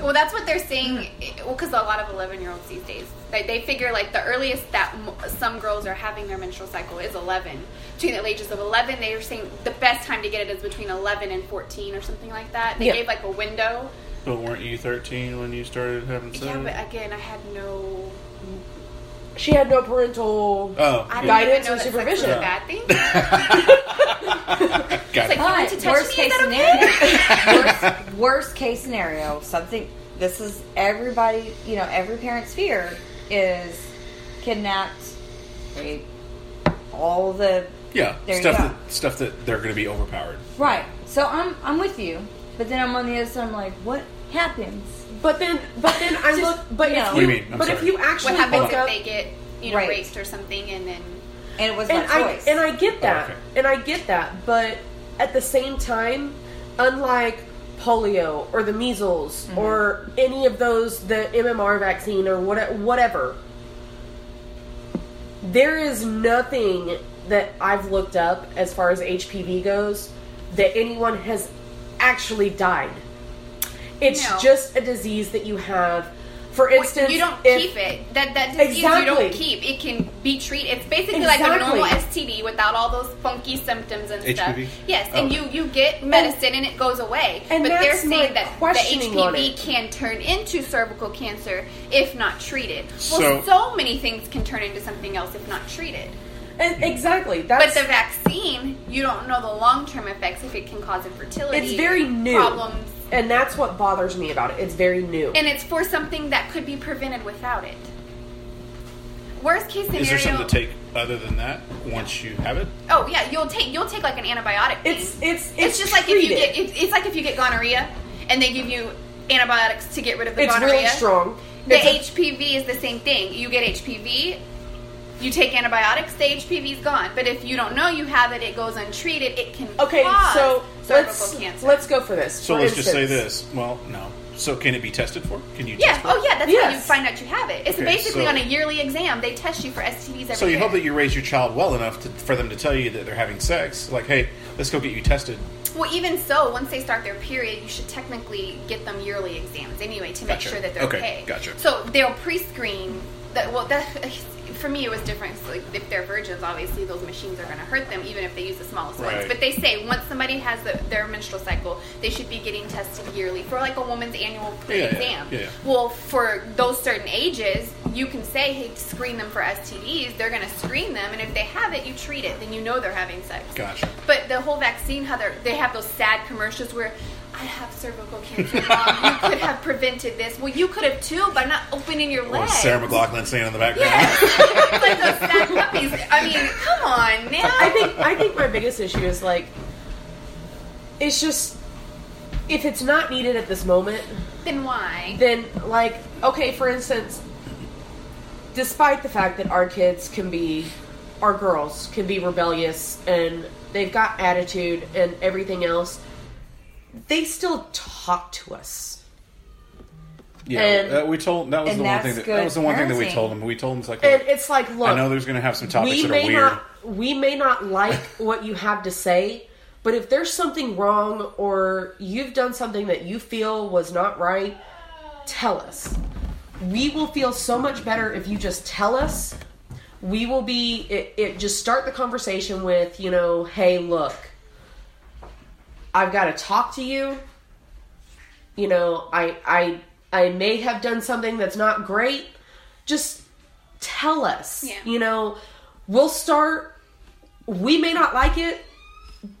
Well, that's what they're saying. Well, because a lot of 11 year olds these days, like they figure like the earliest that m- some girls are having their menstrual cycle is 11. Between the ages of 11, they were saying the best time to get it is between 11 and 14 or something like that. They Yeah. gave like a window. But weren't you 13 when you started having sex? Yeah, but again, I had no. She had no parental. oh, I didn't Guidance even know or that sex was supervision. a bad thing. got like, it. you to But worst case Is that scenario, worst, worst case scenario, something. This is everybody. You know, every parent's fear is kidnapped, rape, all the Yeah, There you stuff go. that stuff that they're going to be overpowered. right. So I'm I'm with you, but then I'm on the other side. I'm like, what happens? But then, but then I Just, look. But you if know. you, you mean? I'm if you actually What happens if they get you know Right. raped or something, and then And it was and my I choice. and I get that, okay. and I get that, but at the same time, unlike polio or the measles Mm-hmm. or any of those, the MMR vaccine or what, whatever, there is nothing that I've looked up as far as HPV goes that anyone has actually died. It's No. just a disease that you have. For instance, you don't if- keep it. That that disease you don't keep. It can be treated. It's basically like a normal STD without all those funky symptoms and stuff. Yes, Oh. and you you get medicine and, it goes away. and but they're saying that the HPV can turn into cervical cancer if not treated. Well, So- so, many things can turn into something else if not treated. and exactly. But the vaccine, you don't know the long term effects if it can cause infertility. It's very new. problems, and that's what bothers me about it. It's very new. and it's for something that could be prevented without it. Worst case scenario. Is there something to take other than that once you have it? Oh yeah, you'll take you'll take like an antibiotic. Thing. It's it's it's, just like if you get it's, it's like if you get gonorrhea and they give you antibiotics to get rid of the gonorrhea. it's gonorrhea. really strong. The It's a- HPV is the same thing. You get HPV, you take antibiotics, the HPV is gone. But if you don't know you have it, it goes untreated. It can okay, cause so cervical let's cancer. let's go for this. So For let's just say this. Well, no. So can it be tested for? Can you yeah. test for Oh yeah. That's how you find out you have it. It's Okay, basically so- on a yearly exam. They test you for STDs every So you year. hope that you raise your child well enough to, for them to tell you that they're having sex. Like, hey, let's go get you tested. Well, even so, once they start their period, you should technically get them yearly exams anyway to make Gotcha. sure that they're Okay, okay. gotcha. So they'll pre-screen. That well, that for me it was different. So, like if they're virgins, obviously those machines are going to hurt them, even if they use the smallest Right. ones. But they say once somebody has the, their menstrual cycle, they should be getting tested yearly for like a woman's annual Yeah, yeah, pre-exam. yeah, yeah. Well, for those certain ages, you can say, "Hey, screen them for STDs." They're going to screen them, and if they have it, you treat it. Then you know they're having sex. Gotcha. But the whole vaccine, how they they have those sad commercials where I have cervical cancer, mom. you could have prevented this. Well, you could have too by not opening your legs. Sarah McLachlan saying in the background. Yes, like those sad puppies. I mean, come on now. I think I think my biggest issue is like it's just if it's not needed at this moment, then why? then like okay, for instance, despite the fact that our kids can be our girls can be rebellious and they've got attitude and everything else, they still talk to us. Yeah, And- uh, we told that was the one thing that, that was the one thing that we told them. We told them it's like, And look, it's like, look, I know there's going to have some topics that are weird. not we may not like what you have to say but if there's something wrong or you've done something that you feel was not right tell us we will feel so much better if you just tell us we will be it, it just start the conversation with you know hey look i've got to talk to you. You know i i i may have done something that's not great. Just tell us Yeah. you know. We'll start. We may not like it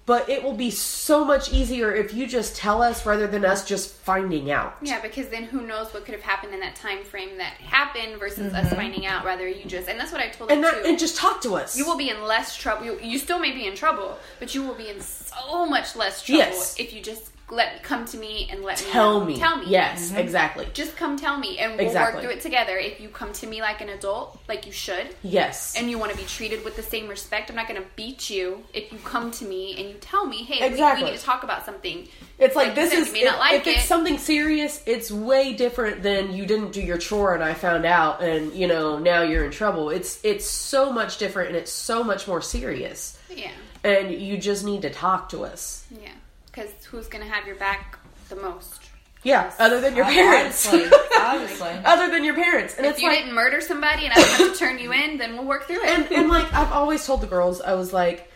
but it will be so much easier if you just tell us rather than us just finding out Yeah, because then who knows what could have happened in that time frame that happened versus us mm-hmm. finding out. Rather, you just and that's what I told and them that too. and just talk to us you will be in less trouble. You, you still may be in trouble, but you will be in so much less trouble Yes. if you just let come to me and let me tell know. me Tell me. yes mm-hmm. exactly Just come tell me, and we'll Exactly. work through it together. If you come to me like an adult, like you should, yes and you want to be treated with the same respect, I'm not going to beat you if you come to me and you tell me, "Hey, we- Exactly. we, need to talk about something." It's like, you this said, is you may not if, like if it's it. something serious, it's way different than you didn't do your chore and I found out and you know now you're in trouble. It's it's so much different and it's so much more serious. Yeah, And you just need to talk to us. yeah. Because who's going to have your back the most? Yeah, other than your parents. Honestly, honestly. other than your parents. And If it's you like didn't murder somebody and I don't have to turn you in, then we'll work through it. and, and like I've always told the girls, I was like,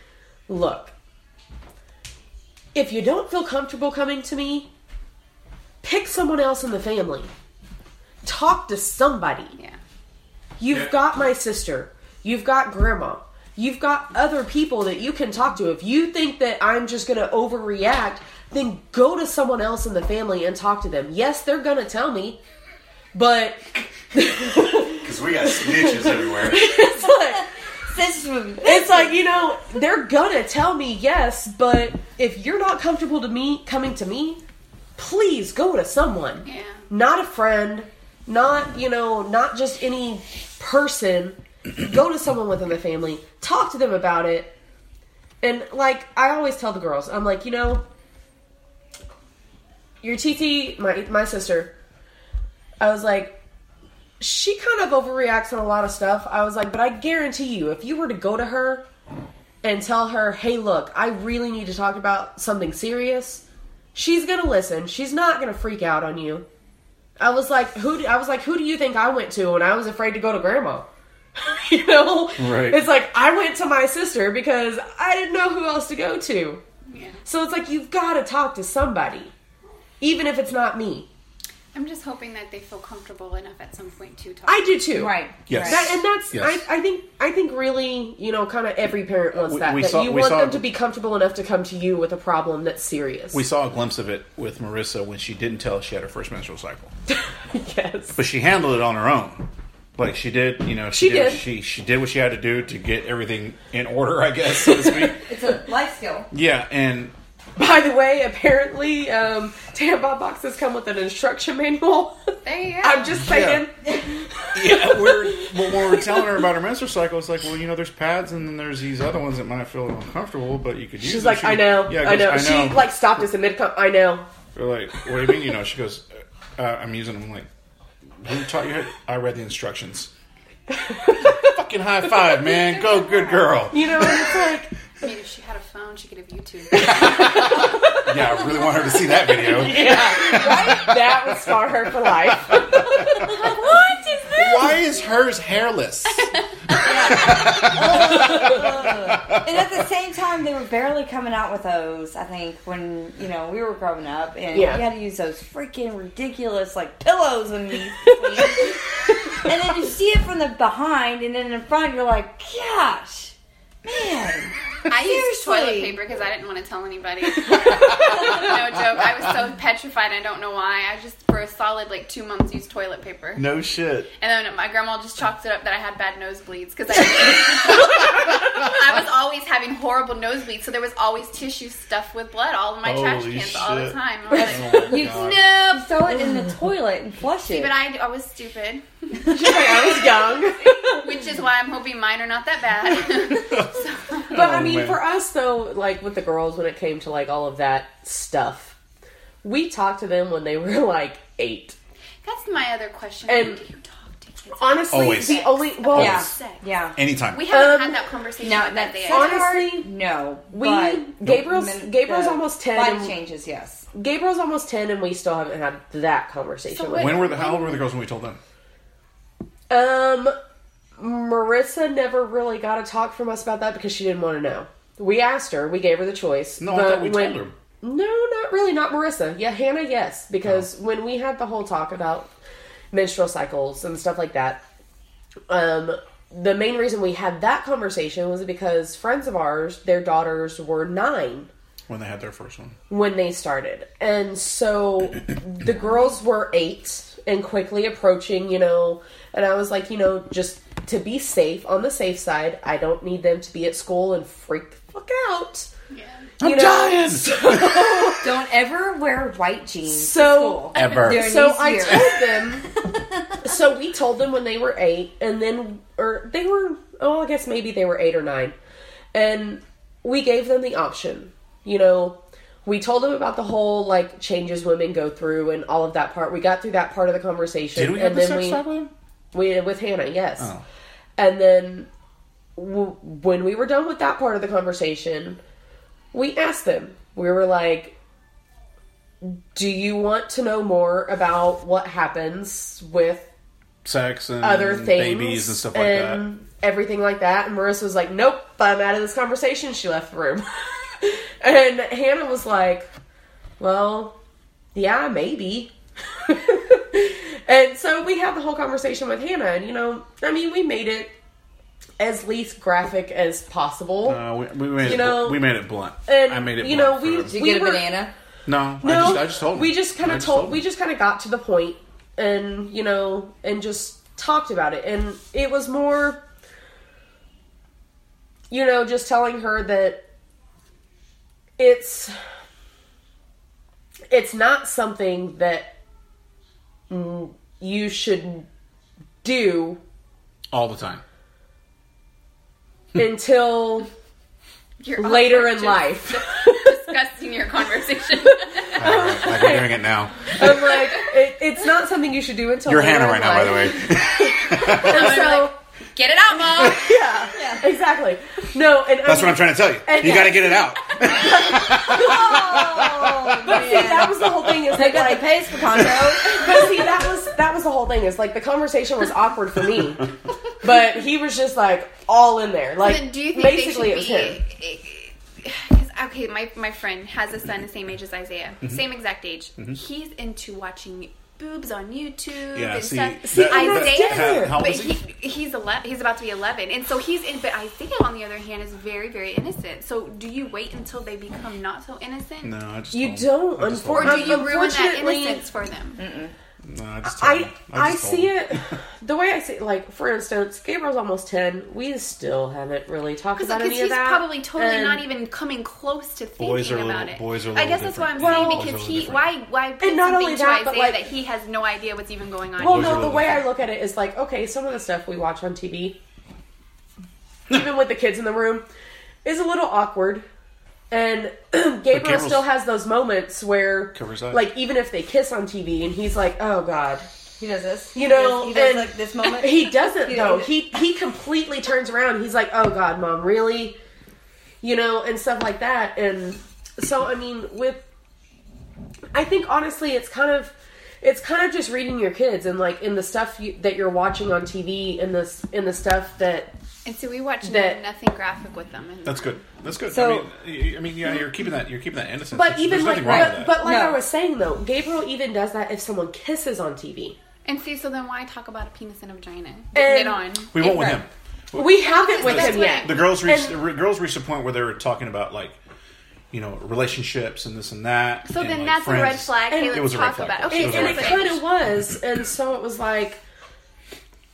look, if you don't feel comfortable coming to me, pick someone else in the family. Talk to somebody. yeah. You've Yeah. got my sister. You've got grandma. You've got other people that you can talk to. If you think that I'm just going to overreact, then go to someone else in the family and talk to them. Yes, they're going to tell me, but Because we got snitches everywhere. it's like This it's like you know they're gonna tell me yes, but if you're not comfortable to me coming to me, please go to someone. Yeah. Not a friend, not you know, not just any person. Go to someone within the family, talk to them about it. And like I always tell the girls, I'm like, you know, your TT, my my sister, I was like, she kind of overreacts on a lot of stuff. I was like, but I guarantee you, if you were to go to her and tell her, hey, look, I really need to talk about something serious, she's gonna listen. She's not gonna freak out on you. I was like, who? Do, I was like, who do you think I went to when I was afraid to go to grandma? you know, Right. It's like I went to my sister because I didn't know who else to go to. Yeah. So it's like you've got to talk to somebody, even if it's not me. I'm just hoping that they feel comfortable enough at some point to talk. I do too. Right. Yes. That, and that's Yes. I, I think I think really you know kind of every parent wants We- that we that saw- you want saw- them to be comfortable enough to come to you with a problem that's serious. We saw a glimpse of it with Marissa when she didn't tell us she had her first menstrual cycle, yes. but she handled it on her own. Like she did, you know, She she, did. did. What she she did what she had to do to get everything in order, I guess, so to speak. It's a life skill. yeah, and By the way, apparently um, tampon boxes come with an instruction manual. There you go. I'm just saying. yeah, we're well, when we're telling her about her menstrual cycle, it's like, well, you know, there's pads and then there's these other ones that might feel uncomfortable, but you could use. She's them. like, She- I know, Yeah, I know. goes, She like stopped us in mid. I know. We're like, what do you mean? You know? She goes, uh, I'm using them. I'm like, who taught you? I read the instructions. Fucking high five, man! Go, good girl. You know, it's like I mean, if she had a phone, she could have YouTube. Yeah, I really want her to see that video. yeah, right? That would scar her for life. what is this? Why is hers hairless? and at the same time, they were barely coming out with those. I think when you know we were growing up, and Yeah. you had to use those freaking ridiculous like pillows and these. and then you see it from the behind, and then in front, you're like, gosh, man. I used toilet paper because I didn't want to tell anybody. no joke. I was so petrified. I don't know why. I just for a solid like two months used toilet paper, No shit. and then my grandma just chalked it up that I had bad nosebleeds because I, I was always having horrible nosebleeds. So there was always tissue stuffed with blood all in my trash Holy cans all the time. Oh I was like, Oh You- God. no. Throw it in the toilet and flush it. But I, I was stupid, I was young. which is why I'm hoping mine are not that bad. so, But I Oh, mean, for us though, like with the girls, when it came to like all of that stuff, we talked to them when they were like eight. that's my other question. And- When do you talk to kids? Honestly, Always. the only well, yeah, Sex. yeah. Anytime. We haven't Um, had that conversation No, at that that's day. Honestly, no. we but Gabriel's min- Gabriel's the almost ten. Life And, changes, yes. Gabriel's almost ten, and we still haven't had that conversation. So with when were the how old were the girls when we told them? Um, Marissa never really got a talk from us about that because she didn't want to know. We asked her, we gave her the choice. No, I thought we when- told her. No, not really, not Marissa. Yeah, Hannah, yes, because when we had the whole talk about menstrual cycles and stuff like that, um, the main reason we had that conversation was because friends of ours, their daughters were nine When they had their first one. when they started. And so the girls were eight and quickly approaching, you know, and I was like, you know, just to be safe, on the safe side, I don't need them to be at school and freak the fuck out. Yeah. I'm You know, dying. Don't ever wear white jeans So- to. Ever. So I told them. so we told them when they were eight, and then, or they were, oh, I guess maybe they were eight or nine, and we gave them the option. You know, we told them about the whole like changes women go through and all of that part. We got through that part of the conversation, Did we have and the then sex we talk with we with Hannah, yes, Oh. And then w- when we were done with that part of the conversation, we asked them. We were like, do you want to know more about what happens with Sex and other things babies and stuff like that? everything like that. And Marissa was like, "Nope, I'm out of this conversation." She left the room, and Hannah was like, "Well, yeah, maybe." and so we had the whole conversation with Hannah, and you know, I mean, we made it as least graphic as possible. that. Uh, we, we made You it. know, we made it blunt. and, I made it. you blunt know, we- Did you We get were- banana? no, no, I just, I just told him. we just kind of told, him. we just kind of got to the point, and you know, and just talked about it, and it was more, you know, just telling her that it's it's not something that you should do all the time. until You're later in life. discussing your conversation. like I'm doing it now. I'm like, it, it's not something you should do until You're later Hannah in right now, by the life. way. And so, Get it out, mom. yeah, exactly. No, and I That's mean, what I'm trying to tell you. And You yeah. got to get it out. Oh, But see, that was the whole thing. Is They that got like, the pace for Conto. but see, that was that was the whole thing. Is like the conversation was awkward for me, but he was just like all in there. Like Then do you think basically it they was should him. okay, my my friend has a son the same age as Isaiah, Mm-hmm. same exact age. He's into watching boobs on YouTube Yeah, and see, stuff. that- See, Isaiah, different. How, how but he? he, he's 11, he's about to be 11 and so he's in but isaiah on the other hand is very very innocent so do you wait until they become not so innocent No, I just You told him. don't, I just told or him. do you ruin that innocence for them No, I just told I him. I just told see him. it the way I see it, like for instance, Gabriel's almost ten. We still haven't really talked about any of that. probably totally And- not even coming close to thinking Boys are about little- it. boys are a I little guess that's what I'm different. saying because Boys are a he little why why put not only that, but, like- that he has no idea what's even going on. Well, Boys are a no, the little way I look at it is like, okay, some of the stuff we watch on TV, even with the kids in the room, is a little awkward. And Gabriel Gabriel's- still has those moments where, Covers eyes. like, even if they kiss on TV, and he's like, "Oh God," He does this. you know, he does, he does and like this moment. He doesn't He though. does. He he completely turns around. He's like, "Oh God, mom, really?" You know, and stuff like that. And so, I mean, with I think honestly, it's kind of it's kind of just reading your kids and like in the stuff you, that you're watching on TV and this in the stuff that and so we watch that- nothing graphic with them. That's good. That's good. So- I mean, y- I mean, yeah, you're keeping that. You're keeping that innocence. but There's- even like nothing wrong with but, that. but like No. I was saying though, Gabriel even does that if someone kisses on TV. And see, so then why talk about a penis and a vagina? Getting And- it on. we won't with him. We haven't with him yet. The girls reached. And- the girls reached a point where they were talking about like, you know, relationships and this and that. So and, then like, that's a red flag. And- Hey, It let's was a red flag. about. It Okay, And, was and it kind of was, and so it was like,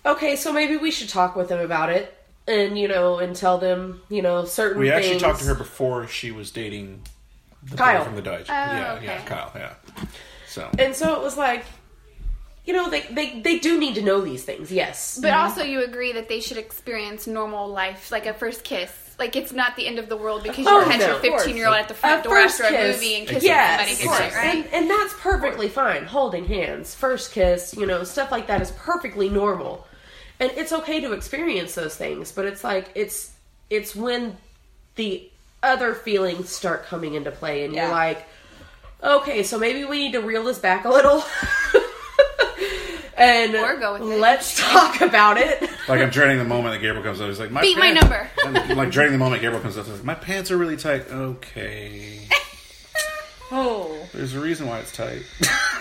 okay, so maybe we should talk with them about it, and you know, and tell them, you know, certain. We actually things. talked to her before she was dating the Kyle. boy from the Dodge. Oh, yeah, okay. yeah, Kyle. Yeah. So and so it was like, you know, they they they do need to know these things, yes, But also, you agree that they should experience normal life, like a first kiss. Like it's not the end of the world because you Oh, catch no, your 15 year old at the front A door first after a kiss. movie and kissing yes, somebody of gets course. it, right? and, and that's perfectly fine. Holding hands, first kiss, you know, stuff like that is perfectly normal, and it's okay to experience those things. But it's like it's it's when the other feelings start coming into play, and Yeah. you're like, okay, so maybe we need to reel this back a little. And Or go with let's talk about it. Like I'm dreading the moment that Gabriel comes up. He's like, my Beat my number. I'm like dreading the moment Gabriel comes up. and says, My pants are really tight. Okay. Oh. There's a reason why it's tight.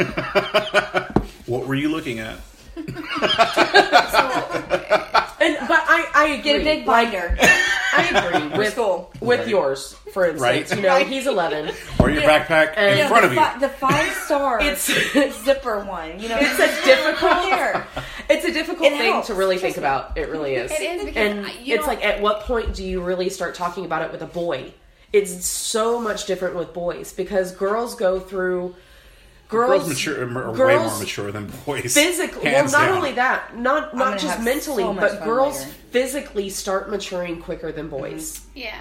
what were you looking at? And but I I agree. Get a big binder I agree with school. with Right. yours, for instance. Right. You know, he's eleven. Or your backpack in Yeah, front the, of you. fi- the five star It's zipper one. You know, it's a difficult Here. it's a difficult It thing helps. to really think about. It really is. It is because and I- you it's know- like at what point do you really start talking about it with a boy? It's so much different with boys because girls go through girls, Girls mature, are way more mature than boys. physically well not down. only that not not just mentally so but girls later. physically start maturing quicker than boys Yeah.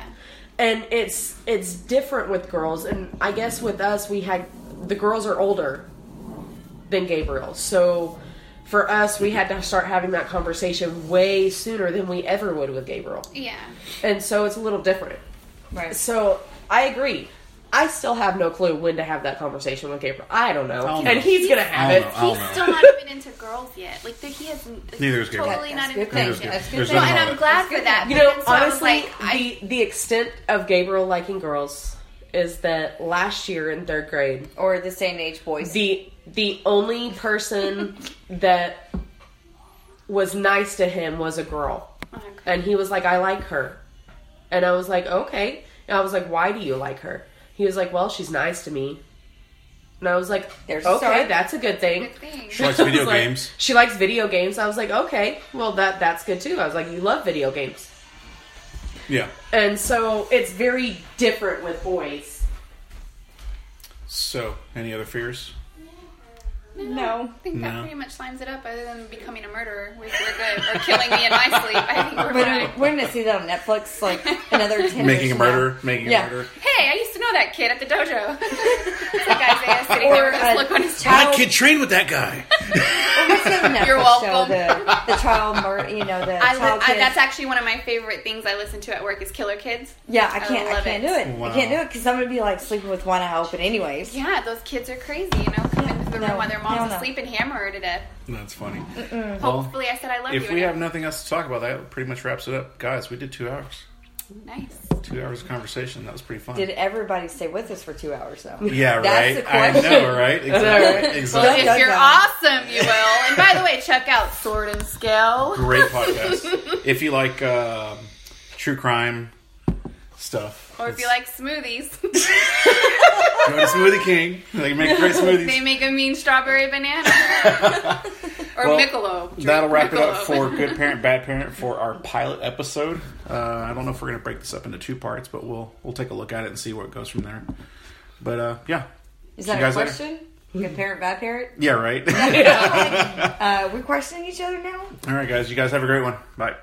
and it's it's different with girls and i guess with us we had the girls are older than gabriel so for us we had to start having that conversation way sooner than we ever would with gabriel Yeah. and so it's a little different right. so i agree I still have no clue when to have that conversation with Gabriel. I don't know, I'll and know. he's gonna have it. know. He's know. still not even into girls yet. Like there- he hasn't. Like, Neither is Gabriel. Totally That's not into girls Neither yet. That's good No, and I'm glad That's for that. You know, so honestly, like, I, the the extent of Gabriel liking girls is that last year in third grade, Or the same age boys. the the only person that was nice to him was a girl, oh Okay. and he was like, "I like her," and I was like, "Okay," and I was like, "Why do you like her?" He was like, "Well, she's nice to me," and I was like, There's "Okay, start. that's a good thing." good thing. She likes video like- games. She likes video games. I was like, okay, well that that's good too. I was like, you love video games, Yeah. and so it's very different with boys. So, any other fears? No. I think that No. pretty much lines it up. Other than becoming a murderer, we, we're good. Or killing me in my sleep. I think we're We're gonna, we're gonna see that on Netflix like another 10 Making a from now. murder. Making Yeah. a murder. Hey, I used to know that kid at the dojo. it's like Isaiah sitting Or there with a this look on his child- face. trained with that guy. What's the Netflix You're show? welcome. The, the child murder, you know, the I, li- child I, that's actually one of my favorite things I listen to at work is Killer Kids. yeah, I I can't. I, love can't it. do it. Wow. I can't do it because I'm gonna be like sleeping with one eye open, anyways. Yeah, those kids are crazy. You know, come into the No, room while their no, mom's no. asleep and hammer her to death. That's funny. Well, Hopefully, I said I love you. if we have it. nothing else to talk about, that pretty much wraps it up. Guys, we did two hours. nice. Two hours of conversation. That was pretty fun. Did everybody stay with us for two hours though? yeah, That's right. the I question. know, right? Exactly. right? exactly. Well, if you're awesome, you will. And by the way, check out Sword and Scale. Great podcast. if you like um, true crime stuff, Or if you like smoothies, go to Smoothie King. They make great smoothies. they make a mean strawberry banana. or Well, Michelob. Drink That'll wrap it up for Good Parent, Bad Parent for our pilot episode. Uh, I don't know if we're going to break this up into two parts, but we'll we'll take a look at it and see where it goes from there. But uh, yeah, Is that you a guys later. question? Good parent, bad parent? yeah, right. Uh, we're questioning each other now. All right, guys. You guys have a great one. Bye.